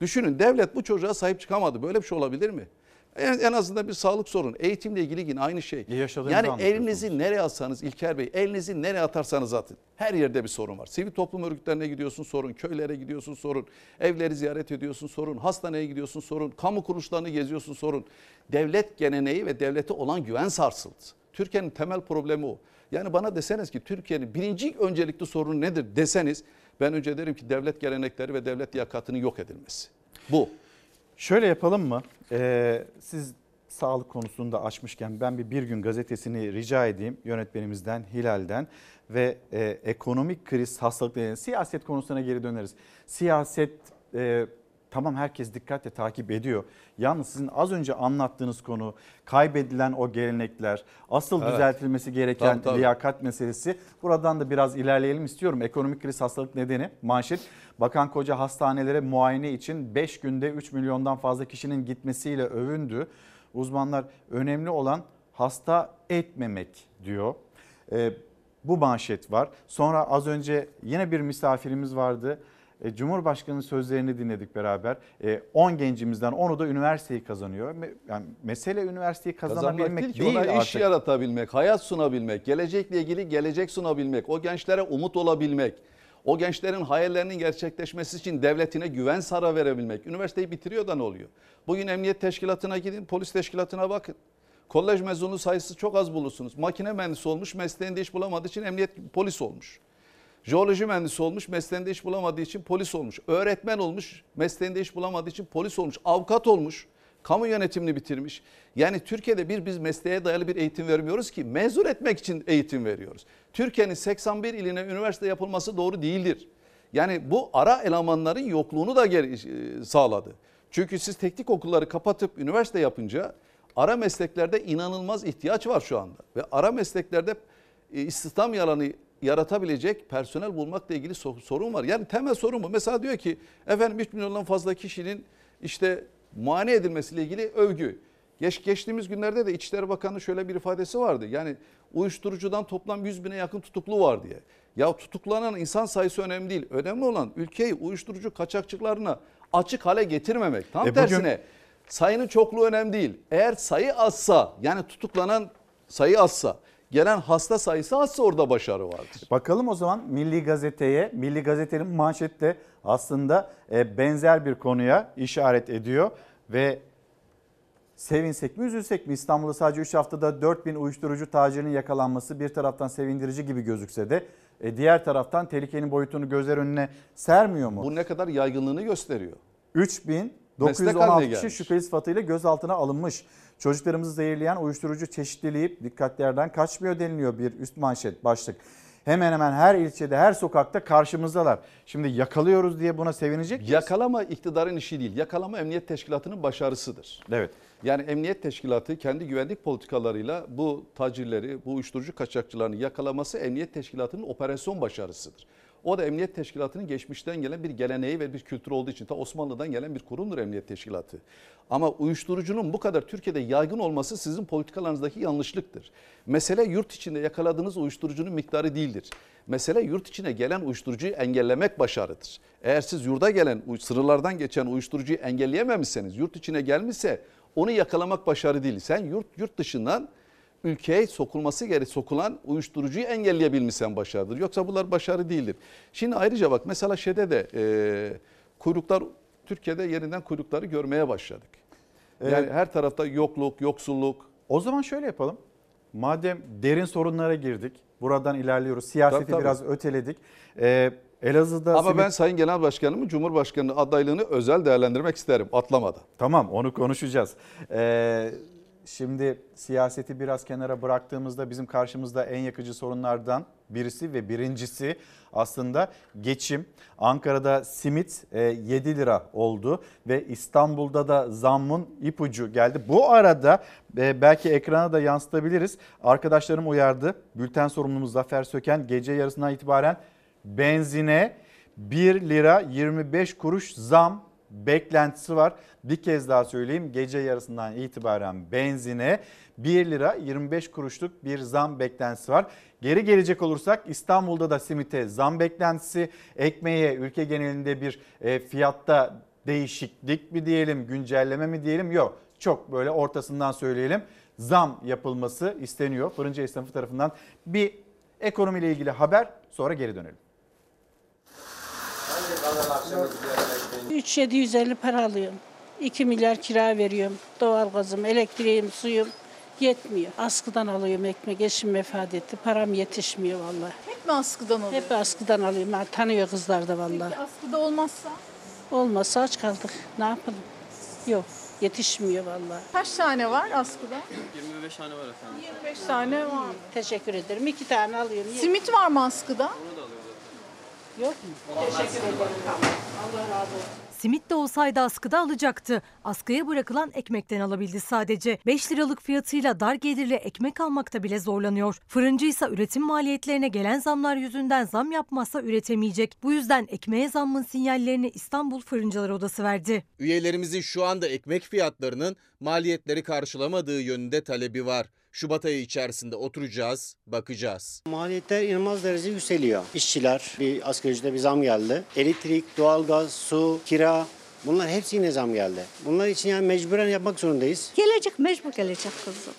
Düşünün devlet bu çocuğa sahip çıkamadı. Böyle bir şey olabilir mi? En, en azından bir sağlık sorunu. Eğitimle ilgili yine aynı şey. yaşadığınızı Yani elinizi nereye atsanız İlker Bey, elinizi nereye atarsanız atın. Her yerde bir sorun var. Sivil toplum örgütlerine gidiyorsun sorun, köylere gidiyorsun sorun, evleri ziyaret ediyorsun sorun, hastaneye gidiyorsun sorun, kamu kuruluşlarını geziyorsun sorun. Devlet geleneği ve devlete olan güven sarsıldı. Türkiye'nin temel problemi o. Yani bana deseniz ki Türkiye'nin birinci öncelikli sorunu nedir deseniz ben önce derim ki devlet gelenekleri ve devlet liyakatının yok edilmesi. Bu. Şöyle yapalım mı? Ee, siz sağlık konusunda açmışken ben bir Bir Gün gazetesini rica edeyim yönetmenimizden Hilal'den ve e, ekonomik kriz hastalıkları siyaset konusuna geri döneriz. Siyaset e, Tamam herkes dikkatle takip ediyor. Yalnız sizin az önce anlattığınız konu kaybedilen o gelenekler, asıl Evet. düzeltilmesi gereken Tabii, tabii. liyakat meselesi. Buradan da biraz ilerleyelim istiyorum. Ekonomik kriz hastalık nedeni manşet. Bakan Koca hastanelere muayene için 5 günde 3 milyondan fazla kişinin gitmesiyle övündü. Uzmanlar önemli olan hasta etmemek diyor. Ee, bu manşet var. Sonra az önce yine bir misafirimiz vardı. E, Cumhurbaşkanı'nın sözlerini dinledik beraber. E, 10 gencimizden 10'u da üniversiteyi kazanıyor. Me- Yani mesele üniversiteyi Kazanmak kazanabilmek değil ki değil, ona iş artık. yaratabilmek, hayat sunabilmek, gelecekle ilgili gelecek sunabilmek, o gençlere umut olabilmek, o gençlerin hayallerinin gerçekleşmesi için devletine güven sara verebilmek. Üniversiteyi bitiriyor da ne oluyor? Bugün emniyet teşkilatına gidin, polis teşkilatına bakın. Kolej mezunu sayısı çok az bulursunuz. Makine mühendisi olmuş, mesleğinde iş bulamadığı için emniyet polis olmuş. Jeoloji mühendisi olmuş, mesleğinde iş bulamadığı için polis olmuş. Öğretmen olmuş, mesleğinde iş bulamadığı için polis olmuş. Avukat olmuş, kamu yönetimini bitirmiş. Yani Türkiye'de bir biz mesleğe dayalı bir eğitim vermiyoruz ki mezun etmek için eğitim veriyoruz. Türkiye'nin 81 iline üniversite yapılması doğru değildir. Yani bu ara elemanların yokluğunu da e, sağladı. Çünkü siz teknik okulları kapatıp üniversite yapınca ara mesleklerde inanılmaz ihtiyaç var şu anda. Ve ara mesleklerde e, istihdam yalanı yaratabilecek personel bulmakla ilgili so- sorun var. Yani temel sorun bu. Mesela diyor ki efendim 3 milyondan fazla kişinin işte muayene edilmesiyle ilgili övgü. Geç, geçtiğimiz günlerde de İçişleri Bakanı şöyle bir ifadesi vardı. Yani uyuşturucudan toplam 100 bine yakın tutuklu var diye. Ya tutuklanan insan sayısı önemli değil. Önemli olan ülkeyi uyuşturucu kaçakçılarına açık hale getirmemek. Tam E bugün- tersine sayının çokluğu önemli değil. Eğer sayı azsa yani tutuklanan sayı azsa gelen hasta sayısı azsa orada başarı vardır. Bakalım o zaman Milli Gazete'ye. Milli Gazete'nin manşetle aslında e, benzer bir konuya işaret ediyor ve sevinsek mi üzülsek mi İstanbul'da sadece 3 haftada 4 bin uyuşturucu tacirinin yakalanması bir taraftan sevindirici gibi gözükse de e, diğer taraftan tehlikenin boyutunu gözler önüne sermiyor mu? Bu ne kadar yaygınlığını gösteriyor. 3 bin 916 kişi şüpheli sıfatıyla gözaltına alınmış. Çocuklarımızı zehirleyen uyuşturucu çeşitliliği dikkatlerden kaçmıyor deniliyor bir üst manşet başlık. Hemen hemen her ilçede, her sokakta karşımızdalar. Şimdi yakalıyoruz diye buna sevinecek miyiz? Yakalama iktidarın işi değil. Yakalama emniyet teşkilatının başarısıdır. Evet. Yani emniyet teşkilatı kendi güvenlik politikalarıyla bu tacirleri, bu uyuşturucu kaçakçılarını yakalaması emniyet teşkilatının operasyon başarısıdır. O da emniyet teşkilatının geçmişten gelen bir geleneği ve bir kültür olduğu için ta Osmanlı'dan gelen bir kurumdur emniyet teşkilatı. Ama uyuşturucunun bu kadar Türkiye'de yaygın olması sizin politikalarınızdaki yanlışlıktır. Mesele yurt içinde yakaladığınız uyuşturucunun miktarı değildir. Mesele yurt içine gelen uyuşturucuyu engellemek başarıdır. Eğer siz yurda gelen, sınırlardan geçen uyuşturucuyu engelleyememişseniz, yurt içine gelmişse onu yakalamak başarı değil. Sen yurt yurt dışından ülkeye sokulması gerek sokulan uyuşturucuyu engelleyebilmişsen başarıdır. Yoksa bunlar başarı değildir. Şimdi ayrıca bak mesela şeyde de e, kuyruklar Türkiye'de yeniden kuyrukları görmeye başladık. Yani Evet. her tarafta yokluk, yoksulluk. O zaman şöyle yapalım. Madem derin sorunlara girdik, buradan ilerliyoruz. Siyaseti Tabii, tabii. biraz öteledik. Ee, Elazığ'da... Ama simit- ben Sayın Genel Başkanımın Cumhurbaşkanı adaylığını özel değerlendirmek isterim atlamadan. Tamam onu konuşacağız. Ee, şimdi siyaseti biraz kenara bıraktığımızda bizim karşımızda en yakıcı sorunlardan birisi ve birincisi aslında geçim. Ankara'da simit e, 7 lira oldu ve İstanbul'da da zammın ipucu geldi. Bu arada e, belki ekrana da yansıtabiliriz. Arkadaşlarım uyardı. Bülten sorumlumuz Zafer Söken gece yarısından itibaren benzine 1 lira 25 kuruş zam beklentisi var. Bir kez daha söyleyeyim gece yarısından itibaren benzine 1 lira 25 kuruşluk bir zam beklentisi var. Geri gelecek olursak İstanbul'da da simite zam beklentisi, ekmeğe ülke genelinde bir e, fiyatta değişiklik mi diyelim, güncelleme mi diyelim yok. Çok böyle ortasından söyleyelim zam yapılması isteniyor fırıncı esnafı tarafından. Bir ekonomiyle ilgili haber sonra geri dönelim. 3750 para alıyorum. 2 milyar kira veriyorum. Doğalgazım, elektriğim, suyum yetmiyor. Askıdan alıyorum ekmek. Eşim vefat etti. Param yetişmiyor vallahi. Hep mi askıdan alıyorsun? Hep askıdan alıyorum. Ha, Tanıyor kızlar da vallahi. Peki askıda olmazsa? Olmazsa aç kaldık. Ne yapalım? Yok. Yetişmiyor vallahi. Kaç tane var askıda? 25 tane var efendim. 25 tane var. Teşekkür ederim. İki tane alıyorum. Simit var mı askıda? Yok mu? Teşekkür ederim. Allah razı olsun. simit de olsaydı askıda alacaktı. Askıya bırakılan ekmekten alabildi sadece. 5 liralık fiyatıyla dar gelirli ekmek almakta bile zorlanıyor. Fırıncı ise üretim maliyetlerine gelen zamlar yüzünden zam yapmazsa üretemeyecek. Bu yüzden ekmeğe zammın sinyallerini İstanbul Fırıncılar Odası verdi. Üyelerimizin şu anda ekmek fiyatlarının maliyetleri karşılamadığı yönünde talebi var. Şubat ayı içerisinde oturacağız, bakacağız. Maliyetler inanılmaz derece yükseliyor. İşçiler bir asgari ücrete bir zam geldi. Elektrik, doğalgaz, su, kira bunlar hepsi yine zam geldi. Bunlar için yani mecburen yapmak zorundayız. Gelecek mecbur gelecek kızım.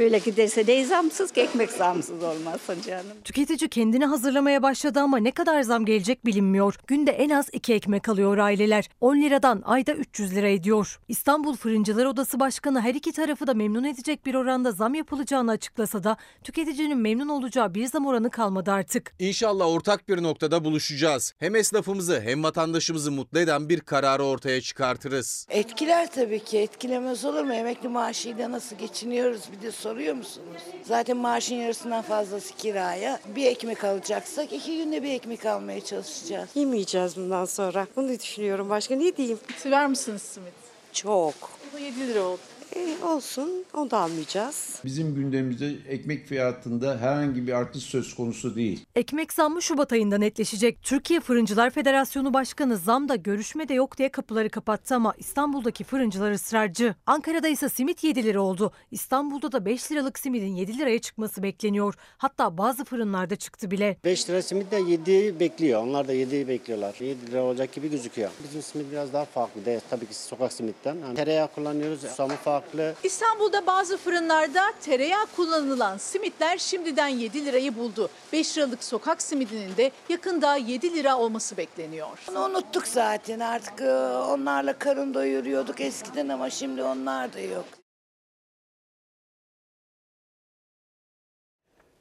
Böyle giderse de zamsız ki ekmek zamsız olmasın canım. Tüketici kendini hazırlamaya başladı ama ne kadar zam gelecek bilinmiyor. Günde en az iki ekmek alıyor aileler. 10 liradan ayda 300 lira ediyor. İstanbul Fırıncılar Odası Başkanı her iki tarafı da memnun edecek bir oranda zam yapılacağını açıklasa da tüketicinin memnun olacağı bir zam oranı kalmadı artık. İnşallah ortak bir noktada buluşacağız. Hem esnafımızı hem vatandaşımızı mutlu eden bir kararı ortaya çıkartırız. Etkiler tabii ki. Etkilemez olur mu? Emekli maaşıyla nasıl geçiniyoruz bir de soruyor musunuz? Zaten maaşın yarısından fazlası kiraya. Bir ekmek alacaksak iki günde bir ekmek almaya çalışacağız. Yemeyeceğiz bundan sonra. Bunu düşünüyorum. Başka ne diyeyim? Sever misiniz simit? Çok. Bu da 7 lira oldu. E, olsun. Onu da almayacağız. Bizim gündemimizde ekmek fiyatında herhangi bir artış söz konusu değil. Ekmek zammı Şubat ayında netleşecek. Türkiye Fırıncılar Federasyonu Başkanı zamda görüşme de yok diye kapıları kapattı ama İstanbul'daki fırıncılar ısrarcı. Ankara'da ise simit 7 lira oldu. İstanbul'da da 5 liralık simidin 7 liraya çıkması bekleniyor. Hatta bazı fırınlarda çıktı bile. 5 lira simit de 7 bekliyor. Onlar da 7'yi bekliyorlar. 7 lira olacak gibi gözüküyor. Bizim simit biraz daha farklı. De, tabii ki sokak simitten. Yani tereyağı kullanıyoruz. Susamı farklı. İstanbul'da bazı fırınlarda tereyağı kullanılan simitler şimdiden 7 lirayı buldu. 5 liralık sokak simidinin de yakında 7 lira olması bekleniyor. Onu unuttuk zaten artık e, onlarla karın doyuruyorduk eskiden ama şimdi onlar da yok.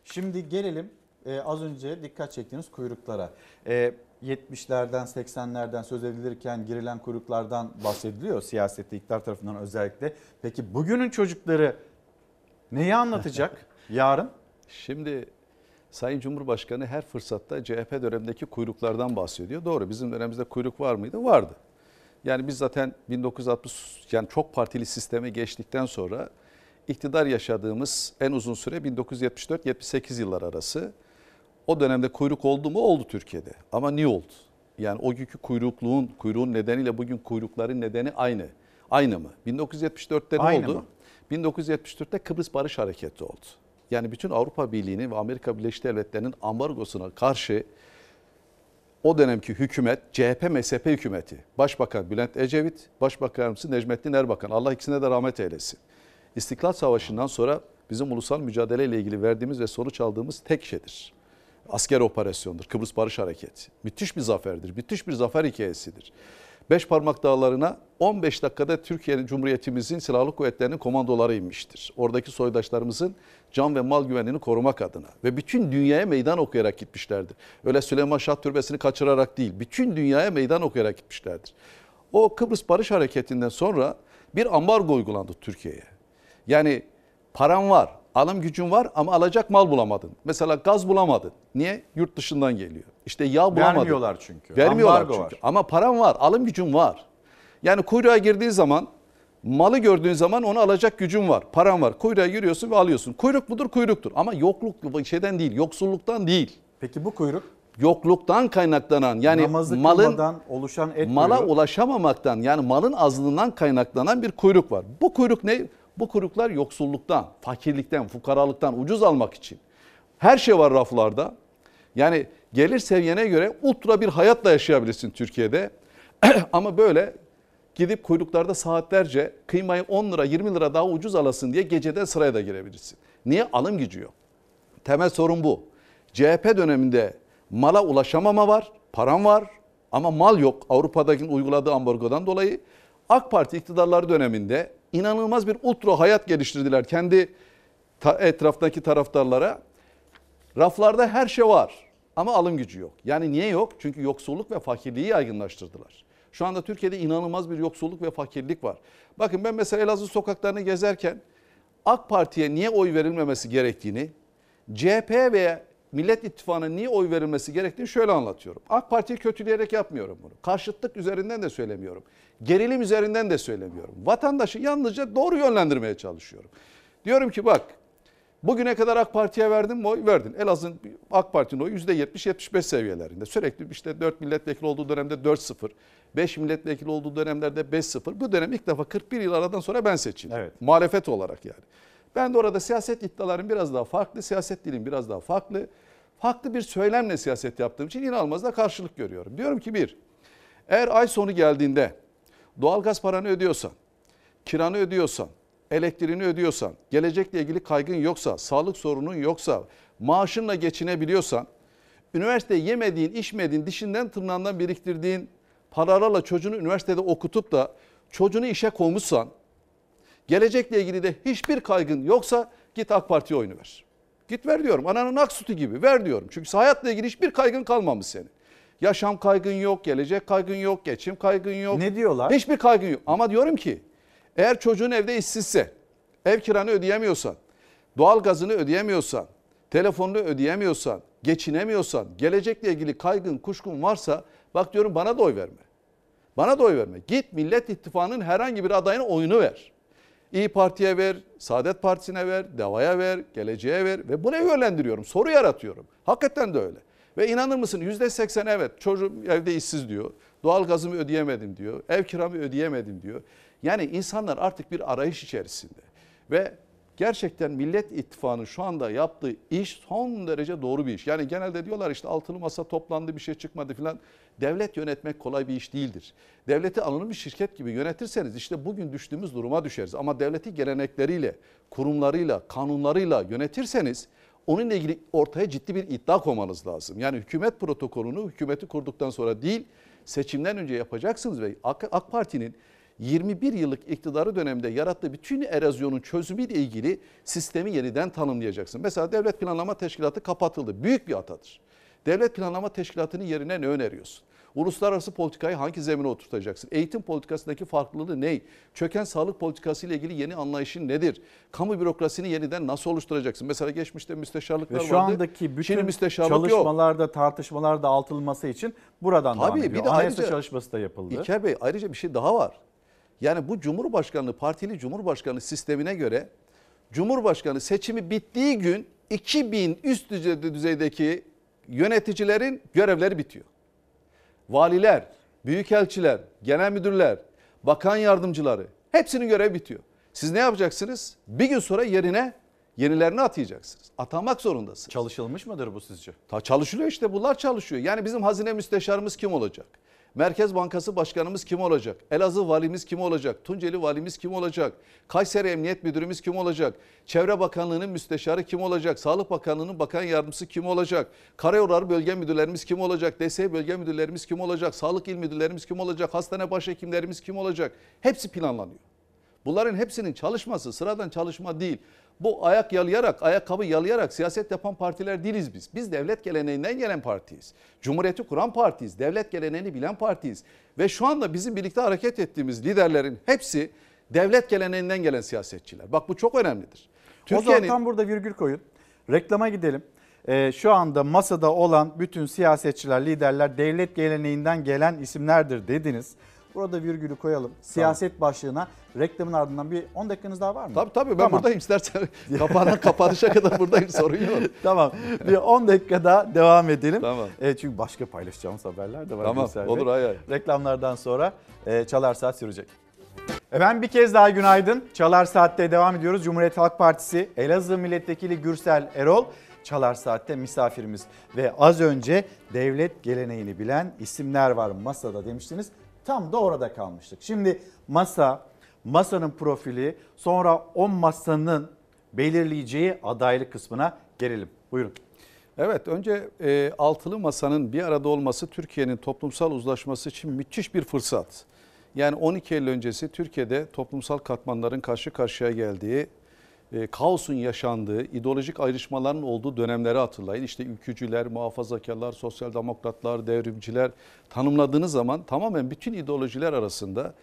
Şimdi gelelim e, az önce dikkat çektiğiniz kuyruklara. E, 70'lerden 80'lerden söz edilirken girilen kuyruklardan bahsediliyor siyasette iktidar tarafından özellikle. Peki bugünün çocukları neyi anlatacak yarın? Şimdi Sayın Cumhurbaşkanı her fırsatta CHP dönemindeki kuyruklardan bahsediyor. Doğru bizim dönemimizde kuyruk var mıydı? Vardı. Yani biz zaten 1960 yani çok partili sisteme geçtikten sonra iktidar yaşadığımız en uzun süre 1974-78 yıllar arası. O dönemde kuyruk oldu mu? Oldu Türkiye'de. Ama niye oldu? Yani o günkü kuyrukluğun, kuyruğun nedeniyle bugün kuyrukların nedeni aynı. Aynı mı? 1974'te ne Aynı oldu? mı? 1974'te Kıbrıs Barış Hareketi oldu. Yani bütün Avrupa Birliği'nin ve Amerika Birleşik Devletleri'nin ambargosuna karşı o dönemki hükümet CHP MSP hükümeti. Başbakan Bülent Ecevit, Başbakan Yardımcısı Necmettin Erbakan. Allah ikisine de rahmet eylesin. İstiklal Savaşı'ndan sonra bizim ulusal mücadeleyle ilgili verdiğimiz ve sonuç aldığımız tek şeydir. Asker operasyondur. Kıbrıs Barış Hareketi. Müthiş bir zaferdir. Müthiş bir zafer hikayesidir. Beş parmak dağlarına 15 dakikada Türkiye'nin Cumhuriyetimizin silahlı kuvvetlerinin komandoları inmiştir. Oradaki soydaşlarımızın can ve mal güvenliğini korumak adına ve bütün dünyaya meydan okuyarak gitmişlerdir. Öyle Süleyman Şah Türbesi'ni kaçırarak değil, bütün dünyaya meydan okuyarak gitmişlerdir. O Kıbrıs Barış Hareketi'nden sonra bir ambargo uygulandı Türkiye'ye. Yani paran var, alım gücün var ama alacak mal bulamadın. Mesela gaz bulamadın. Niye? Yurt dışından geliyor. İşte yağ bulamadın. Vermiyorlar çünkü. Vermiyorlar Ambargo çünkü. var. Ama paran var, alım gücün var. Yani kuyruğa girdiğin zaman, malı gördüğün zaman onu alacak gücün var. Paran var. Kuyruğa giriyorsun ve alıyorsun. Kuyruk mudur? Kuyruktur. Ama yokluk şeyden değil, yoksulluktan değil. Peki bu kuyruk? Yokluktan kaynaklanan yani Namazı malın oluşan et mala kuyruğu. ulaşamamaktan yani malın azlığından kaynaklanan bir kuyruk var. Bu kuyruk ne? Bu kuyruklar yoksulluktan, fakirlikten, fukaralıktan ucuz almak için. Her şey var raflarda. Yani gelir seviyene göre ultra bir hayatla yaşayabilirsin Türkiye'de. Ama böyle gidip kuyruklarda saatlerce kıymayı 10 lira 20 lira daha ucuz alasın diye geceden sıraya da girebilirsin. Niye? Alım gücü yok. Temel sorun bu. CHP döneminde mala ulaşamama var, param var ama mal yok Avrupa'daki uyguladığı ambargodan dolayı. AK Parti iktidarları döneminde inanılmaz bir ultra hayat geliştirdiler kendi ta- etraftaki taraftarlara. Raflarda her şey var ama alım gücü yok. Yani niye yok? Çünkü yoksulluk ve fakirliği yaygınlaştırdılar. Şu anda Türkiye'de inanılmaz bir yoksulluk ve fakirlik var. Bakın ben mesela Elazığ sokaklarını gezerken AK Parti'ye niye oy verilmemesi gerektiğini, CHP ve Millet İttifakı'na niye oy verilmesi gerektiğini şöyle anlatıyorum. AK Parti'yi kötüleyerek yapmıyorum bunu. Karşıtlık üzerinden de söylemiyorum. Gerilim üzerinden de söylemiyorum. Vatandaşı yalnızca doğru yönlendirmeye çalışıyorum. Diyorum ki bak bugüne kadar AK Parti'ye verdin mi oy? Verdin. Elazığ'ın AK Parti'nin oyu %70-75 seviyelerinde. Sürekli işte 4 milletvekili olduğu dönemde 4-0, 5 milletvekili olduğu dönemlerde 5-0. Bu dönem ilk defa 41 yıl aradan sonra ben seçildim. Evet. Muhalefet olarak yani. Ben de orada siyaset iddialarım biraz daha farklı, siyaset dilim biraz daha farklı. Farklı bir söylemle siyaset yaptığım için inanılmaz da karşılık görüyorum. Diyorum ki bir, eğer ay sonu geldiğinde doğalgaz paranı ödüyorsan, kiranı ödüyorsan, elektriğini ödüyorsan, gelecekle ilgili kaygın yoksa, sağlık sorunun yoksa, maaşınla geçinebiliyorsan, üniversite yemediğin, içmediğin, dişinden tırnağından biriktirdiğin paralarla çocuğunu üniversitede okutup da çocuğunu işe koymuşsan, gelecekle ilgili de hiçbir kaygın yoksa git AK Parti'ye oyunu ver. Git ver diyorum. Ananın ak sütü gibi ver diyorum. Çünkü hayatla ilgili hiçbir kaygın kalmamış senin. Yaşam kaygın yok, gelecek kaygın yok, geçim kaygın yok. Ne diyorlar? Hiçbir kaygın yok. Ama diyorum ki eğer çocuğun evde işsizse, ev kiranı ödeyemiyorsan, doğal gazını ödeyemiyorsan, telefonunu ödeyemiyorsan, geçinemiyorsan, gelecekle ilgili kaygın, kuşkun varsa bak diyorum bana da oy verme. Bana da oy verme. Git Millet İttifakı'nın herhangi bir adayına oyunu ver. İyi Parti'ye ver, Saadet Partisi'ne ver, DEVA'ya ver, Geleceğe ver ve buna yönlendiriyorum. Soru yaratıyorum. Hakikaten de öyle. Ve inanır mısın %80 evet çocuğum evde işsiz diyor. Doğal gazımı ödeyemedim diyor. Ev kiramı ödeyemedim diyor. Yani insanlar artık bir arayış içerisinde. Ve gerçekten Millet İttifakı'nın şu anda yaptığı iş son derece doğru bir iş. Yani genelde diyorlar işte altılı masa toplandı bir şey çıkmadı filan. Devlet yönetmek kolay bir iş değildir. Devleti alınmış şirket gibi yönetirseniz işte bugün düştüğümüz duruma düşeriz. Ama devleti gelenekleriyle, kurumlarıyla, kanunlarıyla yönetirseniz onunla ilgili ortaya ciddi bir iddia koymanız lazım. Yani hükümet protokolünü hükümeti kurduktan sonra değil seçimden önce yapacaksınız ve AK Parti'nin 21 yıllık iktidarı döneminde yarattığı bütün erozyonun çözümüyle ilgili sistemi yeniden tanımlayacaksın. Mesela Devlet Planlama Teşkilatı kapatıldı. Büyük bir hatadır. Devlet Planlama Teşkilatı'nın yerine ne öneriyorsun? Uluslararası politikayı hangi zemine oturtacaksın? Eğitim politikasındaki farklılığı ne? Çöken sağlık politikası ile ilgili yeni anlayışın nedir? Kamu bürokrasini yeniden nasıl oluşturacaksın? Mesela geçmişte müsteşarlıklar Ve vardı. şu andaki bütün Şimdi müsteşarlık yok. çalışmalarda, tartışmalarda altılması için buradan devam Tabii ediyor. bir de Anayasa ayrıca, çalışması da yapıldı. İlker Bey ayrıca bir şey daha var. Yani bu Cumhurbaşkanlığı, partili Cumhurbaşkanlığı sistemine göre Cumhurbaşkanı seçimi bittiği gün 2000 üst düzeyde düzeydeki yöneticilerin görevleri bitiyor. Valiler, büyükelçiler, genel müdürler, bakan yardımcıları hepsinin görevi bitiyor. Siz ne yapacaksınız? Bir gün sonra yerine yenilerini atayacaksınız. Atamak zorundasınız. Çalışılmış mıdır bu sizce? Ta çalışılıyor işte bunlar çalışıyor. Yani bizim hazine müsteşarımız kim olacak? Merkez Bankası Başkanımız kim olacak? Elazığ valimiz kim olacak? Tunceli valimiz kim olacak? Kayseri Emniyet Müdürümüz kim olacak? Çevre Bakanlığı'nın müsteşarı kim olacak? Sağlık Bakanlığı'nın bakan yardımcısı kim olacak? Karayolları bölge müdürlerimiz kim olacak? DSE bölge müdürlerimiz kim olacak? Sağlık il müdürlerimiz kim olacak? Hastane başhekimlerimiz kim olacak? Hepsi planlanıyor. Bunların hepsinin çalışması sıradan çalışma değil. Bu ayak yalayarak, ayakkabı yalayarak siyaset yapan partiler değiliz biz. Biz devlet geleneğinden gelen partiyiz. Cumhuriyeti kuran partiyiz. Devlet geleneğini bilen partiyiz. Ve şu anda bizim birlikte hareket ettiğimiz liderlerin hepsi devlet geleneğinden gelen siyasetçiler. Bak bu çok önemlidir. O zaman tam burada virgül koyun. Reklama gidelim. Ee, şu anda masada olan bütün siyasetçiler, liderler devlet geleneğinden gelen isimlerdir dediniz. Burada virgülü koyalım. Siyaset başlığına reklamın ardından bir 10 dakikanız daha var mı? Tabii tabii ben buradayım istersen kapanan kapanışa kadar buradayım sorun yok. tamam bir 10 dakikada devam edelim. Tamam. E, çünkü başka paylaşacağımız haberler de var. Tamam, Gülsel Bey. olur, hay hay. Reklamlardan sonra e, Çalar Saat sürecek. Efendim bir kez daha günaydın. Çalar Saat'te devam ediyoruz. Cumhuriyet Halk Partisi Elazığ Milletvekili Gürsel Erol Çalar Saat'te misafirimiz. Ve az önce devlet geleneğini bilen isimler var masada demiştiniz. Tam da orada kalmıştık. Şimdi masa, masanın profili sonra o masanın belirleyeceği adaylık kısmına gelelim. Buyurun. Evet önce e, altılı masanın bir arada olması Türkiye'nin toplumsal uzlaşması için müthiş bir fırsat. Yani 12 Eylül öncesi Türkiye'de toplumsal katmanların karşı karşıya geldiği, e, kaosun yaşandığı, ideolojik ayrışmaların olduğu dönemleri hatırlayın. İşte ülkücüler, muhafazakarlar, sosyal demokratlar, devrimciler tanımladığınız zaman tamamen bütün ideolojiler arasında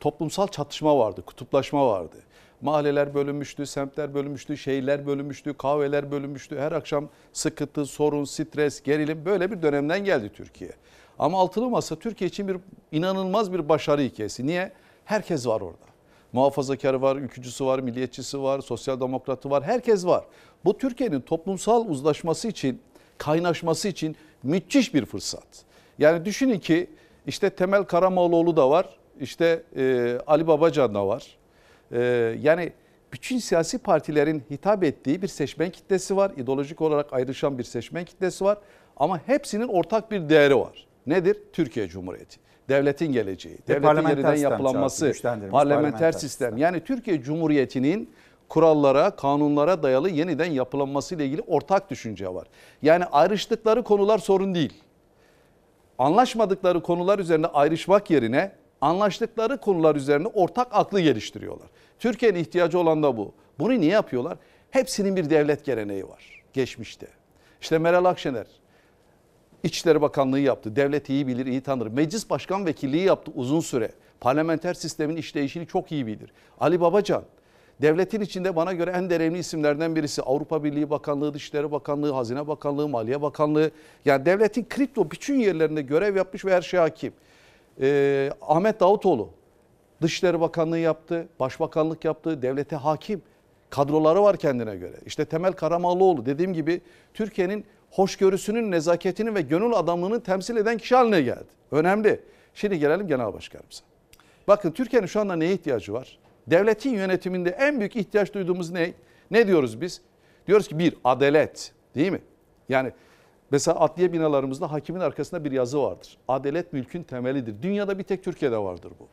toplumsal çatışma vardı, kutuplaşma vardı. Mahalleler bölünmüştü, semtler bölünmüştü, şehirler bölünmüştü, kahveler bölünmüştü. Her akşam sıkıntı, sorun, stres, gerilim böyle bir dönemden geldi Türkiye. Ama altılı masa Türkiye için bir inanılmaz bir başarı hikayesi. Niye? Herkes var orada. Muhafazakarı var, ülkücüsü var, milliyetçisi var, sosyal demokratı var. Herkes var. Bu Türkiye'nin toplumsal uzlaşması için, kaynaşması için müthiş bir fırsat. Yani düşünün ki işte Temel Karamoğluoğlu da var, işte e, Ali Babacan da var. E, yani bütün siyasi partilerin hitap ettiği bir seçmen kitlesi var. İdeolojik olarak ayrışan bir seçmen kitlesi var. Ama hepsinin ortak bir değeri var. Nedir? Türkiye Cumhuriyeti. Devletin geleceği, devletin parlamenter yeniden sistem yapılanması, parlamenter, parlamenter sistem. Yani Türkiye Cumhuriyeti'nin kurallara, kanunlara dayalı yeniden yapılanması ile ilgili ortak düşünce var. Yani ayrıştıkları konular sorun değil. Anlaşmadıkları konular üzerinde ayrışmak yerine anlaştıkları konular üzerine ortak aklı geliştiriyorlar. Türkiye'nin ihtiyacı olan da bu. Bunu niye yapıyorlar? Hepsinin bir devlet geleneği var geçmişte. İşte Meral Akşener İçişleri Bakanlığı yaptı. Devlet iyi bilir, iyi tanır. Meclis Başkan Vekilliği yaptı uzun süre. Parlamenter sistemin işleyişini çok iyi bilir. Ali Babacan devletin içinde bana göre en değerli isimlerden birisi. Avrupa Birliği Bakanlığı, Dışişleri Bakanlığı, Hazine Bakanlığı, Maliye Bakanlığı. Yani devletin kripto bütün yerlerinde görev yapmış ve her şeye hakim. Ee, Ahmet Davutoğlu Dışişleri Bakanlığı yaptı, Başbakanlık yaptı, devlete hakim. Kadroları var kendine göre. İşte Temel Karamoğluoğlu dediğim gibi Türkiye'nin hoşgörüsünün, nezaketinin ve gönül adamlığını temsil eden kişi haline geldi. Önemli. Şimdi gelelim genel başkanımıza. Bakın Türkiye'nin şu anda neye ihtiyacı var? Devletin yönetiminde en büyük ihtiyaç duyduğumuz ne? Ne diyoruz biz? Diyoruz ki bir adalet değil mi? Yani mesela adliye binalarımızda hakimin arkasında bir yazı vardır. Adalet mülkün temelidir. Dünyada bir tek Türkiye'de vardır bu.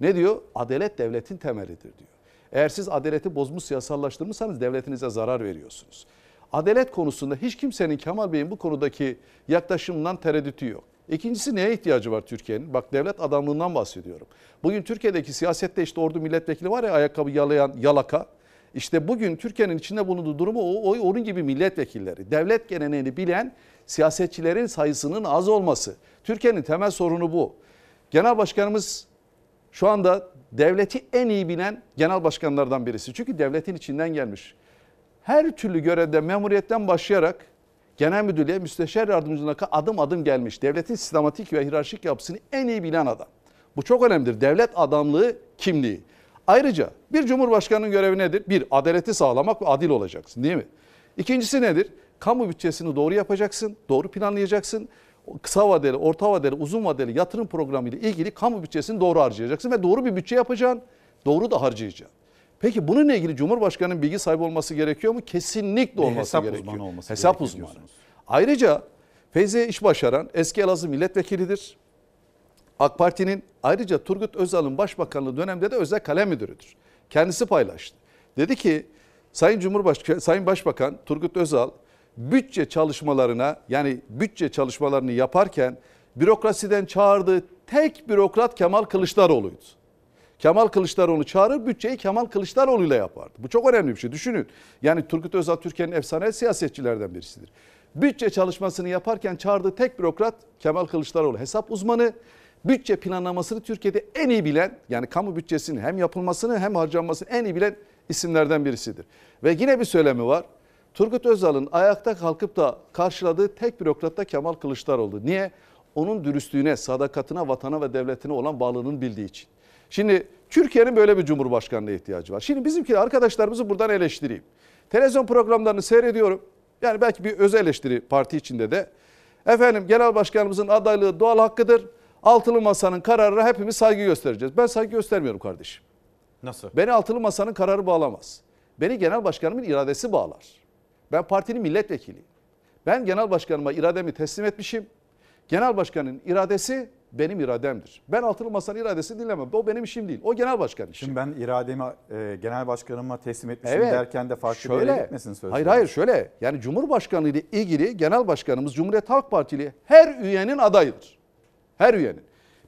Ne diyor? Adalet devletin temelidir diyor. Eğer siz adaleti bozmuş siyasallaştırmışsanız devletinize zarar veriyorsunuz. Adalet konusunda hiç kimsenin Kemal Bey'in bu konudaki yaklaşımından tereddütü yok. İkincisi neye ihtiyacı var Türkiye'nin? Bak devlet adamlığından bahsediyorum. Bugün Türkiye'deki siyasette işte ordu milletvekili var ya ayakkabı yalayan yalaka. İşte bugün Türkiye'nin içinde bulunduğu durumu o, o onun gibi milletvekilleri, devlet geleneğini bilen siyasetçilerin sayısının az olması. Türkiye'nin temel sorunu bu. Genel başkanımız şu anda devleti en iyi bilen genel başkanlardan birisi. Çünkü devletin içinden gelmiş. Her türlü görevde memuriyetten başlayarak genel müdürlüğe, müsteşar yardımcılığına adım adım gelmiş. Devletin sistematik ve hiyerarşik yapısını en iyi bilen adam. Bu çok önemlidir. Devlet adamlığı kimliği. Ayrıca bir cumhurbaşkanının görevi nedir? Bir, adaleti sağlamak ve adil olacaksın değil mi? İkincisi nedir? Kamu bütçesini doğru yapacaksın, doğru planlayacaksın. Kısa vadeli, orta vadeli, uzun vadeli yatırım programı ile ilgili kamu bütçesini doğru harcayacaksın ve doğru bir bütçe yapacaksın, doğru da harcayacaksın. Peki bununla ilgili Cumhurbaşkanı'nın bilgi sahibi olması gerekiyor mu? Kesinlikle olması hesap gerekiyor. uzmanı olması hesap gerekiyor uzmanı. diyorsunuz. Ayrıca Feyzi İş Başaran eski Elazığ milletvekilidir. AK Parti'nin ayrıca Turgut Özal'ın başbakanlığı döneminde de özel kalem müdürüdür. Kendisi paylaştı. Dedi ki Sayın Cumhurbaşkanı, Sayın Başbakan Turgut Özal bütçe çalışmalarına yani bütçe çalışmalarını yaparken bürokrasiden çağırdığı tek bürokrat Kemal Kılıçdaroğlu'ydu. Kemal Kılıçdaroğlu çağırır bütçeyi Kemal Kılıçdaroğlu ile yapardı. Bu çok önemli bir şey düşünün. Yani Turgut Özal Türkiye'nin efsane siyasetçilerden birisidir. Bütçe çalışmasını yaparken çağırdığı tek bürokrat Kemal Kılıçdaroğlu. Hesap uzmanı, bütçe planlamasını Türkiye'de en iyi bilen yani kamu bütçesinin hem yapılmasını hem harcanmasını en iyi bilen isimlerden birisidir. Ve yine bir söylemi var. Turgut Özal'ın ayakta kalkıp da karşıladığı tek bürokrat da Kemal Kılıçdaroğlu. Niye? Onun dürüstlüğüne, sadakatine, vatana ve devletine olan bağlılığını bildiği için. Şimdi Türkiye'nin böyle bir cumhurbaşkanına ihtiyacı var. Şimdi bizimki arkadaşlarımızı buradan eleştireyim. Televizyon programlarını seyrediyorum. Yani belki bir öz eleştiri parti içinde de. Efendim genel başkanımızın adaylığı doğal hakkıdır. Altılı masanın kararına hepimiz saygı göstereceğiz. Ben saygı göstermiyorum kardeşim. Nasıl? Beni altılı masanın kararı bağlamaz. Beni genel başkanımın iradesi bağlar. Ben partinin milletvekiliyim. Ben genel başkanıma irademi teslim etmişim. Genel başkanın iradesi benim irademdir. Ben altılı masanın iradesini dinlemem. O benim işim değil. O genel başkan işi. Şimdi ben irademi e, genel başkanıma teslim etmişim Evet. derken de farklı bir Şöyle, yere gitmesin sözler. Hayır hayır şöyle. Yani Cumhurbaşkanı ile ilgili genel başkanımız Cumhuriyet Halk Partili her üyenin adayıdır. Her üyenin.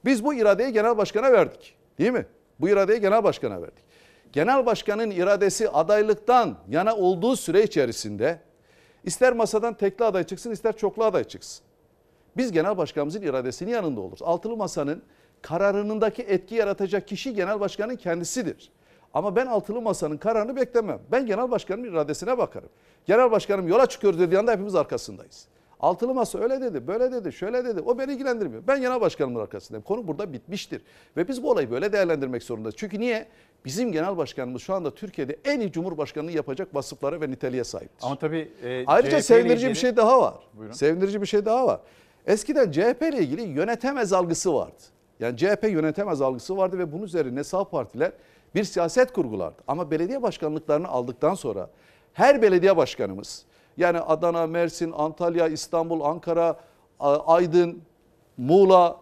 Biz bu iradeyi genel başkana verdik. Değil mi? Bu iradeyi genel başkana verdik. Genel başkanın iradesi adaylıktan yana olduğu süre içerisinde ister masadan tekli aday çıksın ister çoklu aday çıksın. Biz genel başkanımızın iradesinin yanında oluruz. Altılı masanın kararınındaki etki yaratacak kişi genel başkanın kendisidir. Ama ben altılı masanın kararını beklemem. Ben genel başkanın iradesine bakarım. Genel başkanım yola çıkıyoruz dediği anda hepimiz arkasındayız. Altılı masa öyle dedi, böyle dedi, şöyle dedi. O beni ilgilendirmiyor. Ben genel başkanımın arkasındayım. Konu burada bitmiştir. Ve biz bu olayı böyle değerlendirmek zorundayız. Çünkü niye? Bizim genel başkanımız şu anda Türkiye'de en iyi cumhurbaşkanlığı yapacak vasıflara ve niteliğe sahiptir. Ama tabii e, Ayrıca CHP sevindirici bir ilgili- şey daha var. Buyurun. Sevindirici bir şey daha var. Eskiden CHP ile ilgili yönetemez algısı vardı. Yani CHP yönetemez algısı vardı ve bunun üzerine sağ partiler bir siyaset kurgulardı. Ama belediye başkanlıklarını aldıktan sonra her belediye başkanımız yani Adana, Mersin, Antalya, İstanbul, Ankara, Aydın, Muğla,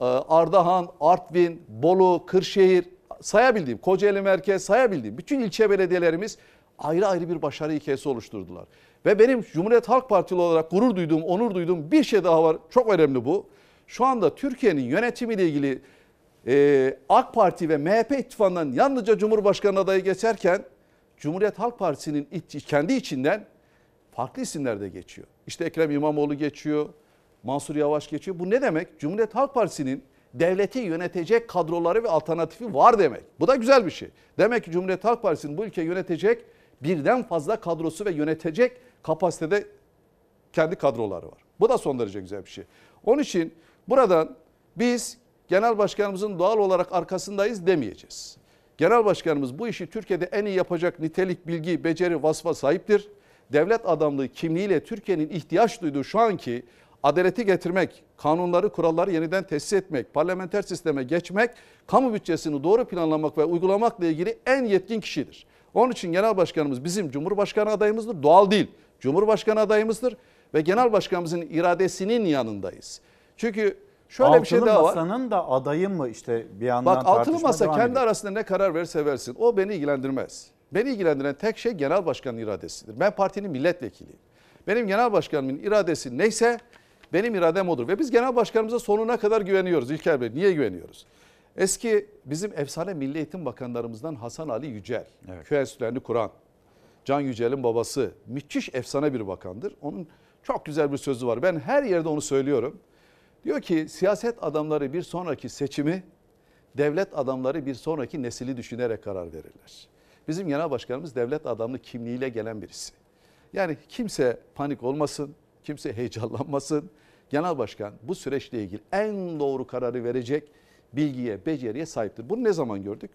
e, Ardahan, Artvin, Bolu, Kırşehir sayabildiğim, Kocaeli Merkez sayabildiğim bütün ilçe belediyelerimiz ayrı ayrı bir başarı hikayesi oluşturdular. Ve benim Cumhuriyet Halk Partili olarak gurur duyduğum, onur duyduğum bir şey daha var. Çok önemli bu. Şu anda Türkiye'nin yönetimiyle ilgili e, AK Parti ve MHP ittifakından yalnızca Cumhurbaşkanı adayı geçerken Cumhuriyet Halk Partisi'nin kendi içinden farklı isimler de geçiyor. İşte Ekrem İmamoğlu geçiyor, Mansur Yavaş geçiyor. Bu ne demek? Cumhuriyet Halk Partisi'nin devleti yönetecek kadroları ve alternatifi var demek. Bu da güzel bir şey. Demek ki Cumhuriyet Halk Partisi'nin bu ülkeyi yönetecek birden fazla kadrosu ve yönetecek kapasitede kendi kadroları var. Bu da son derece güzel bir şey. Onun için buradan biz genel başkanımızın doğal olarak arkasındayız demeyeceğiz. Genel başkanımız bu işi Türkiye'de en iyi yapacak nitelik, bilgi, beceri, vasfa sahiptir. Devlet adamlığı kimliğiyle Türkiye'nin ihtiyaç duyduğu şu anki adaleti getirmek, kanunları, kuralları yeniden tesis etmek, parlamenter sisteme geçmek, kamu bütçesini doğru planlamak ve uygulamakla ilgili en yetkin kişidir. Onun için genel başkanımız bizim Cumhurbaşkanı adayımızdır. Doğal değil. Cumhurbaşkanı adayımızdır ve genel başkanımızın iradesinin yanındayız. Çünkü şöyle bir şey Altılı daha var. Masanın da adayı mı işte bir yandan Bak altılı masa kendi ediyor. arasında ne karar verirse versin o beni ilgilendirmez. Beni ilgilendiren tek şey genel başkanın iradesidir. Ben partinin milletvekiliyim. Benim genel başkanımın iradesi neyse benim iradem odur. Ve biz genel başkanımıza sonuna kadar güveniyoruz İlker Bey. Niye güveniyoruz? Eski bizim efsane Milli Eğitim Bakanlarımızdan Hasan Ali Yücel, köy enstitülerini kuran, Can Yücel'in babası müthiş efsane bir bakandır. Onun çok güzel bir sözü var. Ben her yerde onu söylüyorum. Diyor ki siyaset adamları bir sonraki seçimi devlet adamları bir sonraki nesili düşünerek karar verirler. Bizim genel başkanımız devlet adamlı kimliğiyle gelen birisi. Yani kimse panik olmasın, kimse heyecanlanmasın. Genel başkan bu süreçle ilgili en doğru kararı verecek bilgiye, beceriye sahiptir. Bunu ne zaman gördük?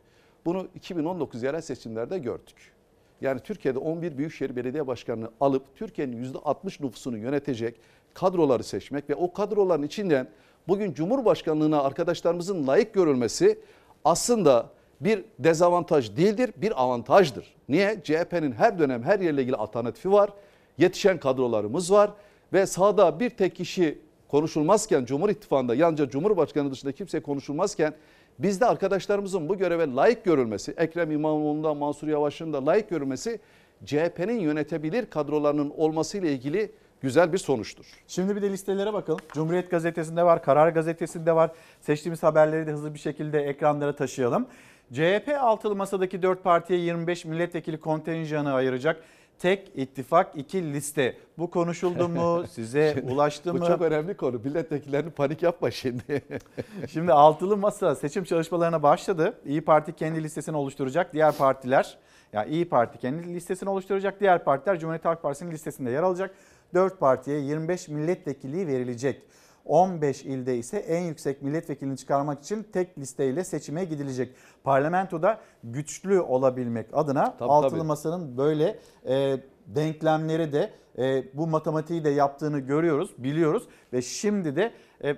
Bunu 2019 yerel seçimlerde gördük. Yani Türkiye'de 11 büyükşehir belediye başkanını alıp Türkiye'nin %60 nüfusunu yönetecek kadroları seçmek ve o kadroların içinden bugün Cumhurbaşkanlığına arkadaşlarımızın layık görülmesi aslında bir dezavantaj değildir, bir avantajdır. Niye? CHP'nin her dönem her yerle ilgili alternatifi var. Yetişen kadrolarımız var ve sahada bir tek kişi konuşulmazken Cumhur İttifakı'nda yalnızca Cumhurbaşkanı dışında kimse konuşulmazken bizde arkadaşlarımızın bu göreve layık görülmesi, Ekrem İmamoğlu'nda, Mansur Yavaş'ın da layık görülmesi CHP'nin yönetebilir kadrolarının olması ile ilgili güzel bir sonuçtur. Şimdi bir de listelere bakalım. Cumhuriyet Gazetesi'nde var, Karar Gazetesi'nde var. Seçtiğimiz haberleri de hızlı bir şekilde ekranlara taşıyalım. CHP altılı masadaki 4 partiye 25 milletvekili kontenjanı ayıracak. Tek ittifak, iki liste. Bu konuşuldu mu? Size ulaştı mı? Bu çok önemli konu. Milletvekillerini panik yapma şimdi. Şimdi altılı masa seçim çalışmalarına başladı. İyi Parti kendi listesini oluşturacak. Diğer partiler, yani İyi Parti kendi listesini oluşturacak. Diğer partiler Cumhuriyet Halk Partisi'nin listesinde yer alacak. 4 partiye 25 milletvekili verilecek. 15 ilde ise en yüksek milletvekilini çıkarmak için tek listeyle seçime gidilecek. Parlamentoda güçlü olabilmek adına Tabii, altılı tabii. masanın böyle e, denklemleri de e, bu matematiği de yaptığını görüyoruz, biliyoruz ve şimdi de e,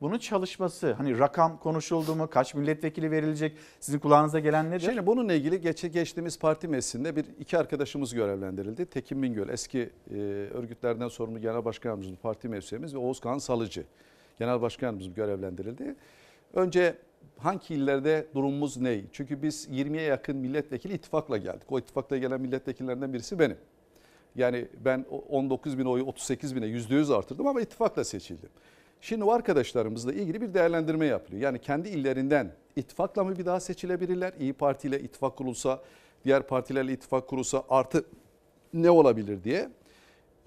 bunun çalışması hani rakam konuşuldu mu, kaç milletvekili verilecek, sizin kulağınıza gelen nedir? Şimdi bununla ilgili geç, geçtiğimiz parti meclisinde bir iki arkadaşımız görevlendirildi. Tekin Bingöl eski e, örgütlerden sorumlu genel başkanımızın parti meclisimiz ve Oğuz Kağan Salıcı genel başkanımız görevlendirildi. Önce hangi illerde durumumuz ne? Çünkü biz 20'ye yakın milletvekili ittifakla geldik. O ittifakla gelen milletvekillerinden birisi benim. Yani ben o 19 bin oyu 38 bine %100 artırdım ama ittifakla seçildim. Şimdi o arkadaşlarımızla ilgili bir değerlendirme yapılıyor. Yani kendi illerinden ittifakla mı bir daha seçilebilirler? İyi Parti ile ittifak kurulsa, diğer partilerle ittifak kurulsa artı ne olabilir diye.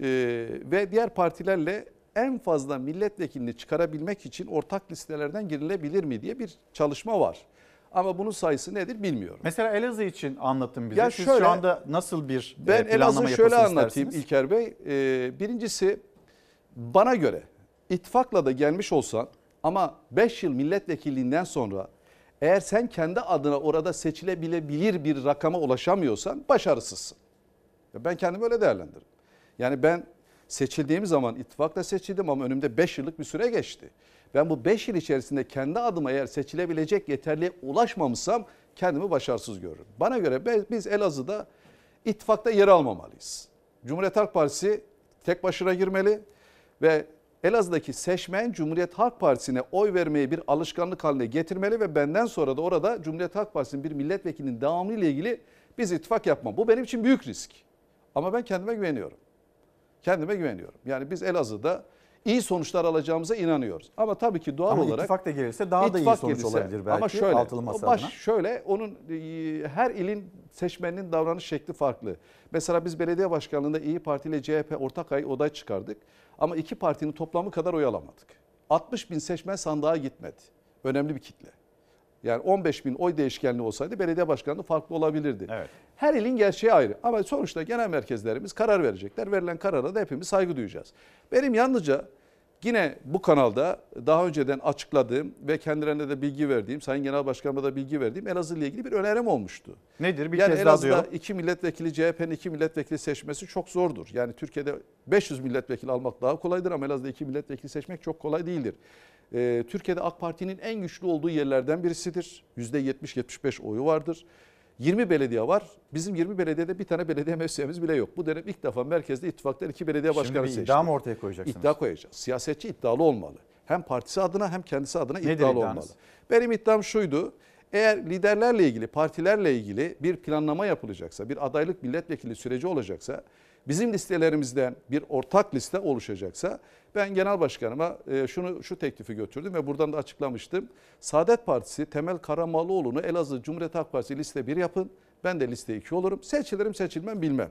Ee, ve diğer partilerle en fazla milletvekilini çıkarabilmek için ortak listelerden girilebilir mi diye bir çalışma var. Ama bunun sayısı nedir bilmiyorum. Mesela Elazığ için anlatın bize. Ya Siz şöyle, şu anda nasıl bir e, Ben planlama Elazığ'ı şöyle yapılsın anlatayım istersiniz? İlker Bey. Ee, birincisi bana göre ittifakla da gelmiş olsan ama 5 yıl milletvekilliğinden sonra eğer sen kendi adına orada seçilebilir bir rakama ulaşamıyorsan başarısızsın. Ben kendimi öyle değerlendiririm. Yani ben seçildiğim zaman ittifakla seçildim ama önümde 5 yıllık bir süre geçti. Ben bu 5 yıl içerisinde kendi adıma eğer seçilebilecek yeterliğe ulaşmamışsam kendimi başarısız görürüm. Bana göre biz Elazığ'da ittifakta yer almamalıyız. Cumhuriyet Halk Partisi tek başına girmeli ve Elazığ'daki seçmen Cumhuriyet Halk Partisi'ne oy vermeyi bir alışkanlık haline getirmeli ve benden sonra da orada Cumhuriyet Halk Partisi'nin bir milletvekilinin devamlı ile ilgili biz ittifak yapmam. Bu benim için büyük risk. Ama ben kendime güveniyorum. Kendime güveniyorum. Yani biz Elazığ'da iyi sonuçlar alacağımıza inanıyoruz. Ama tabii ki doğal Ama olarak ittifak da gelirse daha da iyi sonuç olabilir belki Ama şöyle, altılı masa baş, adına. şöyle onun e, her ilin seçmeninin davranış şekli farklı. Mesela biz belediye başkanlığında İyi Parti ile CHP ortak ay oday çıkardık. Ama iki partinin toplamı kadar oy alamadık. 60 bin seçmen sandığa gitmedi. Önemli bir kitle. Yani 15 bin oy değişkenliği olsaydı belediye başkanlığı farklı olabilirdi. Her ilin gerçeği ayrı ama sonuçta genel merkezlerimiz karar verecekler. Verilen karara da hepimiz saygı duyacağız. Benim yalnızca yine bu kanalda daha önceden açıkladığım ve kendilerine de bilgi verdiğim, Sayın Genel Başkanıma da bilgi verdiğim Elazığ ile ilgili bir önerim olmuştu. Nedir? Bir yani kez daha Elazığ'da duyalım. iki milletvekili CHP'nin iki milletvekili seçmesi çok zordur. Yani Türkiye'de 500 milletvekili almak daha kolaydır ama Elazığ'da iki milletvekili seçmek çok kolay değildir. Ee, Türkiye'de AK Parti'nin en güçlü olduğu yerlerden birisidir. %70-75 oyu vardır. 20 belediye var. Bizim 20 belediyede bir tane belediye meclisimiz bile yok. Bu dönem ilk defa merkezde ittifaklar iki belediye Şimdi başkanı bir seçti. iddia mı ortaya koyacaksınız? İddia koyacağız. Siyasetçi iddialı olmalı. Hem partisi adına hem kendisi adına Nedir iddialı iddianız? olmalı. Benim iddiam şuydu. Eğer liderlerle ilgili, partilerle ilgili bir planlama yapılacaksa, bir adaylık milletvekili süreci olacaksa, bizim listelerimizden bir ortak liste oluşacaksa ben genel başkanıma e, şunu şu teklifi götürdüm ve buradan da açıklamıştım. Saadet Partisi Temel Karamollaoğlu'nu Elazığ Cumhuriyet Halk Partisi liste 1 yapın. Ben de liste 2 olurum. Seçilirim seçilmem bilmem.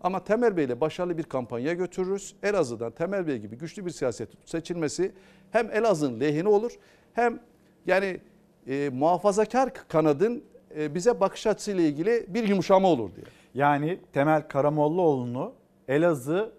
Ama Temel Bey ile başarılı bir kampanya götürürüz. Elazığ'dan Temel Bey gibi güçlü bir siyaset seçilmesi hem Elazığ'ın lehine olur hem yani e, muhafazakar kanadın e, bize bakış açısıyla ilgili bir yumuşama olur diye. Yani Temel Karamollaoğlu'nu Elazığ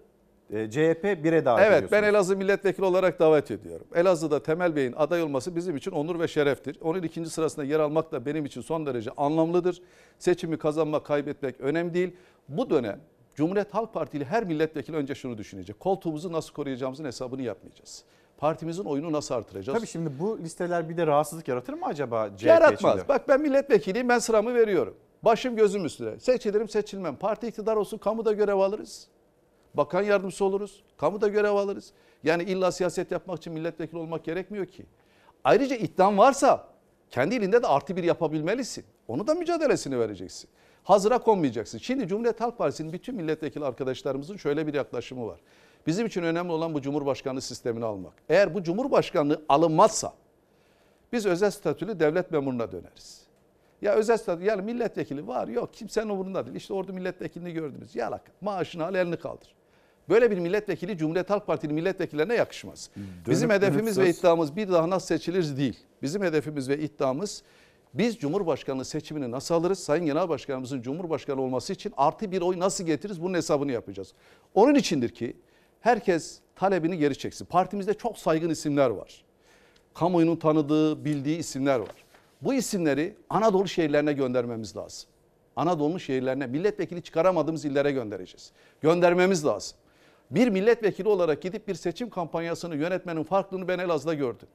CHP 1'e davet Evet ediyorsunuz. ben Elazığ milletvekili olarak davet ediyorum. Elazığ'da Temel Bey'in aday olması bizim için onur ve şereftir. Onun ikinci sırasında yer almak da benim için son derece anlamlıdır. Seçimi kazanmak, kaybetmek önemli değil. Bu dönem Cumhuriyet Halk Partili her milletvekili önce şunu düşünecek. Koltuğumuzu nasıl koruyacağımızın hesabını yapmayacağız. Partimizin oyunu nasıl artıracağız? Tabii şimdi bu listeler bir de rahatsızlık yaratır mı acaba CHP Yaratmaz. içinde? Bak ben milletvekiliyim ben sıramı veriyorum. Başım gözüm üstüne. Seçilirim seçilmem. Parti iktidar olsun kamuda görev alırız. Bakan yardımcısı oluruz. Kamuda görev alırız. Yani illa siyaset yapmak için milletvekili olmak gerekmiyor ki. Ayrıca iddian varsa kendi ilinde de artı bir yapabilmelisin. Onu da mücadelesini vereceksin. Hazıra konmayacaksın. Şimdi Cumhuriyet Halk Partisi'nin bütün milletvekili arkadaşlarımızın şöyle bir yaklaşımı var. Bizim için önemli olan bu Cumhurbaşkanlığı sistemini almak. Eğer bu Cumhurbaşkanlığı alınmazsa biz özel statülü devlet memuruna döneriz. Ya özel statü yani milletvekili var yok kimsenin umurunda değil. İşte orada milletvekilini gördünüz. Yalak maaşını al elini kaldır. Böyle bir milletvekili Cumhuriyet Halk Partili milletvekillerine yakışmaz. Bizim dönüp hedefimiz ve iddiamız bir daha nasıl seçiliriz değil. Bizim hedefimiz ve iddiamız biz Cumhurbaşkanlığı seçimini nasıl alırız? Sayın Genel Başkanımızın Cumhurbaşkanı olması için artı bir oy nasıl getiririz? Bunun hesabını yapacağız. Onun içindir ki herkes talebini geri çeksin. Partimizde çok saygın isimler var kamuoyunun tanıdığı, bildiği isimler var. Bu isimleri Anadolu şehirlerine göndermemiz lazım. Anadolu şehirlerine milletvekili çıkaramadığımız illere göndereceğiz. Göndermemiz lazım. Bir milletvekili olarak gidip bir seçim kampanyasını yönetmenin farklılığını ben Elazığ'da gördüm.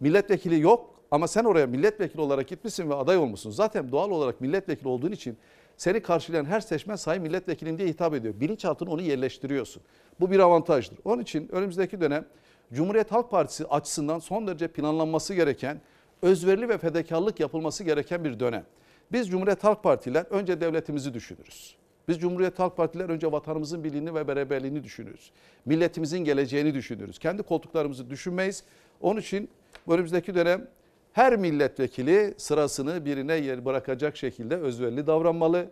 Milletvekili yok ama sen oraya milletvekili olarak gitmişsin ve aday olmuşsun. Zaten doğal olarak milletvekili olduğun için seni karşılayan her seçmen sayın milletvekilim diye hitap ediyor. Bilinçaltına onu yerleştiriyorsun. Bu bir avantajdır. Onun için önümüzdeki dönem Cumhuriyet Halk Partisi açısından son derece planlanması gereken, özverili ve fedakarlık yapılması gereken bir dönem. Biz Cumhuriyet Halk Partiler önce devletimizi düşünürüz. Biz Cumhuriyet Halk Partiler önce vatanımızın birliğini ve beraberliğini düşünürüz. Milletimizin geleceğini düşünürüz. Kendi koltuklarımızı düşünmeyiz. Onun için önümüzdeki dönem her milletvekili sırasını birine yer bırakacak şekilde özverili davranmalı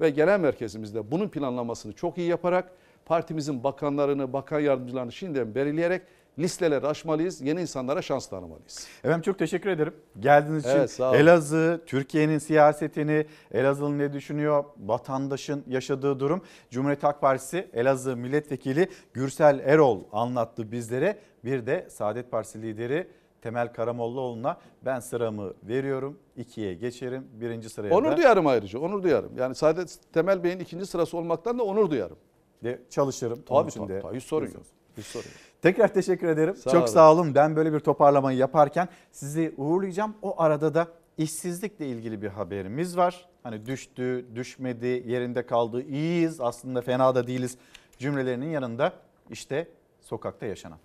ve genel merkezimizde bunun planlamasını çok iyi yaparak partimizin bakanlarını, bakan yardımcılarını şimdiden belirleyerek listeleri aşmalıyız, yeni insanlara şans tanımalıyız. Efendim çok teşekkür ederim. Geldiğiniz için Evet, sağ olun. Elazığ, Türkiye'nin siyasetini, Elazığ'ın ne düşünüyor, vatandaşın yaşadığı durum. Cumhuriyet Halk Partisi Elazığ Milletvekili Gürsel Erol anlattı bizlere. Bir de Saadet Partisi lideri Temel Karamollaoğlu'na ben sıramı veriyorum. ikiye geçerim. Birinci sıraya Onur da duyarım ayrıca, onur duyarım. Yani Saadet Temel Bey'in ikinci sırası olmaktan da onur duyarım. de çalışırım. Tabii tabii, tabii, hiç sorun yok. Hiç sorun yok. Tekrar teşekkür ederim. Sağ Çok olun. sağ olun. Ben böyle bir toparlamayı yaparken sizi uğurlayacağım. O arada da işsizlikle ilgili bir haberimiz var. Hani düştü, düşmedi, yerinde kaldı, iyiyiz aslında fena da değiliz cümlelerinin yanında işte sokakta yaşanan.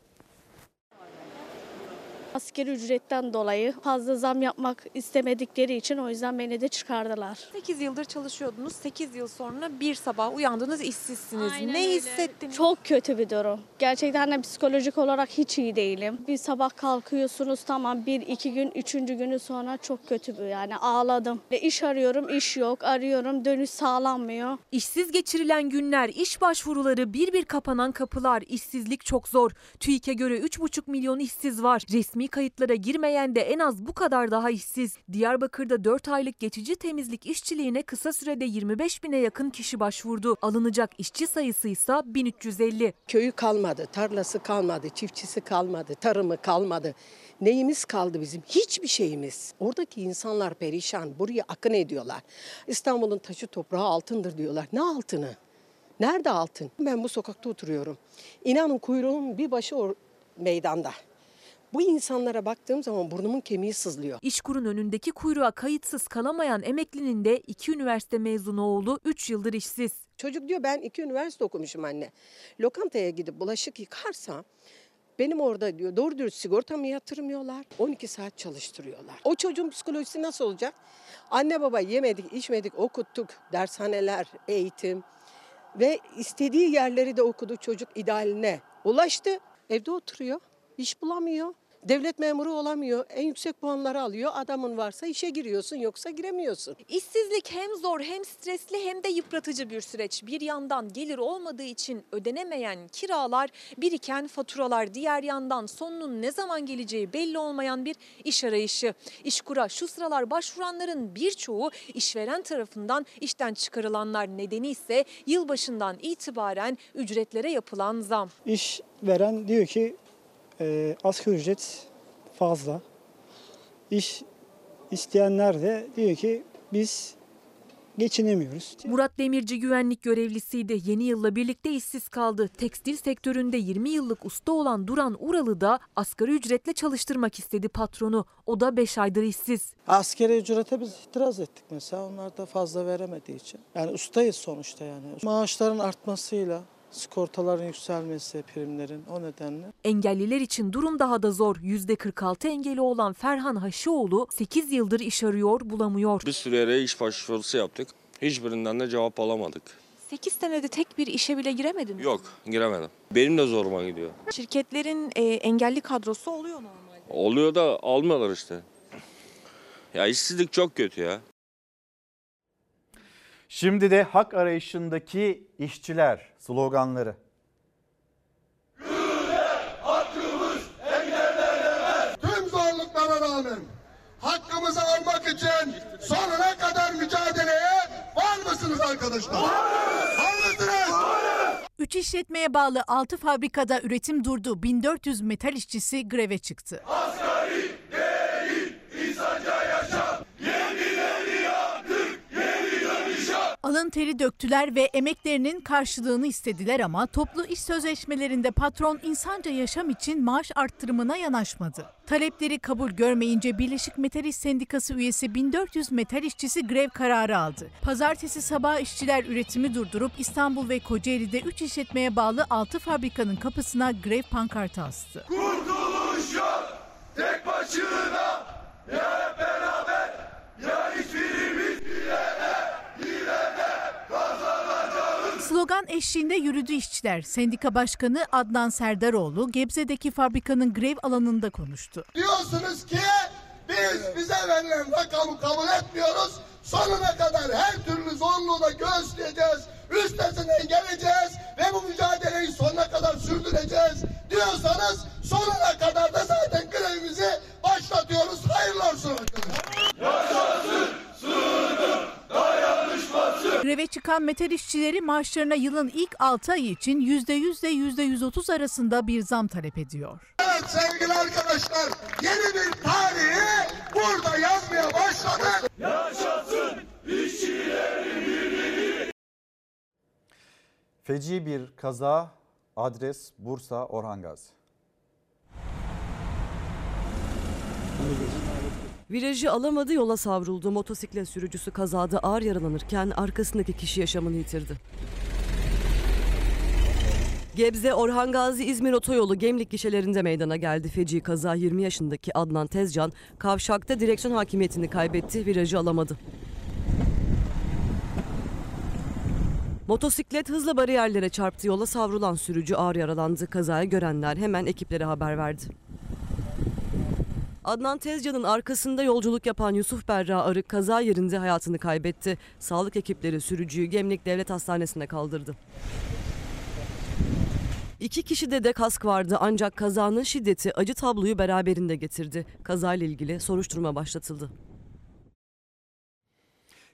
Askeri ücretten dolayı fazla zam yapmak istemedikleri için o yüzden beni de çıkardılar. 8 yıldır çalışıyordunuz. 8 yıl sonra bir sabah uyandınız işsizsiniz. Aynen ne öyle. hissettiniz? Çok kötü bir durum. Gerçekten de psikolojik olarak hiç iyi değilim. Bir sabah kalkıyorsunuz tamam bir iki gün üçüncü günü sonra çok kötü bir yani ağladım. Ve iş arıyorum iş yok arıyorum dönüş sağlanmıyor. İşsiz geçirilen günler, iş başvuruları, bir bir kapanan kapılar, işsizlik çok zor. TÜİK'e göre 3,5 milyon işsiz var. Resmi kayıtlara girmeyen de en az bu kadar daha işsiz. Diyarbakır'da 4 aylık geçici temizlik işçiliğine kısa sürede 25 bine yakın kişi başvurdu. Alınacak işçi sayısı ise 1350. Köyü kalmadı, tarlası kalmadı, çiftçisi kalmadı, tarımı kalmadı. Neyimiz kaldı bizim? Hiçbir şeyimiz. Oradaki insanlar perişan, buraya akın ediyorlar. İstanbul'un taşı toprağı altındır diyorlar. Ne altını? Nerede altın? Ben bu sokakta oturuyorum. İnanın kuyruğun bir başı o meydanda. Bu insanlara baktığım zaman burnumun kemiği sızlıyor. İşkurun önündeki kuyruğa kayıtsız kalamayan emeklinin de iki üniversite mezunu oğlu 3 yıldır işsiz. Çocuk diyor ben iki üniversite okumuşum anne. Lokantaya gidip bulaşık yıkarsam benim orada diyor doğru dürüst sigortamı yatırmıyorlar. 12 saat çalıştırıyorlar. O çocuğun psikolojisi nasıl olacak? Anne baba yemedik, içmedik, okuttuk. Dershaneler, eğitim ve istediği yerleri de okudu çocuk idealine. Ulaştı. Evde oturuyor. İş bulamıyor. Devlet memuru olamıyor. En yüksek puanları alıyor. Adamın varsa işe giriyorsun yoksa giremiyorsun. İşsizlik hem zor hem stresli hem de yıpratıcı bir süreç. Bir yandan gelir olmadığı için ödenemeyen kiralar, biriken faturalar, diğer yandan sonunun ne zaman geleceği belli olmayan bir iş arayışı. İşkura şu sıralar başvuranların birçoğu işveren tarafından işten çıkarılanlar nedeni ise yılbaşından itibaren ücretlere yapılan zam. İş veren diyor ki e, asgari ücret fazla. İş isteyenler de diyor ki biz geçinemiyoruz. Murat Demirci güvenlik görevlisiydi. Yeni yılla birlikte işsiz kaldı. Tekstil sektöründe 20 yıllık usta olan Duran Uralı da asgari ücretle çalıştırmak istedi patronu. O da 5 aydır işsiz. Askeri ücrete biz itiraz ettik mesela. Onlar da fazla veremediği için. Yani ustayız sonuçta yani. Maaşların artmasıyla sigortaların yükselmesi, primlerin o nedenle. Engelliler için durum daha da zor. %46 engeli olan Ferhan Haşioğlu 8 yıldır iş arıyor, bulamıyor. Bir sürü yere iş başvurusu yaptık. Hiçbirinden de cevap alamadık. 8 senede tek bir işe bile giremedin mi? Yok giremedim. Benim de zoruma gidiyor. Şirketlerin e, engelli kadrosu oluyor normalde. Oluyor da almıyorlar işte. Ya işsizlik çok kötü ya. Şimdi de hak arayışındaki işçiler sloganları. Tüm zorluklara rağmen hakkımızı almak için sonuna kadar mücadeleye var mısınız arkadaşlar? Var mısınız? Üç işletmeye bağlı 6 fabrikada üretim durdu. 1400 metal işçisi greve çıktı. Alın teri döktüler ve emeklerinin karşılığını istediler ama toplu iş sözleşmelerinde patron insanca yaşam için maaş arttırımına yanaşmadı. Talepleri kabul görmeyince Birleşik Metal İş Sendikası üyesi 1400 metal işçisi grev kararı aldı. Pazartesi sabah işçiler üretimi durdurup İstanbul ve Kocaeli'de 3 işletmeye bağlı 6 fabrikanın kapısına grev pankartı astı. Kurtuluş yok tek başına ya hep beraber ya hiçbirimiz bilene bilene kazanacağız. Slogan eşliğinde yürüdü işçiler. Sendika Başkanı Adnan Serdaroğlu Gebze'deki fabrikanın grev alanında konuştu. Diyorsunuz ki biz bize verilen rakamı kabul etmiyoruz. Sonuna kadar her türlü zorluğu da göğüsleyeceğiz. Üstesinden geleceğiz ve bu mücadeleyi sonuna kadar sürdüreceğiz. diyorsanız sonuna kadar da zaten grevimizi başlatıyoruz. Hayırlı olsun arkadaşlar. Greve çıkan metal işçileri maaşlarına yılın ilk 6 ayı için %100 ile %130 arasında bir zam talep ediyor. Evet sevgili arkadaşlar yeni bir tarihi burada yazmaya başladık. Yaşasın Feci bir kaza adres Bursa Orhan Gazi. Virajı alamadı yola savruldu. Motosiklet sürücüsü kazada ağır yaralanırken arkasındaki kişi yaşamını yitirdi. Gebze Orhan Gazi İzmir Otoyolu Gemlik gişelerinde meydana geldi. Feci kaza 20 yaşındaki Adnan Tezcan kavşakta direksiyon hakimiyetini kaybetti, virajı alamadı. Motosiklet hızla bariyerlere çarptı. Yola savrulan sürücü ağır yaralandı. Kazayı görenler hemen ekiplere haber verdi. Adnan Tezcan'ın arkasında yolculuk yapan Yusuf Berra Arık kaza yerinde hayatını kaybetti. Sağlık ekipleri sürücüyü Gemlik Devlet Hastanesi'ne kaldırdı. İki kişide de kask vardı ancak kazanın şiddeti acı tabloyu beraberinde getirdi. Kazayla ilgili soruşturma başlatıldı.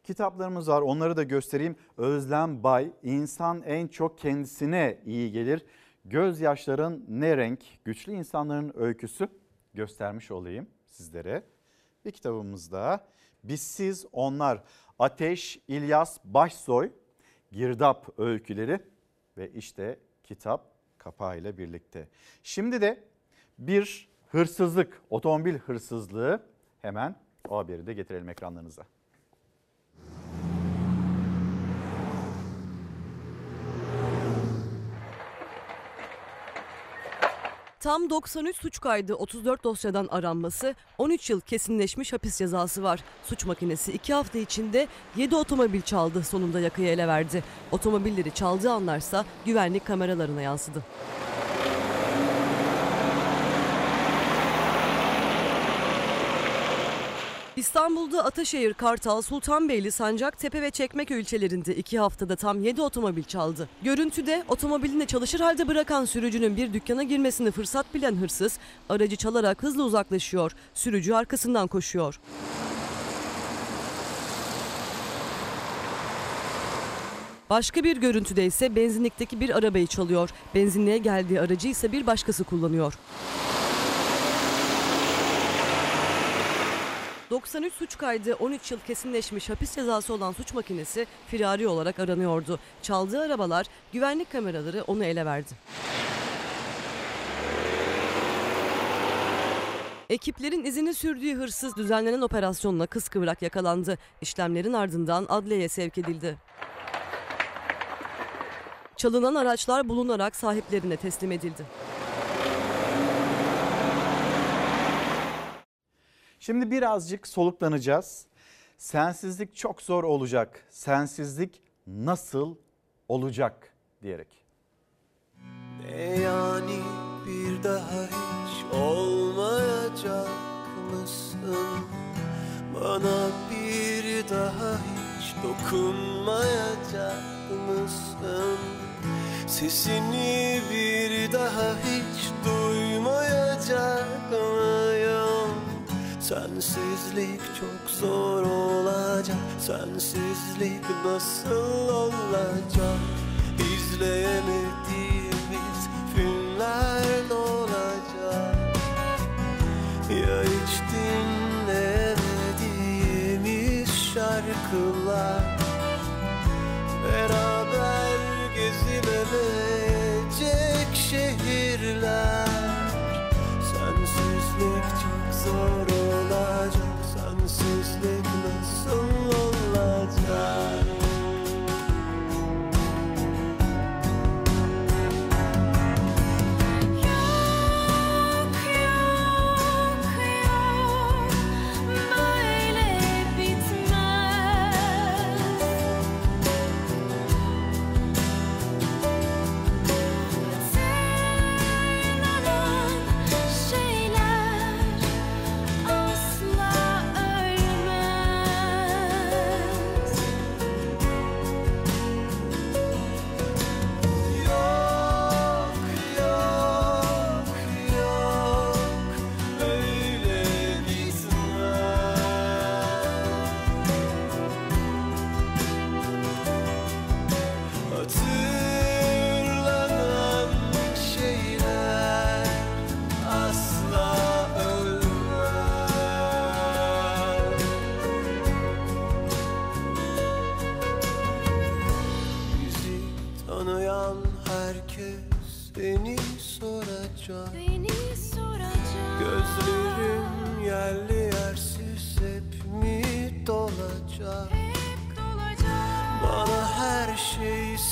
Kitaplarımız var onları da göstereyim. Özlem Bay, insan en çok kendisine iyi gelir. Gözyaşların ne renk, güçlü insanların öyküsü göstermiş olayım sizlere. Bir kitabımızda Bizsiz Onlar, Ateş İlyas Başsoy, Girdap öyküleri ve işte kitap kapağıyla birlikte. Şimdi de bir hırsızlık, otomobil hırsızlığı hemen o haberi de getirelim ekranlarınıza. Tam 93 suç kaydı 34 dosyadan aranması 13 yıl kesinleşmiş hapis cezası var. Suç makinesi 2 hafta içinde 7 otomobil çaldı sonunda yakayı ele verdi. Otomobilleri çaldığı anlarsa güvenlik kameralarına yansıdı. İstanbul'da Ataşehir, Kartal, Sultanbeyli, Sancaktepe ve Çekmeköy ilçelerinde iki haftada tam 7 otomobil çaldı. Görüntüde otomobilini çalışır halde bırakan sürücünün bir dükkana girmesini fırsat bilen hırsız aracı çalarak hızla uzaklaşıyor. Sürücü arkasından koşuyor. Başka bir görüntüde ise benzinlikteki bir arabayı çalıyor. Benzinliğe geldiği aracı ise bir başkası kullanıyor. 93 suç kaydı 13 yıl kesinleşmiş hapis cezası olan suç makinesi firari olarak aranıyordu. Çaldığı arabalar güvenlik kameraları onu ele verdi. Ekiplerin izini sürdüğü hırsız düzenlenen operasyonla kıskıvrak yakalandı. İşlemlerin ardından adliyeye sevk edildi. Çalınan araçlar bulunarak sahiplerine teslim edildi. Şimdi birazcık soluklanacağız. Sensizlik çok zor olacak. Sensizlik nasıl olacak diyerek. Ne yani bir daha hiç olmayacak mısın? Bana bir daha hiç dokunmayacak mısın? Sesini bir daha hiç duymayacak mıyım? Sensizlik çok zor olacak. Sensizlik nasıl olacak? İzleyemediğimiz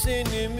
Bana